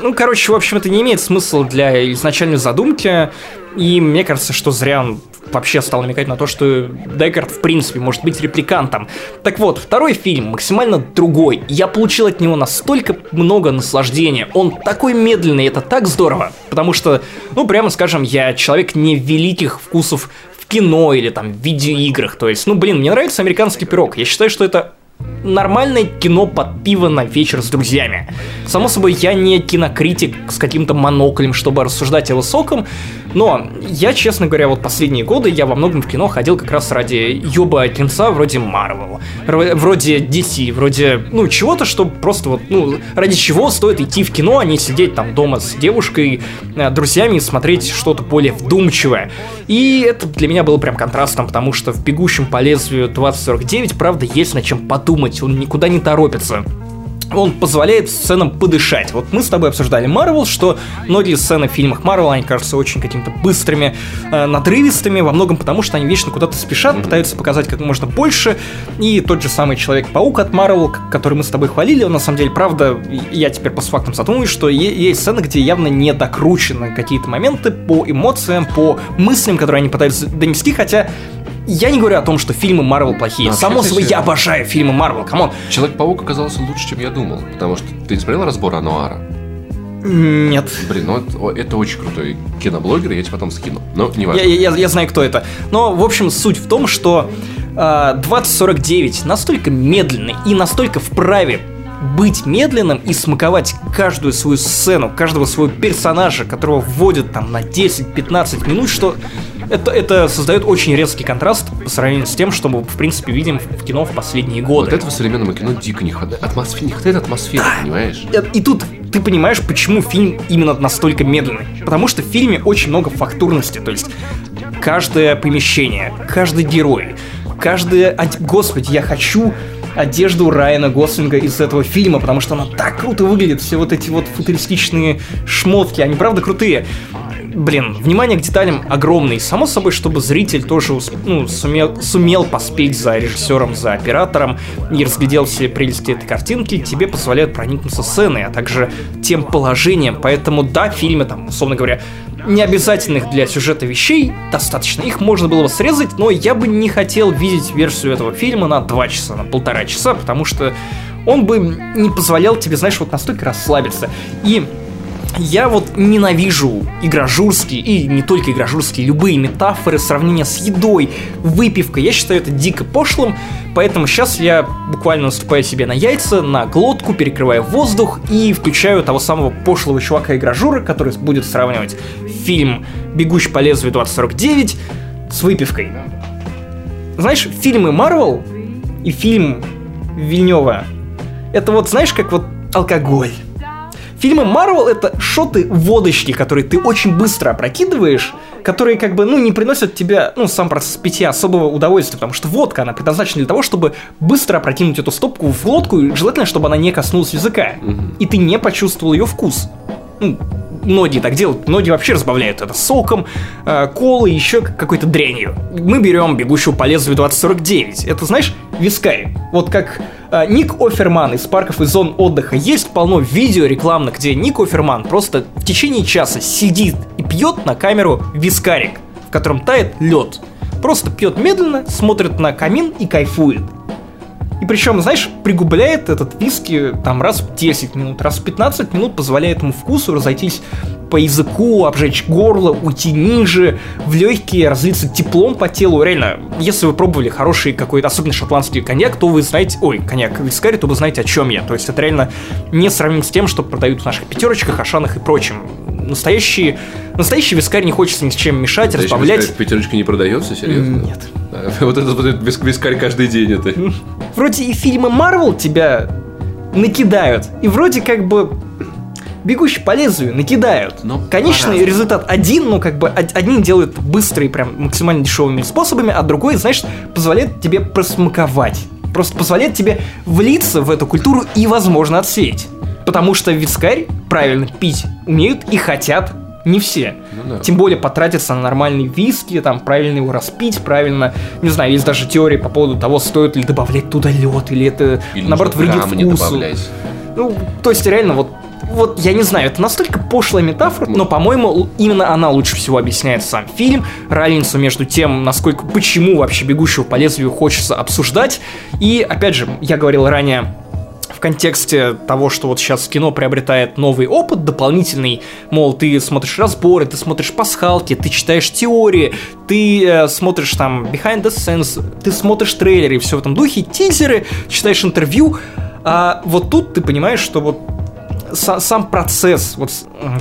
Ну, короче, в общем, это не имеет смысла для изначальной задумки, и мне кажется, что зря он вообще стал намекать на то, что Декард, в принципе, может быть репликантом. Так вот, второй фильм максимально другой. Я получил от него настолько много наслаждения. Он такой медленный, это так здорово. Потому что, ну, прямо скажем, я человек не великих вкусов кино или там в видеоиграх. То есть, ну, блин, мне нравится американский пирог. Я считаю, что это нормальное кино под пиво на вечер с друзьями. Само собой, я не кинокритик с каким-то моноклем, чтобы рассуждать о высоком, но я, честно говоря, вот последние годы я во многом в кино ходил как раз ради ёба кинца вроде ро- вроде DC, вроде, ну, чего-то, что просто вот, ну, ради чего стоит идти в кино, а не сидеть там дома с девушкой, э, друзьями и смотреть что-то более вдумчивое. И это для меня было прям контрастом, потому что в «Бегущем по лезвию 2049», правда, есть над чем подумать, он никуда не торопится. он позволяет сценам подышать. Вот мы с тобой обсуждали Марвел, что многие сцены в фильмах Марвел, они кажутся очень какими-то быстрыми, э, надрывистыми, во многом потому, что они вечно куда-то спешат, пытаются показать как можно больше. И тот же самый Человек-паук от Марвел, который мы с тобой хвалили, он на самом деле, правда, я теперь по фактам задумываюсь, что есть сцены, где явно не докручены какие-то моменты по эмоциям, по мыслям, которые они пытаются донести, хотя я не говорю о том, что фильмы Марвел плохие. Ну, Само собой, я обожаю фильмы Марвел, come on. Человек-паук оказался лучше, чем я думал, потому что ты не смотрел разбор Ануара? Нет. Блин, ну это, это очень крутой киноблогер, я тебе потом скину. Но не важно. Я, я, я знаю, кто это. Но, в общем, суть в том, что э, 2049 настолько медленный и настолько вправе быть медленным и смаковать каждую свою сцену, каждого своего персонажа, которого вводят там на 10-15 минут, что это, это создает очень резкий контраст по сравнению с тем, что мы, в принципе, видим в кино в последние годы. Вот этого современного кино дико не хватает. Атмосфер, не хватает атмосферы, да. понимаешь? И, и тут ты понимаешь, почему фильм именно настолько медленный. Потому что в фильме очень много фактурности. То есть каждое помещение, каждый герой, каждое... Господи, я хочу одежду Райана Гослинга из этого фильма, потому что она так круто выглядит, все вот эти вот футуристичные шмотки, они правда крутые блин, внимание к деталям огромное. Само собой, чтобы зритель тоже ну, сумел, сумел поспеть за режиссером, за оператором и разглядел все прелести этой картинки, тебе позволяют проникнуться сценой, а также тем положением. Поэтому да, фильмы там, условно говоря, не обязательных для сюжета вещей достаточно. Их можно было бы срезать, но я бы не хотел видеть версию этого фильма на два часа, на полтора часа, потому что он бы не позволял тебе, знаешь, вот настолько расслабиться. И я вот ненавижу игражурские, и не только игражурские, любые метафоры, сравнения с едой, выпивкой. Я считаю это дико пошлым, поэтому сейчас я буквально наступаю себе на яйца, на глотку, перекрываю воздух и включаю того самого пошлого чувака игражура, который будет сравнивать фильм «Бегущий по лезвию 2049» с выпивкой. Знаешь, фильмы Марвел и фильм Вильнева это вот, знаешь, как вот алкоголь. Фильмы Марвел это шоты водочки, которые ты очень быстро опрокидываешь, которые как бы, ну, не приносят тебе, ну, сам процесс питья особого удовольствия, потому что водка, она предназначена для того, чтобы быстро опрокинуть эту стопку в глотку, и желательно, чтобы она не коснулась языка, и ты не почувствовал ее вкус. Ну, многие так делают, многие вообще разбавляют это соком, э, колой, еще какой-то дрянью. Мы берем бегущего по лезвию 2049. Это, знаешь, вискарь. Вот как э, Ник Оферман из парков и зон отдыха. Есть полно видео рекламных, где Ник Оферман просто в течение часа сидит и пьет на камеру вискарик, в котором тает лед. Просто пьет медленно, смотрит на камин и кайфует. И причем, знаешь, пригубляет этот виски там раз в 10 минут, раз в 15 минут позволяет ему вкусу разойтись по языку, обжечь горло, уйти ниже, в легкие, разлиться теплом по телу. Реально, если вы пробовали хороший какой-то, особенно шотландский коньяк, то вы знаете, ой, коньяк вискарь, то вы знаете, о чем я. То есть это реально не сравнимо с тем, что продают в наших пятерочках, ашанах и прочем. Настоящий, настоящий вискарь не хочется ни с чем мешать, Настоящий разбавлять. Вискарь пятерочка не продается, серьезно? Нет. Вот этот вот вискарь каждый день это. Вроде и фильмы Марвел тебя накидают, и вроде как бы бегущий по лезвию накидают. Но Конечный результат один, но как бы один делает быстрые, прям максимально дешевыми способами, а другой, знаешь, позволяет тебе просмаковать. Просто позволяет тебе влиться в эту культуру и, возможно, отсеять. Потому что вискарь правильно пить умеют и хотят не все. Ну, да. Тем более потратиться на нормальный виски, там правильно его распить, правильно, не знаю, есть даже теории по поводу того, стоит ли добавлять туда лед, или это или наоборот вредит вкусу. Ну, то есть реально вот вот я не знаю, это настолько пошлая метафора, но, по-моему, именно она лучше всего объясняет сам фильм, разницу между тем, насколько, почему вообще «Бегущего по лезвию» хочется обсуждать. И, опять же, я говорил ранее контексте того, что вот сейчас кино приобретает новый опыт дополнительный, мол, ты смотришь разборы, ты смотришь пасхалки, ты читаешь теории, ты э, смотришь там behind the scenes, ты смотришь трейлеры и все в этом духе, тизеры, читаешь интервью, а вот тут ты понимаешь, что вот сам процесс, вот,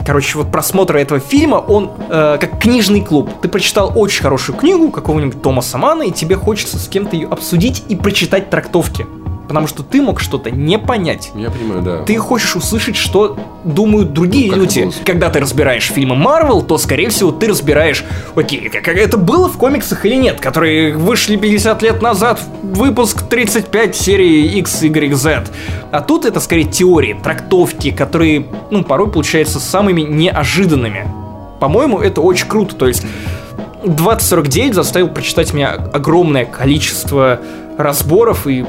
короче, вот просмотра этого фильма, он э, как книжный клуб. Ты прочитал очень хорошую книгу какого-нибудь Томаса Мана, и тебе хочется с кем-то ее обсудить и прочитать трактовки Потому что ты мог что-то не понять. Я понимаю, да. Ты хочешь услышать, что думают другие Ну, люди. Когда ты разбираешь фильмы Марвел, то, скорее всего, ты разбираешь, окей, как как это было в комиксах или нет, которые вышли 50 лет назад, выпуск 35 серии X, Y, Z. А тут это скорее теории, трактовки, которые, ну, порой получаются самыми неожиданными. По-моему, это очень круто. То есть 2049 заставил прочитать меня огромное количество разборов и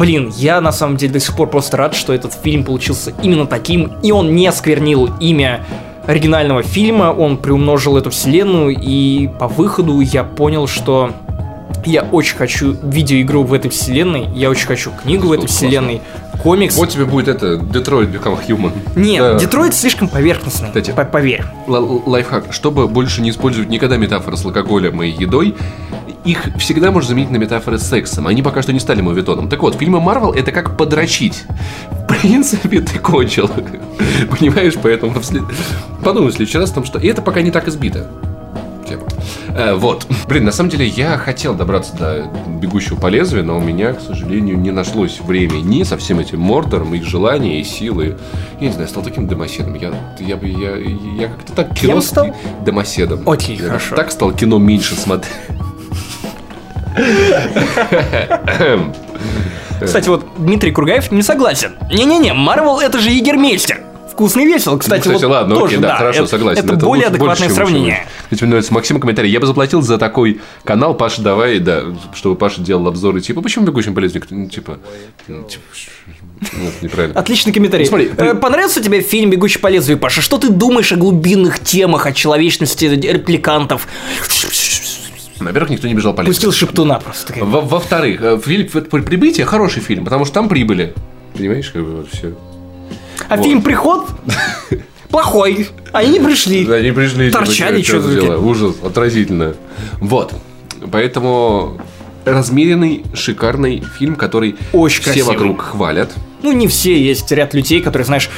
Блин, я на самом деле до сих пор просто рад, что этот фильм получился именно таким, и он не осквернил имя оригинального фильма, он приумножил эту вселенную, и по выходу я понял, что я очень хочу видеоигру в этой вселенной, я очень хочу книгу в этой Классно. вселенной, комикс. Вот тебе будет это Detroit Become Human. Нет, Да. Детройт слишком поверхностный, Кстати. по- поверь. Лайфхак. Чтобы больше не использовать никогда метафоры с алкоголем и едой, их всегда можно заменить на метафоры с сексом. Они пока что не стали мовитоном. Так вот, фильмы Марвел это как подрочить. В принципе, ты кончил. Понимаешь, поэтому подумай в следующий раз о том, что... И это пока не так избито. Тема. Э, вот. Блин, на самом деле я хотел добраться до бегущего по лезвию, но у меня, к сожалению, не нашлось времени со всем этим мордором, и желания, и силы. Я не знаю, стал таким домоседом. Я, я, я, я как-то так Кем кино стал? домоседом. Окей, Я хорошо. Так стал кино меньше смотреть. Кстати, вот Дмитрий Кургаев не согласен. Не-не-не, Марвел это же Егермейстер. Вкусно и весело, кстати, Кстати, вот ладно, тоже, окей, да, хорошо, это, согласен. Это, более лучше- адекватное больше, чем сравнение. лучше. Кстати, мне нравится Максима комментарий. Я бы заплатил за такой канал Паша, давай, да, чтобы Паша делал обзоры, типа, почему бегущим по лезвию? Ну, типа, ну, типа, ну, это неправильно. Отличный комментарий. Ну, смотри, Э, Понравился тебе фильм «Бегущий по лезвию», Паша? Что ты думаешь о глубинных темах, о человечности репликантов? Во-первых, никто не бежал по лезвию. Пустил шептуна просто. как. Во- Во-вторых, э, фильм «Прибытие» хороший фильм, потому что там прибыли. Понимаешь, как бы вот все. А вот. фильм «Приход» плохой. Они не пришли. Да, они пришли. типа, Торчали, за дела? Ужас, отразительно. Вот. Поэтому размеренный, шикарный фильм, который Очень все красивый. вокруг хвалят. Ну, не все, есть ряд людей, которые, знаешь,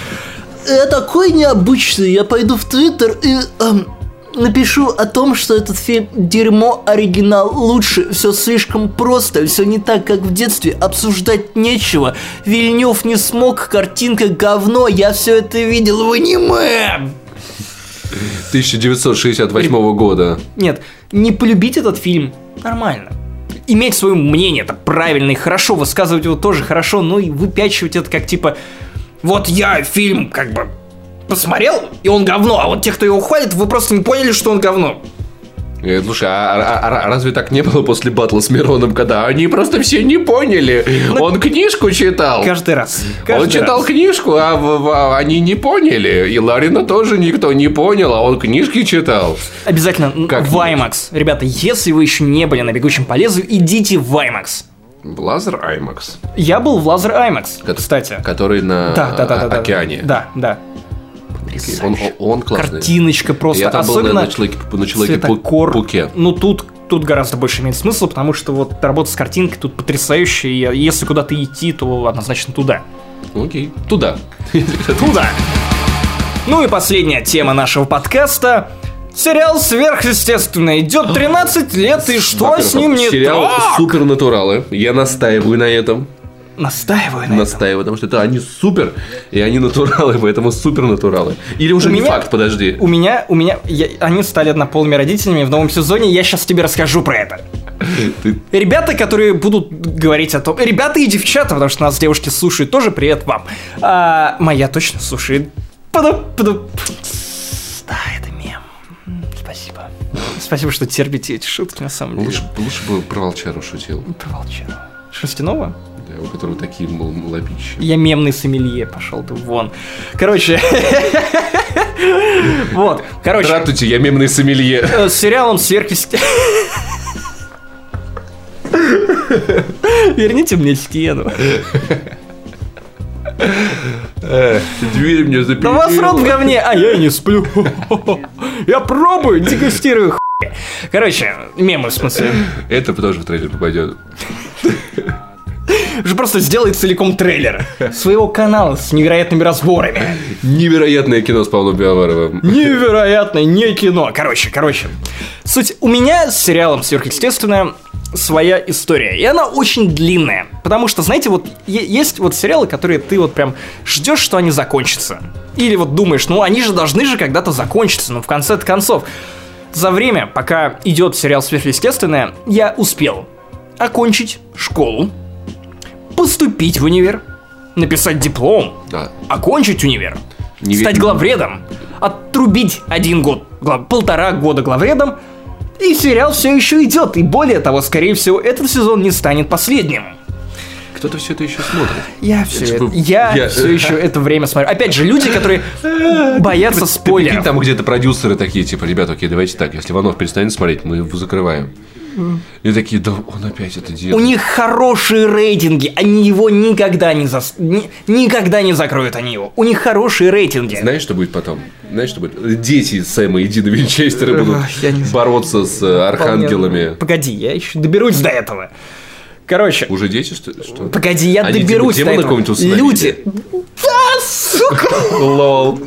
«Я такой необычный, я пойду в Твиттер и эм, напишу о том, что этот фильм дерьмо, оригинал лучше, все слишком просто, все не так, как в детстве, обсуждать нечего. Вильнев не смог, картинка говно, я все это видел в аниме. 1968 года. Нет, не полюбить этот фильм нормально. Иметь свое мнение, это правильно и хорошо, высказывать его тоже хорошо, но и выпячивать это как типа вот я фильм как бы посмотрел, и он говно, а вот те, кто его хвалит, вы просто не поняли, что он говно. Э, Слушай, а, а- а- а разве так не было после батла с Мироном, когда они просто все не поняли? Он книжку читал. Каждый раз. Он каждый читал раз. книжку, а в- в- они не поняли. И Ларина тоже никто не понял, а он книжки читал. Обязательно Как в IMAX. Ребята, если вы еще не были на бегущем по лезвию, идите в IMAX. Laser IMAX, Я был в Лазер Кот- кстати. который на да, да, да, да. океане. Да, да. Он, он классный. Картиночка просто. Я там был Особенно на, на человеке, на. Пуке. Ну, тут, тут гораздо больше имеет смысл, потому что вот работа с картинкой тут потрясающая, и если куда-то идти, то однозначно туда. Окей. Туда. Туда! Ну и последняя тема нашего подкаста. Сериал «Сверхъестественное» идет 13 лет, и что с ним не Сериал так? Супернатуралы. Я настаиваю на этом. Настаиваю на этом. Настаиваю, потому что это они супер, и они натуралы, поэтому супер натуралы. Или уже У не меня- факт, подожди. У меня, у меня, я- они стали однополыми родителями в новом сезоне, я сейчас тебе расскажу про это. Ты- Ребята, которые будут говорить о том... Ребята и девчата, потому что нас девушки слушают, тоже привет вам. А, моя точно слушает. Пада- пада- Да, это мем. Спасибо. Спасибо, что терпите эти шутки, на самом деле. Лучше, лучше бы про волчару шутил, Про волчара. Шерстяного? Да, у которого такие мол, лапищи. Я мемный сомелье, пошел ты вон. Короче. Вот, короче. Здравствуйте, я мемный сомелье. э, с сериалом сверхъесте... Верните мне стену. Дверь мне Да запилила. вас рот в говне, а я не сплю. Я пробую, дегустирую. Короче, мемы в смысле. Это тоже в трейлер попадет. Уже просто сделай целиком трейлер своего канала с невероятными разборами. Невероятное кино с Павлом Пиаваровым. Невероятное, не кино. Короче, короче. Суть, у меня с сериалом «Сверхъестественное» своя история. И она очень длинная. Потому что, знаете, вот есть вот сериалы, которые ты вот прям ждешь, что они закончатся. Или вот думаешь, ну они же должны же когда-то закончиться, ну в конце концов. За время, пока идет сериал «Сверхъестественное», я успел окончить школу, поступить в универ, написать диплом, Да. окончить универ, Не стать главредом, отрубить один год, гла- полтора года главредом, и сериал все еще идет. И более того, скорее всего, этот сезон не станет последним. Кто-то все это еще смотрит. Я все, Это это, я я- все еще это время смотрю. Опять же, люди, которые боятся Прикинь, спойлеров. там где-то продюсеры такие, типа, ребята, окей, давайте так, если Иванов перестанет смотреть, мы его закрываем. И такие, да он опять это У делает. них хорошие рейтинги, они его никогда не зас... ни- никогда не закроют они его. У них хорошие рейтинги. Знаешь, что будет потом? Знаешь, что будет? Дети Сэма и Дина Винчестера будут бороться с э, архангелами. Погоди, я еще доберусь до этого. Короче, Уже дети, что что? погоди, я Они доберусь до этого. Люди. Да, сука! Лол.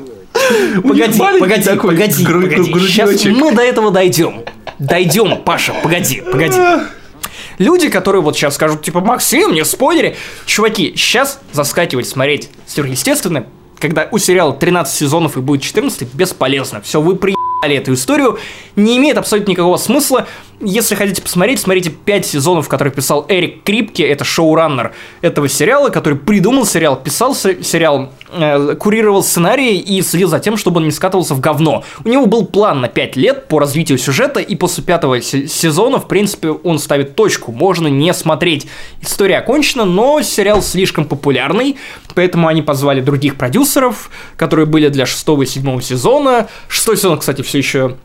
Погоди, погоди, погоди, погоди. Сейчас мы до этого дойдем. Дойдем, Паша, погоди, погоди. Люди, которые вот сейчас скажут, типа, Максим, не спойлери. Чуваки, сейчас заскакивать смотреть сверхъестественное, когда у сериала 13 сезонов и будет 14, бесполезно. Все, вы приебали эту историю. Не имеет абсолютно никакого смысла. Если хотите посмотреть, смотрите 5 сезонов, которые писал Эрик Крипке, это шоураннер этого сериала, который придумал сериал, писал се- сериал, э, курировал сценарий и следил за тем, чтобы он не скатывался в говно. У него был план на 5 лет по развитию сюжета, и после пятого се- сезона, в принципе, он ставит точку, можно не смотреть. История окончена, но сериал слишком популярный, поэтому они позвали других продюсеров, которые были для шестого и седьмого сезона. Шестой сезон, кстати, все еще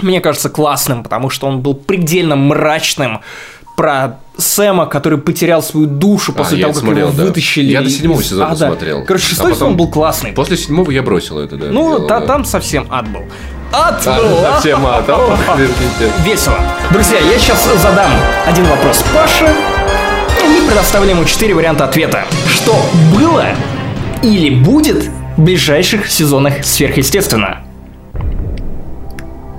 мне кажется классным, потому что он был предельно мрачным про Сэма, который потерял свою душу после А, того, как смотрел, его да. вытащили. Я до седьмого из сезона ада. смотрел. Короче, А шестой потом- сезон был классный. После седьмого я бросил это, да. Ну, дело, та- да. там совсем ад был. Ад А, был, а? совсем ад. Подождите. Весело. Друзья, я сейчас задам один вопрос Паше, и мы предоставим ему четыре варианта ответа. Что было или будет в ближайших сезонах сверхъестественно?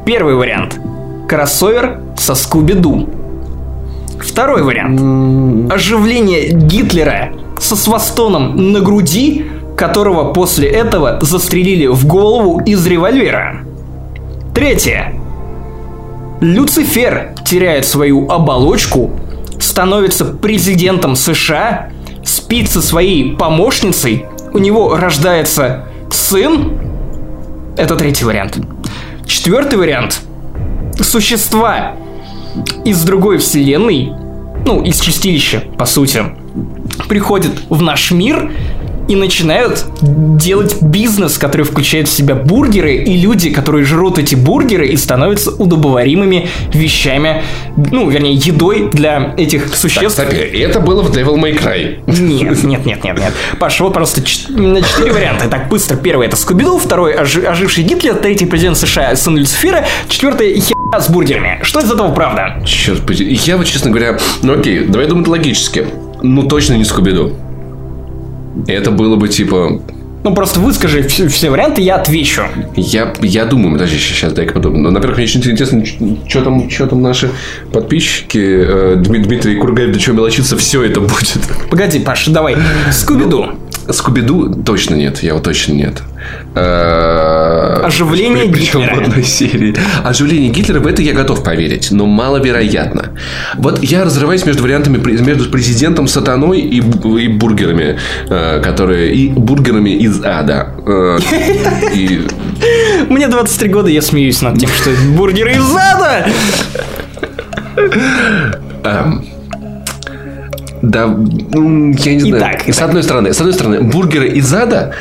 Первый вариант. Кроссовер со Скуби-Ду. Второй вариант. Оживление Гитлера со свастоном на груди, которого после этого застрелили в голову из револьвера. Третье. Люцифер теряет свою оболочку, становится президентом США, спит со своей помощницей, у него рождается сын. Это третий вариант. Четвертый вариант. Существа из другой вселенной, ну, из чистилища, по сути, приходят в наш мир и начинают делать бизнес, который включает в себя бургеры, и люди, которые жрут эти бургеры и становятся удобоваримыми вещами, ну, вернее, едой для этих Так, существ. кстати, это было в Devil May Cry. Нет, нет, нет, нет, нет. Паш, вот просто на четыре варианта. Так, быстро. Первый это Скуби-Ду, второй ожи- оживший Гитлер, третий президент США, сын Люцифера, четвертый херня с бургерами. Что из этого правда? Черт побери. Я вот, честно говоря, ну окей, давай думать логически. Ну, точно не Скуби-Ду. Это было бы типа... Ну, просто выскажи все, все варианты, я отвечу. Я, я думаю, подожди, сейчас дай-ка подумаю. Ну, во-первых, мне очень интересно, что там, что там наши подписчики, э, Дми- Дмитрий Кургаев, до чего мелочиться, все это будет. Погоди, Паш, давай. Скуби-Ду. Скуби-Ду точно нет, я вот точно нет. Э, Оживление причем Гитлера. в одной серии. Оживление Гитлера, в это я готов поверить, но маловероятно. Вот я разрываюсь между вариантами, между президентом сатаной и, и бургерами, э, которые... И бургерами из ада. Э, И Мне 23 года, я смеюсь над тем, что бургеры из ада. Да, м, я не знаю. Итак, С одной стороны, с одной стороны, бургеры из ада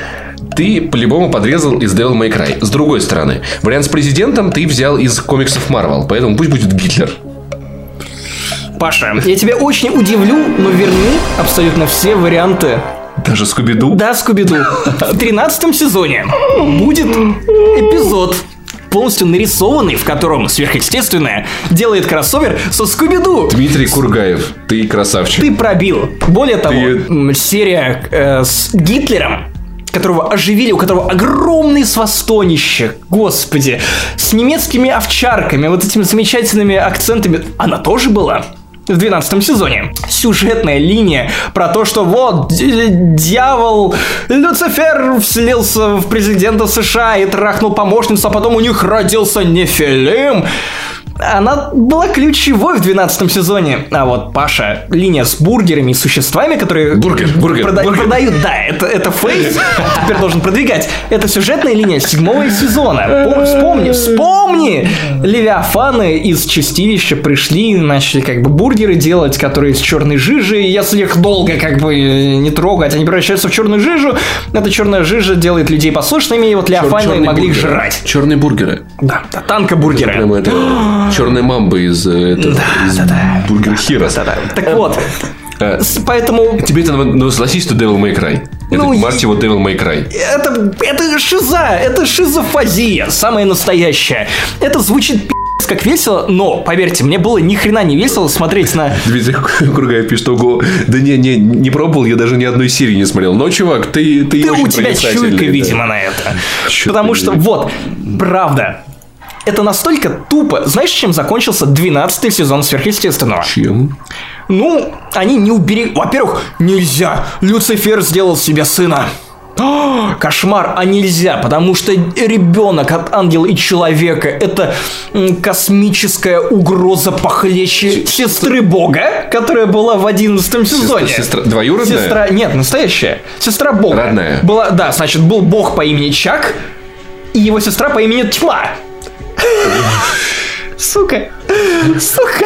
ты по-любому подрезал из Devil May Cry. С другой стороны, вариант с президентом ты взял из комиксов Marvel, поэтому пусть будет Гитлер. Паша, я тебя очень удивлю, но верни абсолютно все варианты. Даже Скуби-Ду. Да, Скуби-Ду. В 13 сезоне будет эпизод полностью нарисованный, в котором сверхъестественное делает кроссовер со Скуби-Ду. Дмитрий Кургаев, ты красавчик. Ты пробил. Более того, Ты- серия э, с Гитлером, которого оживили, у которого огромные свастонище, господи, с немецкими овчарками, вот этими замечательными акцентами, она тоже была. В 12 сезоне. Сюжетная линия про то, что вот дьявол Люцифер вселился в президента США и трахнул помощницу, а потом у них родился Нефилим. Она была ключевой в 12 сезоне. А вот Паша, линия с бургерами и существами, которые Бургер, бургер, прода- бургер. продают, да, это, это Face, теперь должен продвигать. Это сюжетная линия седьмого сезона. Пом- Вспомни, вспомни! Левиафаны из чистилища пришли, начали как бы бургеры делать, которые из черной жижи. И Если их долго как бы э, не трогать, они превращаются в черную жижу. Эта черная жижа делает людей послушными, и вот Левиафаны могли их жрать. Черные бургеры. Да, да, танка-бургеры. Прямо это черная мамба из, э, этого, из Бургер Хира. Так вот, Э, поэтому Тебе это ну, согласись, что Devil May Cry. Это Ну, Марти вот Devil May Cry. это, это шиза, это шизофазия, самая настоящая. Это звучит как весело, но, поверьте, мне было ни хрена не весело смотреть на... Дмитрий Кургаев пишет, ого, да не, не, не пробовал, я даже ни одной серии не смотрел. Но, чувак, ты, ты, Ты, у тебя чуйка, да. видимо, на это. Чё Потому что, вот, правда, это настолько тупо. Знаешь, чем закончился 12 сезон сверхъестественного? Чем? Ну, они не убери... Во-первых, нельзя. Люцифер сделал себе сына. А, Кошмар, а нельзя, потому что ребенок от ангела и человека это космическая угроза похлеще сестры Бога, которая была в 11 сезоне. Сестра, двоюродная? Сестра, нет, настоящая. Сестра Бога. Родная. Была, да, значит, был Бог по имени Чак и его сестра по имени Тьма. Сука. Сука.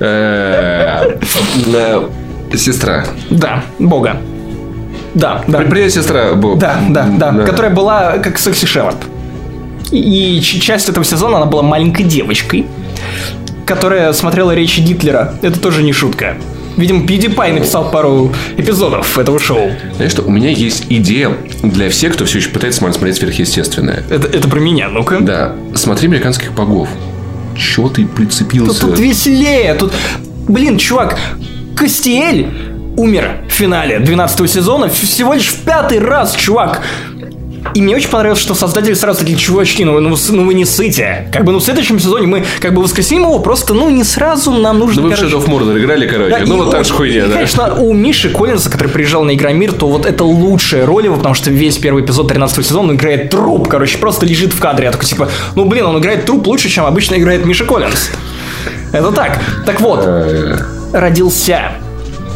Э, Сестра. Да, Бога. Да, да. Привет, сестра. Боб. Да, да, да, Которая была как секси Шевард. И часть этого сезона она была маленькой девочкой, которая смотрела речи Гитлера. Это тоже не шутка. Видимо, PewDiePie написал пару эпизодов этого шоу. Знаешь что, у меня есть идея для всех, кто все еще пытается смотреть сверхъестественное. Это, это про меня, ну-ка. Да, смотри американских богов. Чего ты Тут, прицепился? тут веселее. Тут, блин, чувак, Кастиэль умер в финале 12 сезона всего лишь в пятый раз, чувак. И мне очень понравилось, что создатели сразу такие, чувачки, ну, ну, ну вы не сыте. Как бы, ну в следующем сезоне мы как бы воскресим его, просто, ну не сразу нам нужно, Ну, вы в короче, Shadow of Mordor играли, короче. да, ну, вот у- та же хуйня, и, да. Конечно, у Миши Коллинса, который приезжал на Игромир, то вот это лучшая роль его, потому что весь первый эпизод 13 сезона он играет труп, короче, просто лежит в кадре. Я такой, типа, ну, блин, он играет труп лучше, чем обычно играет Миша Коллинс. Это так. Так вот, Э, родился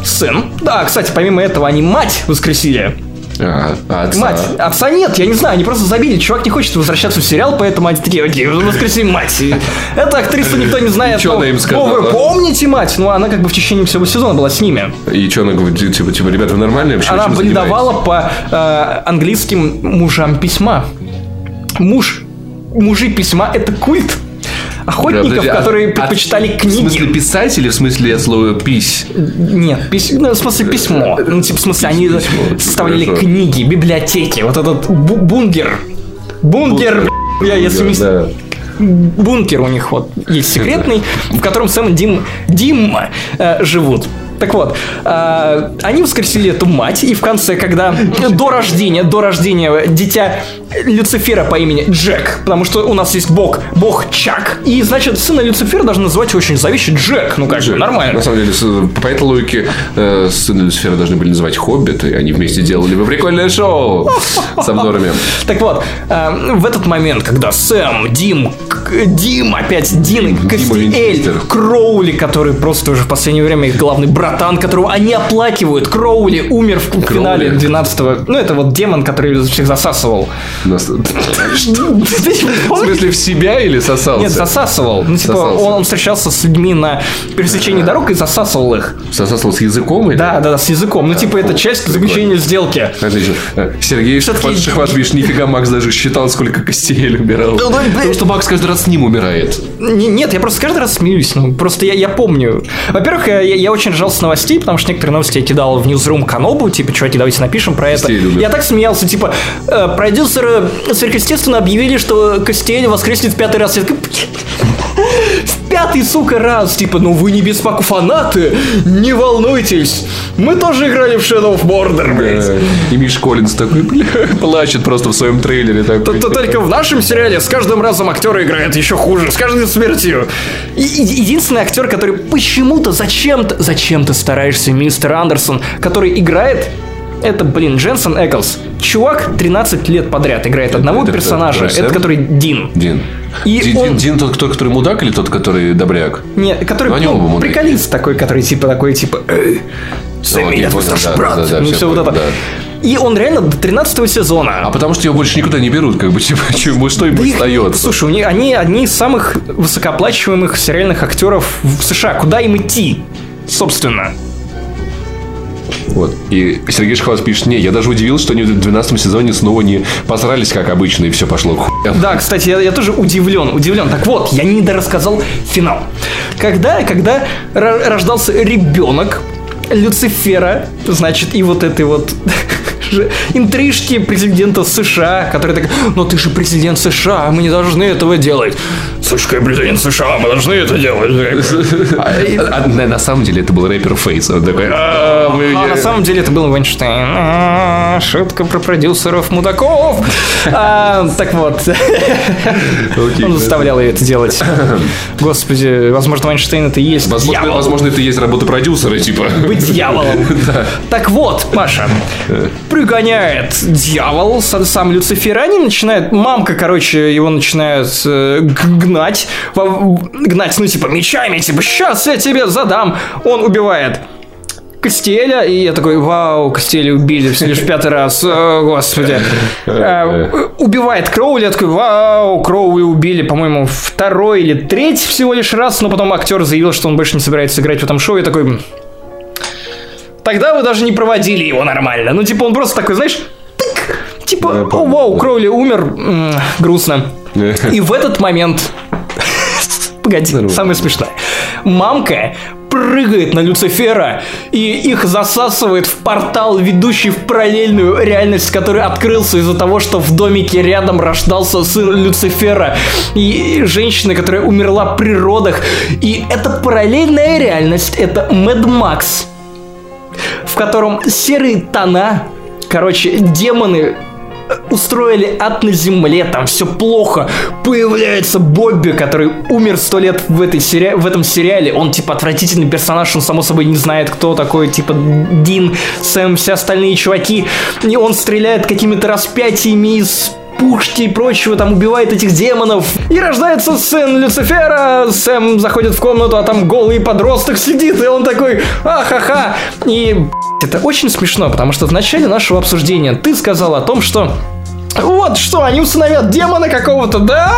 сын. Да, кстати, помимо этого, они мать воскресили. А, а отца? Мать. Отца нет, я не знаю, они просто забили. Чувак не хочет возвращаться в сериал, поэтому они такие, окей, воскресим мать. Эта актрису никто не знает. Чё но- она им сказала? «О, вы помните мать? Ну, она как бы в течение всего сезона была с ними. И что она говорит, типа, типа, ребята, вы нормальные вообще? Она бледовала по э, английским мужам письма. Муж, мужи письма – это культ охотников, Подожди, а- которые а предпочитали В смысле книги. писать или в смысле от слова пись? Нет, пис- ну, в смысле письмо. Ну, типа, в смысле, они Письмо, составляли хорошо. книги, библиотеки. Вот этот бу- бунгер. Бунгер, я если не Да. бункер у них вот есть секретный, в котором Сэм и Дим, Дим э, живут. Так вот, э, они воскресили эту мать, и в конце, когда до рождения, до рождения дитя Люцифера по имени Джек, потому что у нас есть бог, бог Чак, и значит сына Люцифера должны называть очень зловеще Джек, ну как же, нормально. На самом деле, по этой логике, э, сына Люцифера должны были называть Хоббит, и они вместе делали бы прикольное шоу с обзорами. Так вот, э, в этот момент, когда Сэм, Дим, К- Дим, опять Дин, Винчестер. Кроули, который просто уже в последнее время их главный братан, которого они оплакивают. Кроули умер в Кроули? финале 12 Ну, это вот демон, который всех засасывал. Нас- В смысле, в себя или сосался? Нет, засасывал. Ну, типа, Сосался. он, встречался с людьми на пересечении дорог и засасывал их. Сосался с языком? или? Да, да, да, с языком. Ну, типа, это часть заключения сделки. Отлично. Э, Сергей видишь, нифига Макс даже считал, сколько костей убирал. Ну, ну, Потому что Макс каждый раз с ним умирает. Не- Нет, я просто каждый раз смеюсь. Ну, просто я, я помню. Во-первых, я, я очень ржал с новостей, потому что некоторые новости я кидал в Newsroom Канобу, типа, чуваки, давайте напишем про это. Любят. Я так смеялся, типа, э, продюсеры сверхъестественно объявили, что Костель воскреснет в пятый раз. Я такой, в пятый, сука, раз, типа, ну вы не беспоку фанаты, не волнуйтесь, мы тоже играли в Shadow of Mordor, блядь. Э, И Миш Коллинз такой, бля, плачет просто в своем трейлере. такой, То только в нашем сериале с каждым разом актеры играют еще хуже, с каждой смертью. И- единственный актер, который почему-то зачем-то, зачем ты стараешься, мистер Андерсон, который играет это, блин, Дженсен Эклс. Чувак 13 лет подряд играет одного это- персонажа. это Это, который Дин. Дин. И Дин, он- Дин- тот, кто, который мудак или тот, который добряк? Не, который Ну, ну, мудаки. приколист такой, который типа такой, типа, «Эй, Сэмми, я твой старший брат. да, да, ну, всё все вот это. да. И он реально до 13 сезона. А потому что его больше никуда не берут, как бы, типа, чему что им Да остается. Слушай, у них, они одни из самых высокооплачиваемых сериальных актеров в США. Куда им идти? Собственно. Вот. И Сергей Шхват пишет, не, я даже удивился, что они в 12 сезоне снова не посрались, как обычно, и все пошло к. Да, кстати, я, я тоже удивлен, удивлен. Так вот, я не дорассказал финал. Когда, когда ро- рождался ребенок Люцифера, значит, и вот этой вот интрижки президента США, который так, но ты же президент США, мы не должны этого делать. Слушай, я президент США, мы должны это делать. А, А, на, самом деле это был рэпер Фейс. «А, на самом деле это был Вайнштейн. Шутка про продюсеров мудаков. Так вот. Он заставлял ее это делать. Господи, возможно, Вайнштейн это и есть возможно, это и есть работа продюсера, типа. Быть дьяволом. Так вот, Маша, пригоняет дьявол сам Люцифер, они начинают, мамка, короче, его начинает э, гнать, гнать, ну, типа, мечами, типа, сейчас я тебе задам. Он убивает Костеля, и я такой, вау, Костеля убили всего лишь пятый раз, о, господи. Э, Убивает Кроули, я такой, вау, Кроули убили, по-моему, второй или третий всего лишь раз, но потом актер заявил, что он больше не собирается играть в этом шоу, я такой, Тогда вы даже не проводили его нормально. Ну, типа, он просто такой, знаешь, тык, типа, о, помню, вау, да. Кроули умер, м, грустно. И в этот момент... Погоди, самое смешное. Мамка прыгает на Люцифера, и их засасывает в портал, ведущий в параллельную реальность, который открылся из-за того, что в домике рядом рождался сын Люцифера, и женщина, которая умерла при родах. И это параллельная реальность, это Мэд Макс, в котором серые тона, короче, демоны э, устроили ад на земле, там все плохо. Появляется Бобби, который умер сто лет в, этой сери... в этом сериале. Он типа отвратительный персонаж, он само собой не знает, кто такой, типа Дин, Сэм, все остальные чуваки. И он стреляет какими-то распятиями из пушки и прочего, там убивает этих демонов. И рождается сын Люцифера, Сэм заходит в комнату, а там голый подросток сидит, и он такой, ахаха. И это очень смешно, потому что в начале нашего обсуждения ты сказал о том, что вот что, они усыновят демона какого-то, да?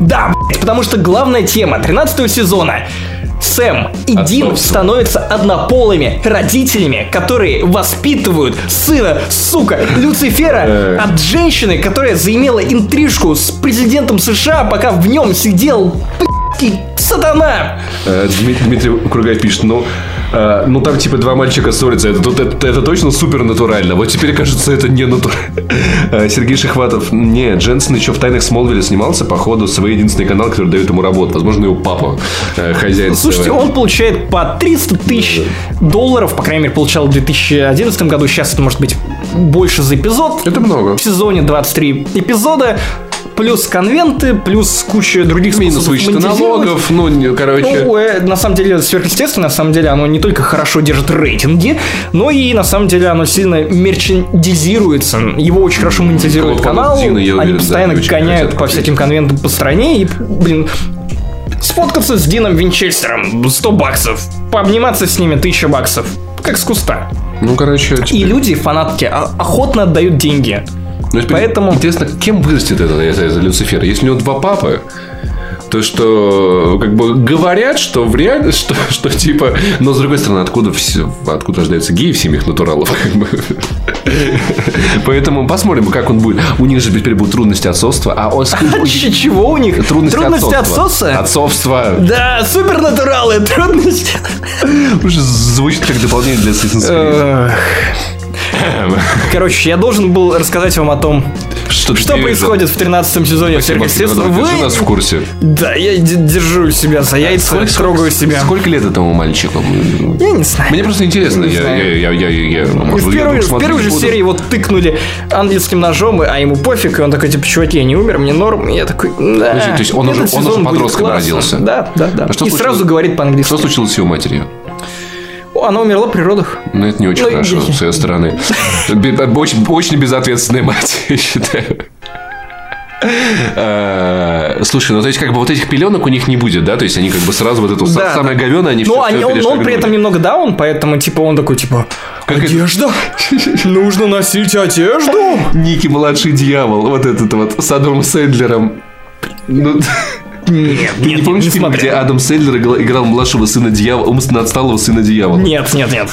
Да, блядь, потому что главная тема 13 сезона Сэм и Дин становятся однополыми родителями, которые воспитывают сына, сука, Люцифера Э. от женщины, которая заимела интрижку с президентом США, пока в нем сидел сатана. Э, Дмит- Дмитрий Кругаев пишет, ну, э, ну там типа два мальчика ссорятся, это, тут- это, это точно супер натурально. Вот теперь кажется, это не натурально. Сергей Шихватов, не, Дженсен еще в «Тайнах Смолвиля» снимался, походу, свой единственный канал, который дает ему работу. Возможно, его папа, э, хозяин. Слушайте, он получает по 300 тысяч долларов, по крайней мере, получал в 2011 году. Сейчас это может быть больше за эпизод. Это много. В сезоне 23 эпизода, плюс конвенты, плюс куча других Минус монетизировать. налогов, ну, короче... Ну, э, на самом деле, сверхъестественно, на самом деле, оно не только хорошо держит рейтинги, но и, на самом деле, оно сильно мерчендизируется. Его очень хорошо монетизирует канал, они уверен, да, постоянно они очень гоняют по всяким конвентам по стране, и, блин, сфоткаться с Дином Винчестером 100 баксов, пообниматься с ними 1000 баксов, как с куста. Ну, короче... И теперь- люди, фанатки, охотно отдают деньги. Ну, теперь Поэтому- Интересно, кем вырастет этот, этот Люцифер? Если у него два папы, то что, как бы, говорят, что в реальности, что, что типа... Но, с другой стороны, откуда, все, откуда рождаются геи в семьях натуралов? Как бы? Поэтому посмотрим, как он будет. У них же теперь будут трудности отцовства. А он... Ч- Чего у них? Трудности, Трудности отцовства. Отцовства. Да, супернатуралы, трудности. Уже звучит как дополнение для Assassin's Creed. Короче, я должен был рассказать вам о том, Что, что происходит в 13 сезоне Спасибо, сверхъестественного. Вы... держи нас в курсе. Да, я держу себя за яйца, трогаю себя. Сколько лет этому мальчику? Я не знаю. Мне просто интересно. Я, я, я, я, я, может, в первой, в первой же серии его тыкнули ангельским ножом, а ему пофиг, и он такой, типа, чуваки, я не умер, мне норм. И я такой, да. Подожди, то есть он уже- он уже подростком родился? Да, да, да. А что и случилось? сразу говорит по-английски. Что случилось с его матерью? Она умерла при родах. Ну, это не очень Ну, хорошо с ее стороны. Очень, очень безответственная мать, я считаю. Э, Слушай, ну то есть как бы вот этих пеленок у них не будет, да? То есть они как бы сразу вот это Да, самое говёное, они Ну, все, они, он, он при этом немного даун, поэтому, типа, он такой, типа, Как одежда? Нужно носить одежду? Ники младший дьявол, вот этот вот с Адамом Сэндлером. Ну, Нет, ты не помнишь фильм, где Адам Сэндлер играл, младшего сына дьявола, умственно отсталого сына дьявола? Нет, нет, нет.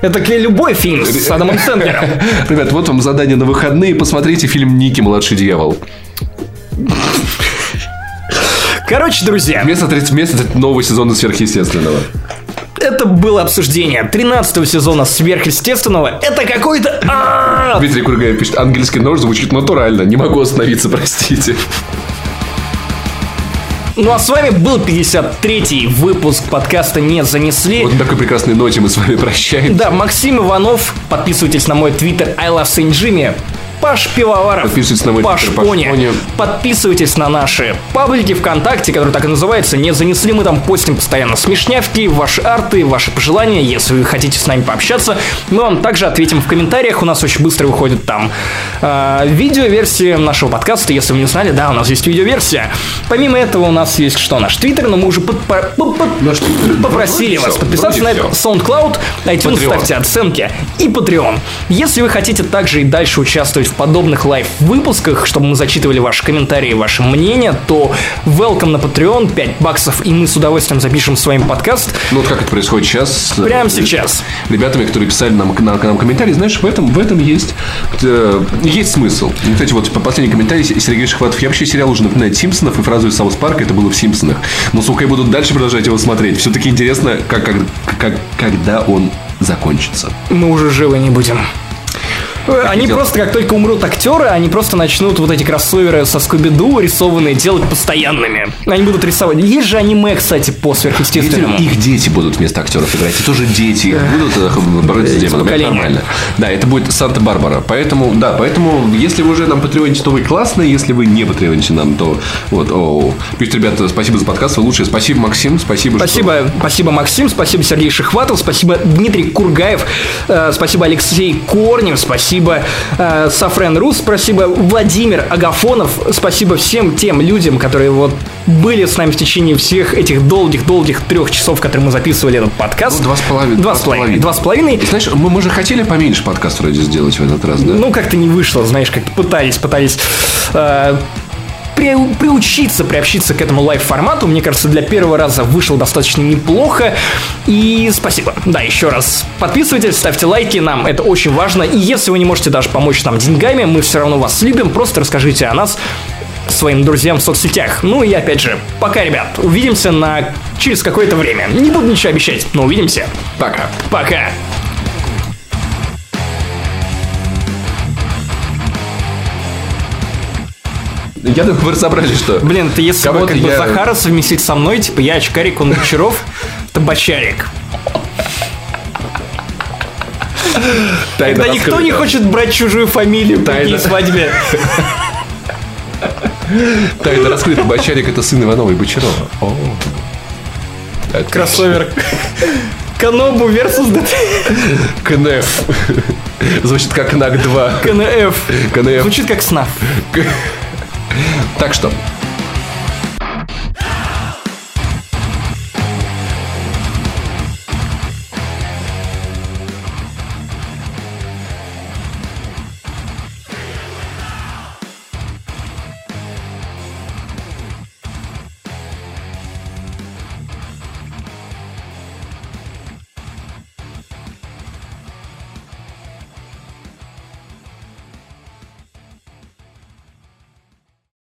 Это любой фильм с Адамом Сэндлером. Ребят, вот вам задание на выходные. Посмотрите фильм Ники младший дьявол. Короче, друзья, Вместо 30 месяцев нового сезона сверхъестественного. это было обсуждение 13 сезона сверхъестественного. Это какой-то! Дмитрий Кургаев пишет, ангельский нож звучит натурально. Не могу остановиться, простите. Ну а с вами был 53-й выпуск подкаста «Не занесли». Вот на такой прекрасной ноте мы с вами прощаемся. Да, Максим Иванов. Подписывайтесь на мой твиттер I love Saint Jimmy. Паш Пивоваров. Подписывайтесь на мой Паш Пони. Подписывайтесь на наши паблики ВКонтакте, которые так и называются. Не занесли, мы там постим постоянно смешнявки, ваши арты, ваши пожелания. Если вы хотите с нами пообщаться, мы вам также ответим в комментариях. У нас очень быстро выходит там э, видеоверсия нашего подкаста. Если вы не знали, да, у нас есть видеоверсия. Помимо этого у нас есть что? Наш твиттер, но мы уже под- Twitter. попросили вас подписаться на это. SoundCloud, iTunes, ставьте оценки и Patreon. Если вы хотите также и дальше участвовать в подобных лайв-выпусках, чтобы мы зачитывали ваши комментарии, ваши мнения, то welcome на Patreon, 5 баксов, и мы с удовольствием запишем с вами подкаст Ну вот как это происходит сейчас. прямо э, сейчас. Ребятами, которые писали нам, к нам, комментарии, знаешь, в этом, в этом есть, э, есть смысл. И, кстати, вот по- последний комментарий Сергей Шахватов. Я вообще сериал уже напоминает Симпсонов, и фразу из Саус Парка это было в Симпсонах. Но, сука, я буду дальше продолжать его смотреть. Все-таки интересно, как, как, как- когда он закончится. Мы уже живы не будем. Э, Они просто, как только умрут актеры, они просто начнут вот эти кроссоверы со Скуби-Ду рисованные делать постоянными. Они будут рисовать. Есть же аниме, кстати, по сверхъестественному. их дети будут вместо актеров играть, и тоже дети их будут э, бороться с Из демоном. Это нормально. Да, это будет Санта-Барбара. Поэтому, да, поэтому, если вы уже нам патреоните, то вы классные. Если вы не патреоните нам, то вот, о, Пишут, ребята, спасибо за подкаст, вы лучшие. Спасибо, Максим, спасибо. что- Спасибо, спасибо, Максим, спасибо, Сергей Шихватов, спасибо, Дмитрий Кургаев, э, спасибо, Алексей Корнев, спасибо, э, Сафрен Рус, спасибо, Владимир Агафонов, спасибо всем тем людям, которые вот были с нами в течение всех этих долгих-долгих трех часов, которые мы записывали этот подкаст. Ну, два с половиной. Два с половиной. Два с половиной. И Знаешь, мы, мы же хотели поменьше подкаст вроде сделать в этот раз, да? Ну, как-то не вышло, знаешь, как-то пытались, пытались э, при- приучиться, приобщиться к этому лайв-формату. Мне кажется, для первого раза вышло достаточно неплохо. И спасибо. Да, еще раз подписывайтесь, ставьте лайки, нам это очень важно. И если вы не можете даже помочь нам деньгами, мы все равно вас любим, просто расскажите о нас своим друзьям в соцсетях. Ну и опять же, пока, ребят, увидимся на через какое-то время. Не буду ничего обещать, но увидимся. Пока. Пока. Я думаю, вы разобрались, что... Блин, ты если бы как бы я- Захара совместить со мной, типа я очкарик, он Бочаров, это бочарик. Тайна Да никто не хочет брать чужую фамилию при Тайна. моей свадьбе. Тайна раскрыта. Бочарик это сын Иванова и Бочарова. О. Кроссовер. Канобу versus ДТ. КНФ. Звучит как КНАК 2. КНФ. КНФ. Звучит как сна. Так что,